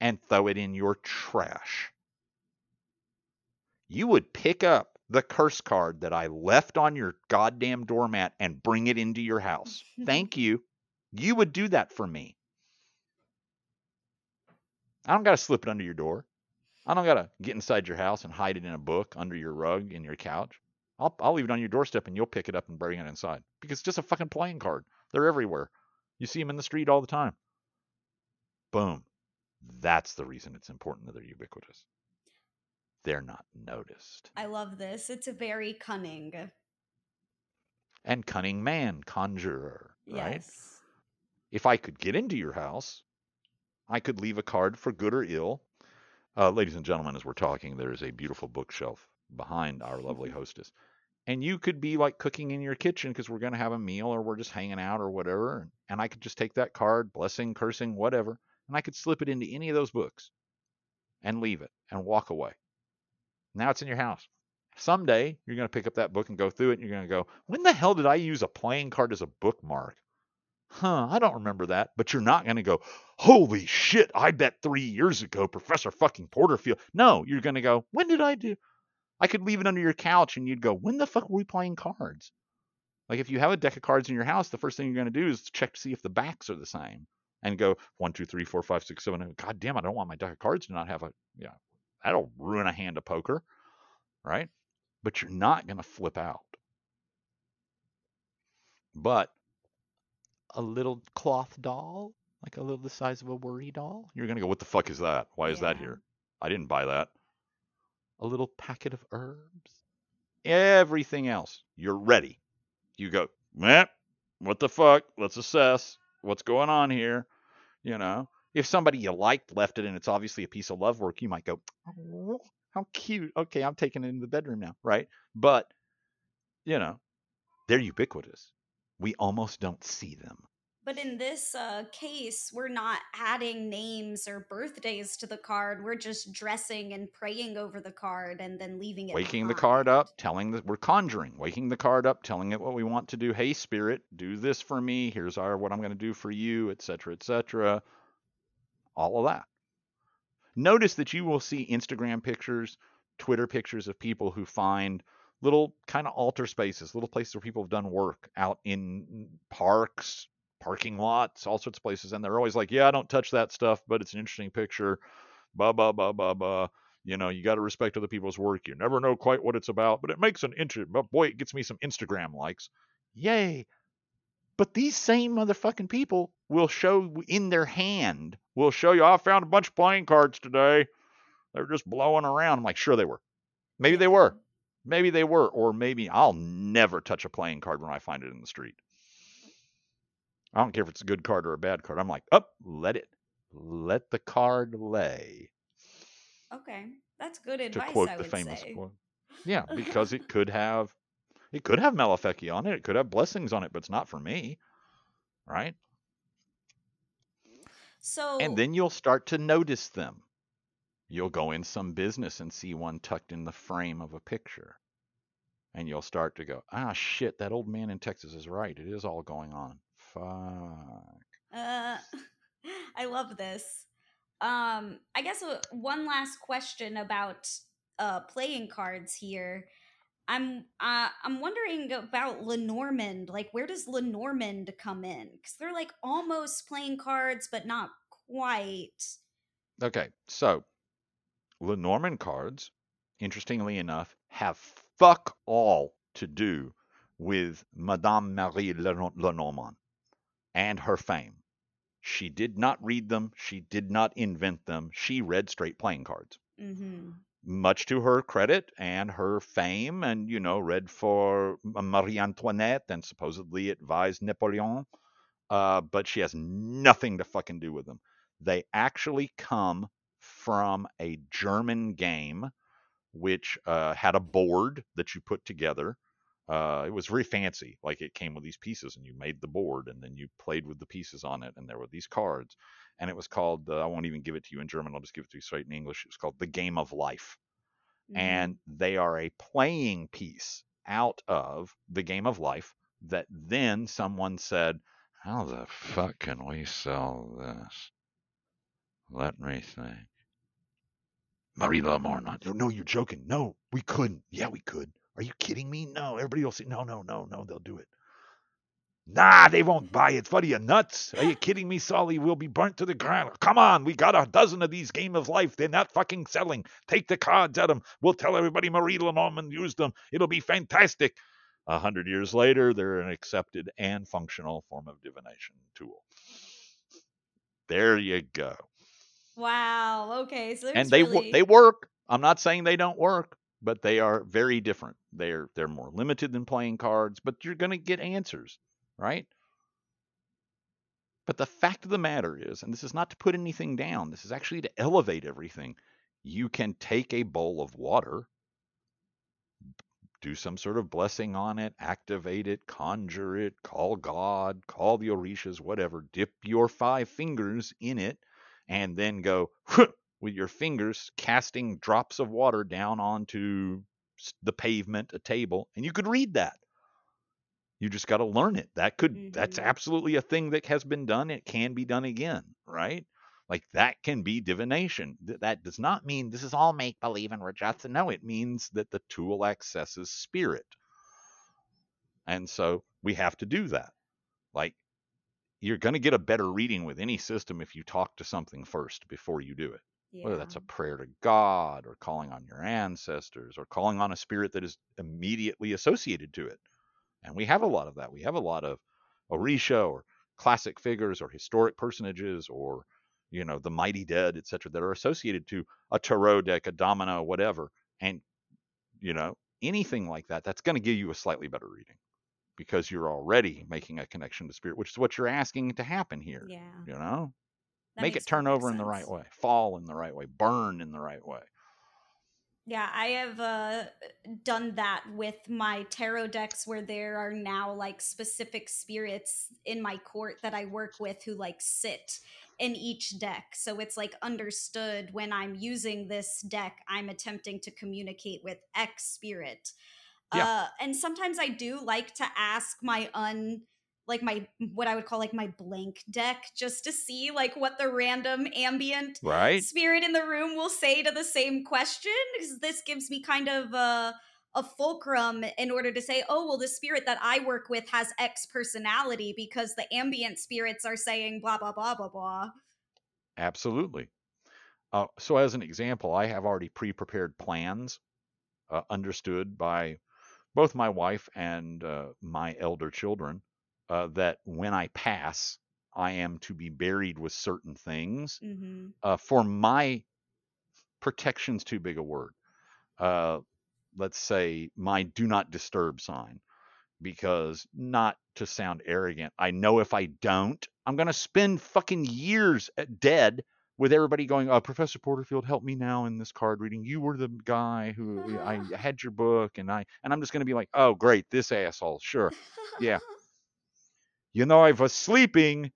and throw it in your trash. You would pick up the curse card that I left on your goddamn doormat and bring it into your house. Thank you. You would do that for me. I don't got to slip it under your door. I don't got to get inside your house and hide it in a book under your rug in your couch. I'll, I'll leave it on your doorstep and you'll pick it up and bring it inside because it's just a fucking playing card. They're everywhere. You see them in the street all the time. Boom. That's the reason it's important that they're ubiquitous. They're not noticed. I love this. It's a very cunning. And cunning man, conjurer, right? If I could get into your house, I could leave a card for good or ill. Uh, ladies and gentlemen, as we're talking, there is a beautiful bookshelf behind our lovely hostess. And you could be like cooking in your kitchen because we're going to have a meal or we're just hanging out or whatever. And I could just take that card, blessing, cursing, whatever, and I could slip it into any of those books and leave it and walk away. Now it's in your house. Someday you're going to pick up that book and go through it and you're going to go, when the hell did I use a playing card as a bookmark? Huh, I don't remember that. But you're not going to go, holy shit, I bet three years ago Professor fucking Porterfield. No, you're going to go, when did I do? I could leave it under your couch and you'd go, when the fuck were we playing cards? Like if you have a deck of cards in your house, the first thing you're going to do is check to see if the backs are the same and go one, two, three, four, five, six, seven. Eight. God damn, I don't want my deck of cards to not have a, yeah, that'll ruin a hand of poker, right? But you're not going to flip out. But a little cloth doll, like a little the size of a worry doll, you're going to go, what the fuck is that? Why is that Yeah. here? I didn't buy that. A little packet of herbs. Everything else, you're ready. You go, meh, what the fuck? Let's assess what's going on here. You know, if somebody you liked left it and it's obviously a piece of love work, you might go, oh, how cute. Okay, I'm taking it into the bedroom now, right? But, you know, they're ubiquitous. We almost don't see them. But in this uh, case, we're not adding names or birthdays to the card. We're just dressing and praying over the card and then leaving it. Waking the card up, telling that we're conjuring, waking the card up, telling it what we want to do. Hey, spirit, do this for me. Here's our what I'm going to do for you, etc., etc. All of that. Notice that you will see Instagram pictures, Twitter pictures of people who find little kind of altar spaces, little places where people have done work out in parks, parking lots, all sorts of places, and they're always like, "Yeah, I don't touch that stuff, but it's an interesting picture." Blah blah blah blah blah. You know, you got to respect other people's work. You never know quite what it's about, but it makes an interest. But boy, it gets me some Instagram likes. Yay! But these same motherfucking people will show in their hand, will show you, I found a bunch of playing cards today. They're just blowing around. I'm like, sure they were. Maybe they were. Maybe they were. Or maybe I'll never touch a playing card when I find it in the street. I don't care if it's a good card or a bad card. I'm like, up, let it. Let the card lay. Okay, that's good advice. To quote I the famous say. quote. Yeah, because it could have it could have Malefici on it. It could have blessings on it, but it's not for me. Right? So And then you'll start to notice them. You'll go in some business and see one tucked in the frame of a picture. And you'll start to go, ah, shit, that old man in Texas is right. It is all going on. Fuck. Uh, I love this. Um, I guess uh, one last question about uh playing cards here. I'm uh, I'm wondering about Lenormand. Like, where does Lenormand come in? Because they're like almost playing cards, but not quite. Okay, so Lenormand cards, interestingly enough, have fuck all to do with Madame Marie Lenormand and her fame. She did not read them. She did not invent them. She read straight playing cards. Mm-hmm. Much to her credit and her fame, and you know, read for Marie Antoinette and supposedly advised Napoleon. Uh, but she has nothing to fucking do with them. They actually come from a German game which uh, had a board that you put together. Uh, it was very fancy. Like it came with these pieces, and you made the board, and then you played with the pieces on it, and there were these cards. And it was called, uh, I won't even give it to you in German, I'll just give it to you straight in English. It was called The Game of Life. Mm-hmm. And they are a playing piece out of The Game of Life that then someone said, How the fuck can we sell this? Let me think. Marie Lamorna. No, you're joking. No, we couldn't. Yeah, we could. Are you kidding me? No, everybody will say, no, no, no, no, they'll do it. Nah, they won't buy it. What are you nuts? Are you kidding me, Solly? We'll be burnt to the ground. Come on, we got a dozen of these Game of Life. They're not fucking selling. Take the cards at them. We'll tell everybody Marie Lenormand used them. It'll be fantastic. A hundred years later, they're an accepted and functional form of divination tool. There you go. Wow. Okay. So and they really... they work. I'm not saying they don't work, but they are very different. They're they're more limited than playing cards, but you're going to get answers right? But the fact of the matter is, and this is not to put anything down, this is actually to elevate everything. You can take a bowl of water, do some sort of blessing on it, activate it, conjure it, call God, call the Orishas, whatever, dip your five fingers in it, and then go with your fingers casting drops of water down onto the pavement, a table, and you could read that. You just got to learn it. That could mm-hmm. that's absolutely a thing that has been done. It can be done again, right? Like that can be divination. That does not mean this is all make believe and we're just no. It means that the tool accesses spirit, and so we have to do that. Like you're going to get a better reading with any system if you talk to something first before you do it. Yeah. Whether that's a prayer to God or calling on your ancestors or calling on a spirit that is immediately associated to it. And we have a lot of that. We have a lot of Orisha or classic figures or historic personages or, you know, the mighty dead, etc., that are associated to a tarot deck, a domino, whatever. And, you know, anything like that, that's going to give you a slightly better reading because you're already making a connection to spirit, which is what you're asking to happen here. Yeah. You know? That Make it turn over sense. in the right way, fall in the right way, burn in the right way. Yeah, I have uh, done that with my tarot decks where there are now like specific spirits in my court that I work with who like sit in each deck. So it's like understood when I'm using this deck, I'm attempting to communicate with X spirit. Yeah. Uh, and sometimes I do like to ask my un like my what I would call like my blank deck just to see like what the random ambient right. spirit in the room will say to the same question because this gives me kind of a a fulcrum in order to say, oh, well, the spirit that I work with has X personality because the ambient spirits are saying blah, blah, blah, blah, blah. Absolutely. Uh, so, as an example, I have already pre prepared plans uh, understood by both my wife and uh, my elder children uh, that when I pass, I am to be buried with certain things. Mm-hmm. Uh, for my protection's too big a word. Uh, let's say my do not disturb sign, because not to sound arrogant, I know if I don't, I'm gonna spend fucking years dead with everybody going, uh, Professor Porterfield, help me now in this card reading. You were the guy who I had your book, and I and I'm just gonna be like, oh great, this asshole, sure, yeah. You know, I was sleeping,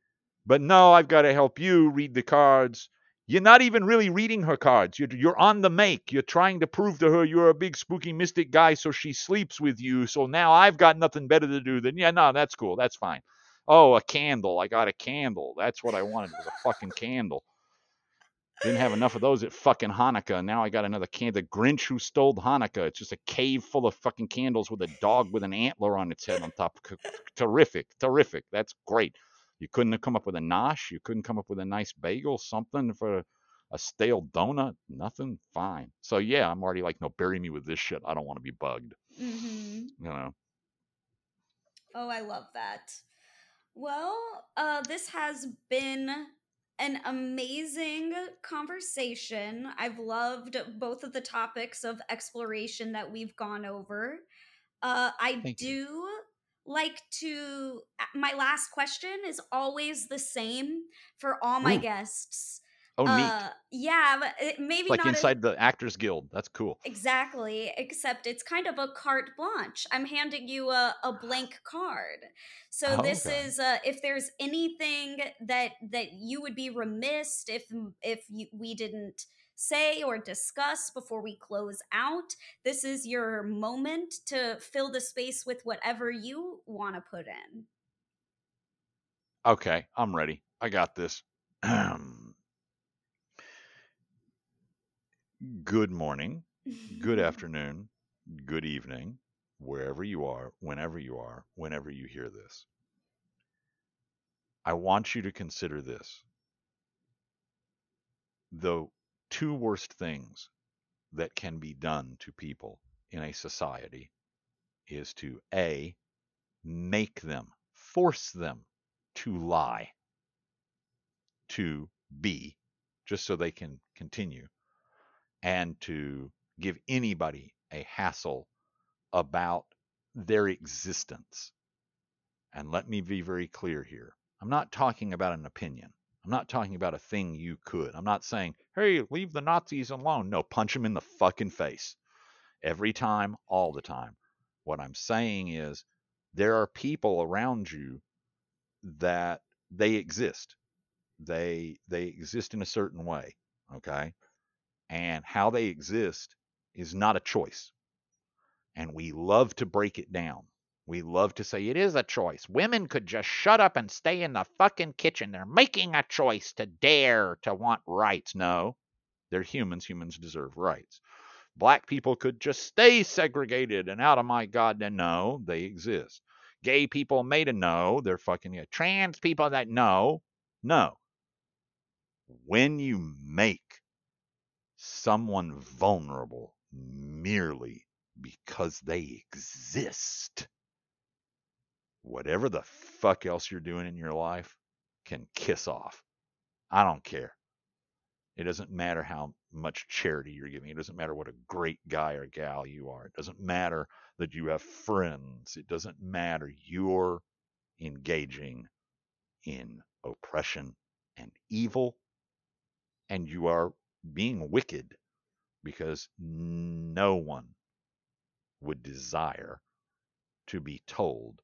but no, I've got to help you read the cards. You're not even really reading her cards. You're, you're on the make. You're trying to prove to her you're a big spooky mystic guy, so she sleeps with you. So now I've got nothing better to do than, yeah, no, that's cool. That's fine. Oh, a candle. I got a candle. That's what I wanted was a fucking candle. Didn't have enough of those at fucking Hanukkah. Now I got another can. The Grinch who stole Hanukkah. It's just a cave full of fucking candles with a dog with an antler on its head on top. terrific, terrific. That's great. You couldn't have come up with a nosh. You couldn't come up with a nice bagel, something for a stale donut. Nothing. Fine. So yeah, I'm already like, no, bury me with this shit. I don't want to be bugged. Mm-hmm. You know. Oh, I love that. Well, uh, this has been an amazing conversation. I've loved both of the topics of exploration that we've gone over. Uh, I Thank do you. like to. My last question is always the same for all my Ooh. guests. Oh, neat. Uh, yeah, but maybe like inside a, the Actors Guild. That's cool. Exactly. Except it's kind of a carte blanche. I'm handing you a, a blank card. So oh, this okay. is uh, if there's anything that that you would be remiss if if you, we didn't say or discuss before we close out. This is your moment to fill the space with whatever you want to put in. Okay, I'm ready. I got this. good morning, good afternoon, good evening, wherever you are, whenever you are, whenever you hear this. I want you to consider this. The two worst things that can be done to people in a society is to A, make them, force them to lie, to B, just so they can continue, and to give anybody a hassle about their existence. And let me be very clear here. I'm not talking about an opinion. I'm not talking about a thing you could. I'm not saying, hey, leave the Nazis alone. No, punch them in the fucking face. Every time, all the time. What I'm saying is there are people around you that they exist. They they exist in a certain way, okay? And how they exist is not a choice. And we love to break it down. We love to say it is a choice. Women could just shut up and stay in the fucking kitchen. They're making a choice to dare to want rights. No, they're humans. Humans deserve rights. Black people could just stay segregated and out of my goddamn. No, they exist. Gay people made a no. They're fucking trans people that no. No. When you make someone vulnerable merely because they exist, whatever the fuck else you're doing in your life can kiss off. I don't care. It doesn't matter how much charity you're giving. It doesn't matter what a great guy or gal you are. It doesn't matter that you have friends. It doesn't matter. You're engaging in oppression and evil, and you are being wicked because no one would desire to be told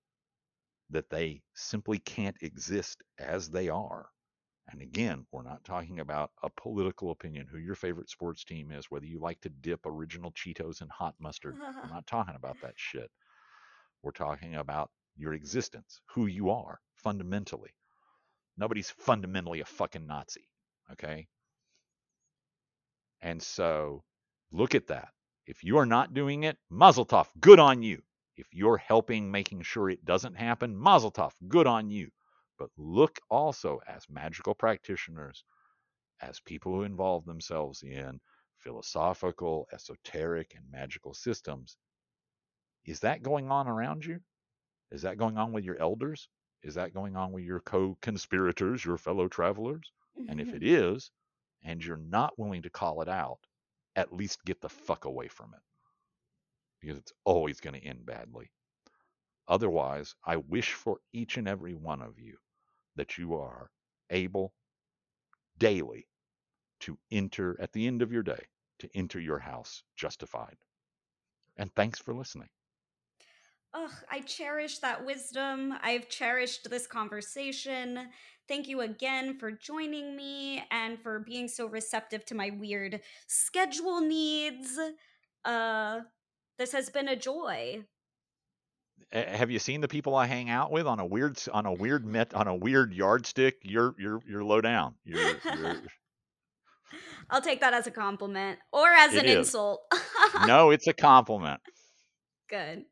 that they simply can't exist as they are. And again, we're not talking about a political opinion, who your favorite sports team is, whether you like to dip original Cheetos in hot mustard. we're not talking about that shit. We're talking about your existence, who you are fundamentally. Nobody's fundamentally a fucking Nazi, okay? And so look at that. If you are not doing it, Mazel tov, good on you. If you're helping making sure it doesn't happen, Mazel tov, good on you. But look also as magical practitioners, as people who involve themselves in philosophical, esoteric, and magical systems. Is that going on around you? Is that going on with your elders? Is that going on with your co conspirators, your fellow travelers? And if it is, and you're not willing to call it out, at least get the fuck away from it because it's always going to end badly. Otherwise, I wish for each and every one of you that you are able daily to enter at the end of your day to enter your house justified. And thanks for listening. Ugh, I cherish that wisdom. I've cherished this conversation. Thank you again for joining me and for being so receptive to my weird schedule needs. Uh this has been a joy. Have you seen the people I hang out with on a weird on a weird met on a weird yardstick? You're you're you're low down. You're, you're... I'll take that as a compliment or as it an is. insult. no, it's a compliment. Good.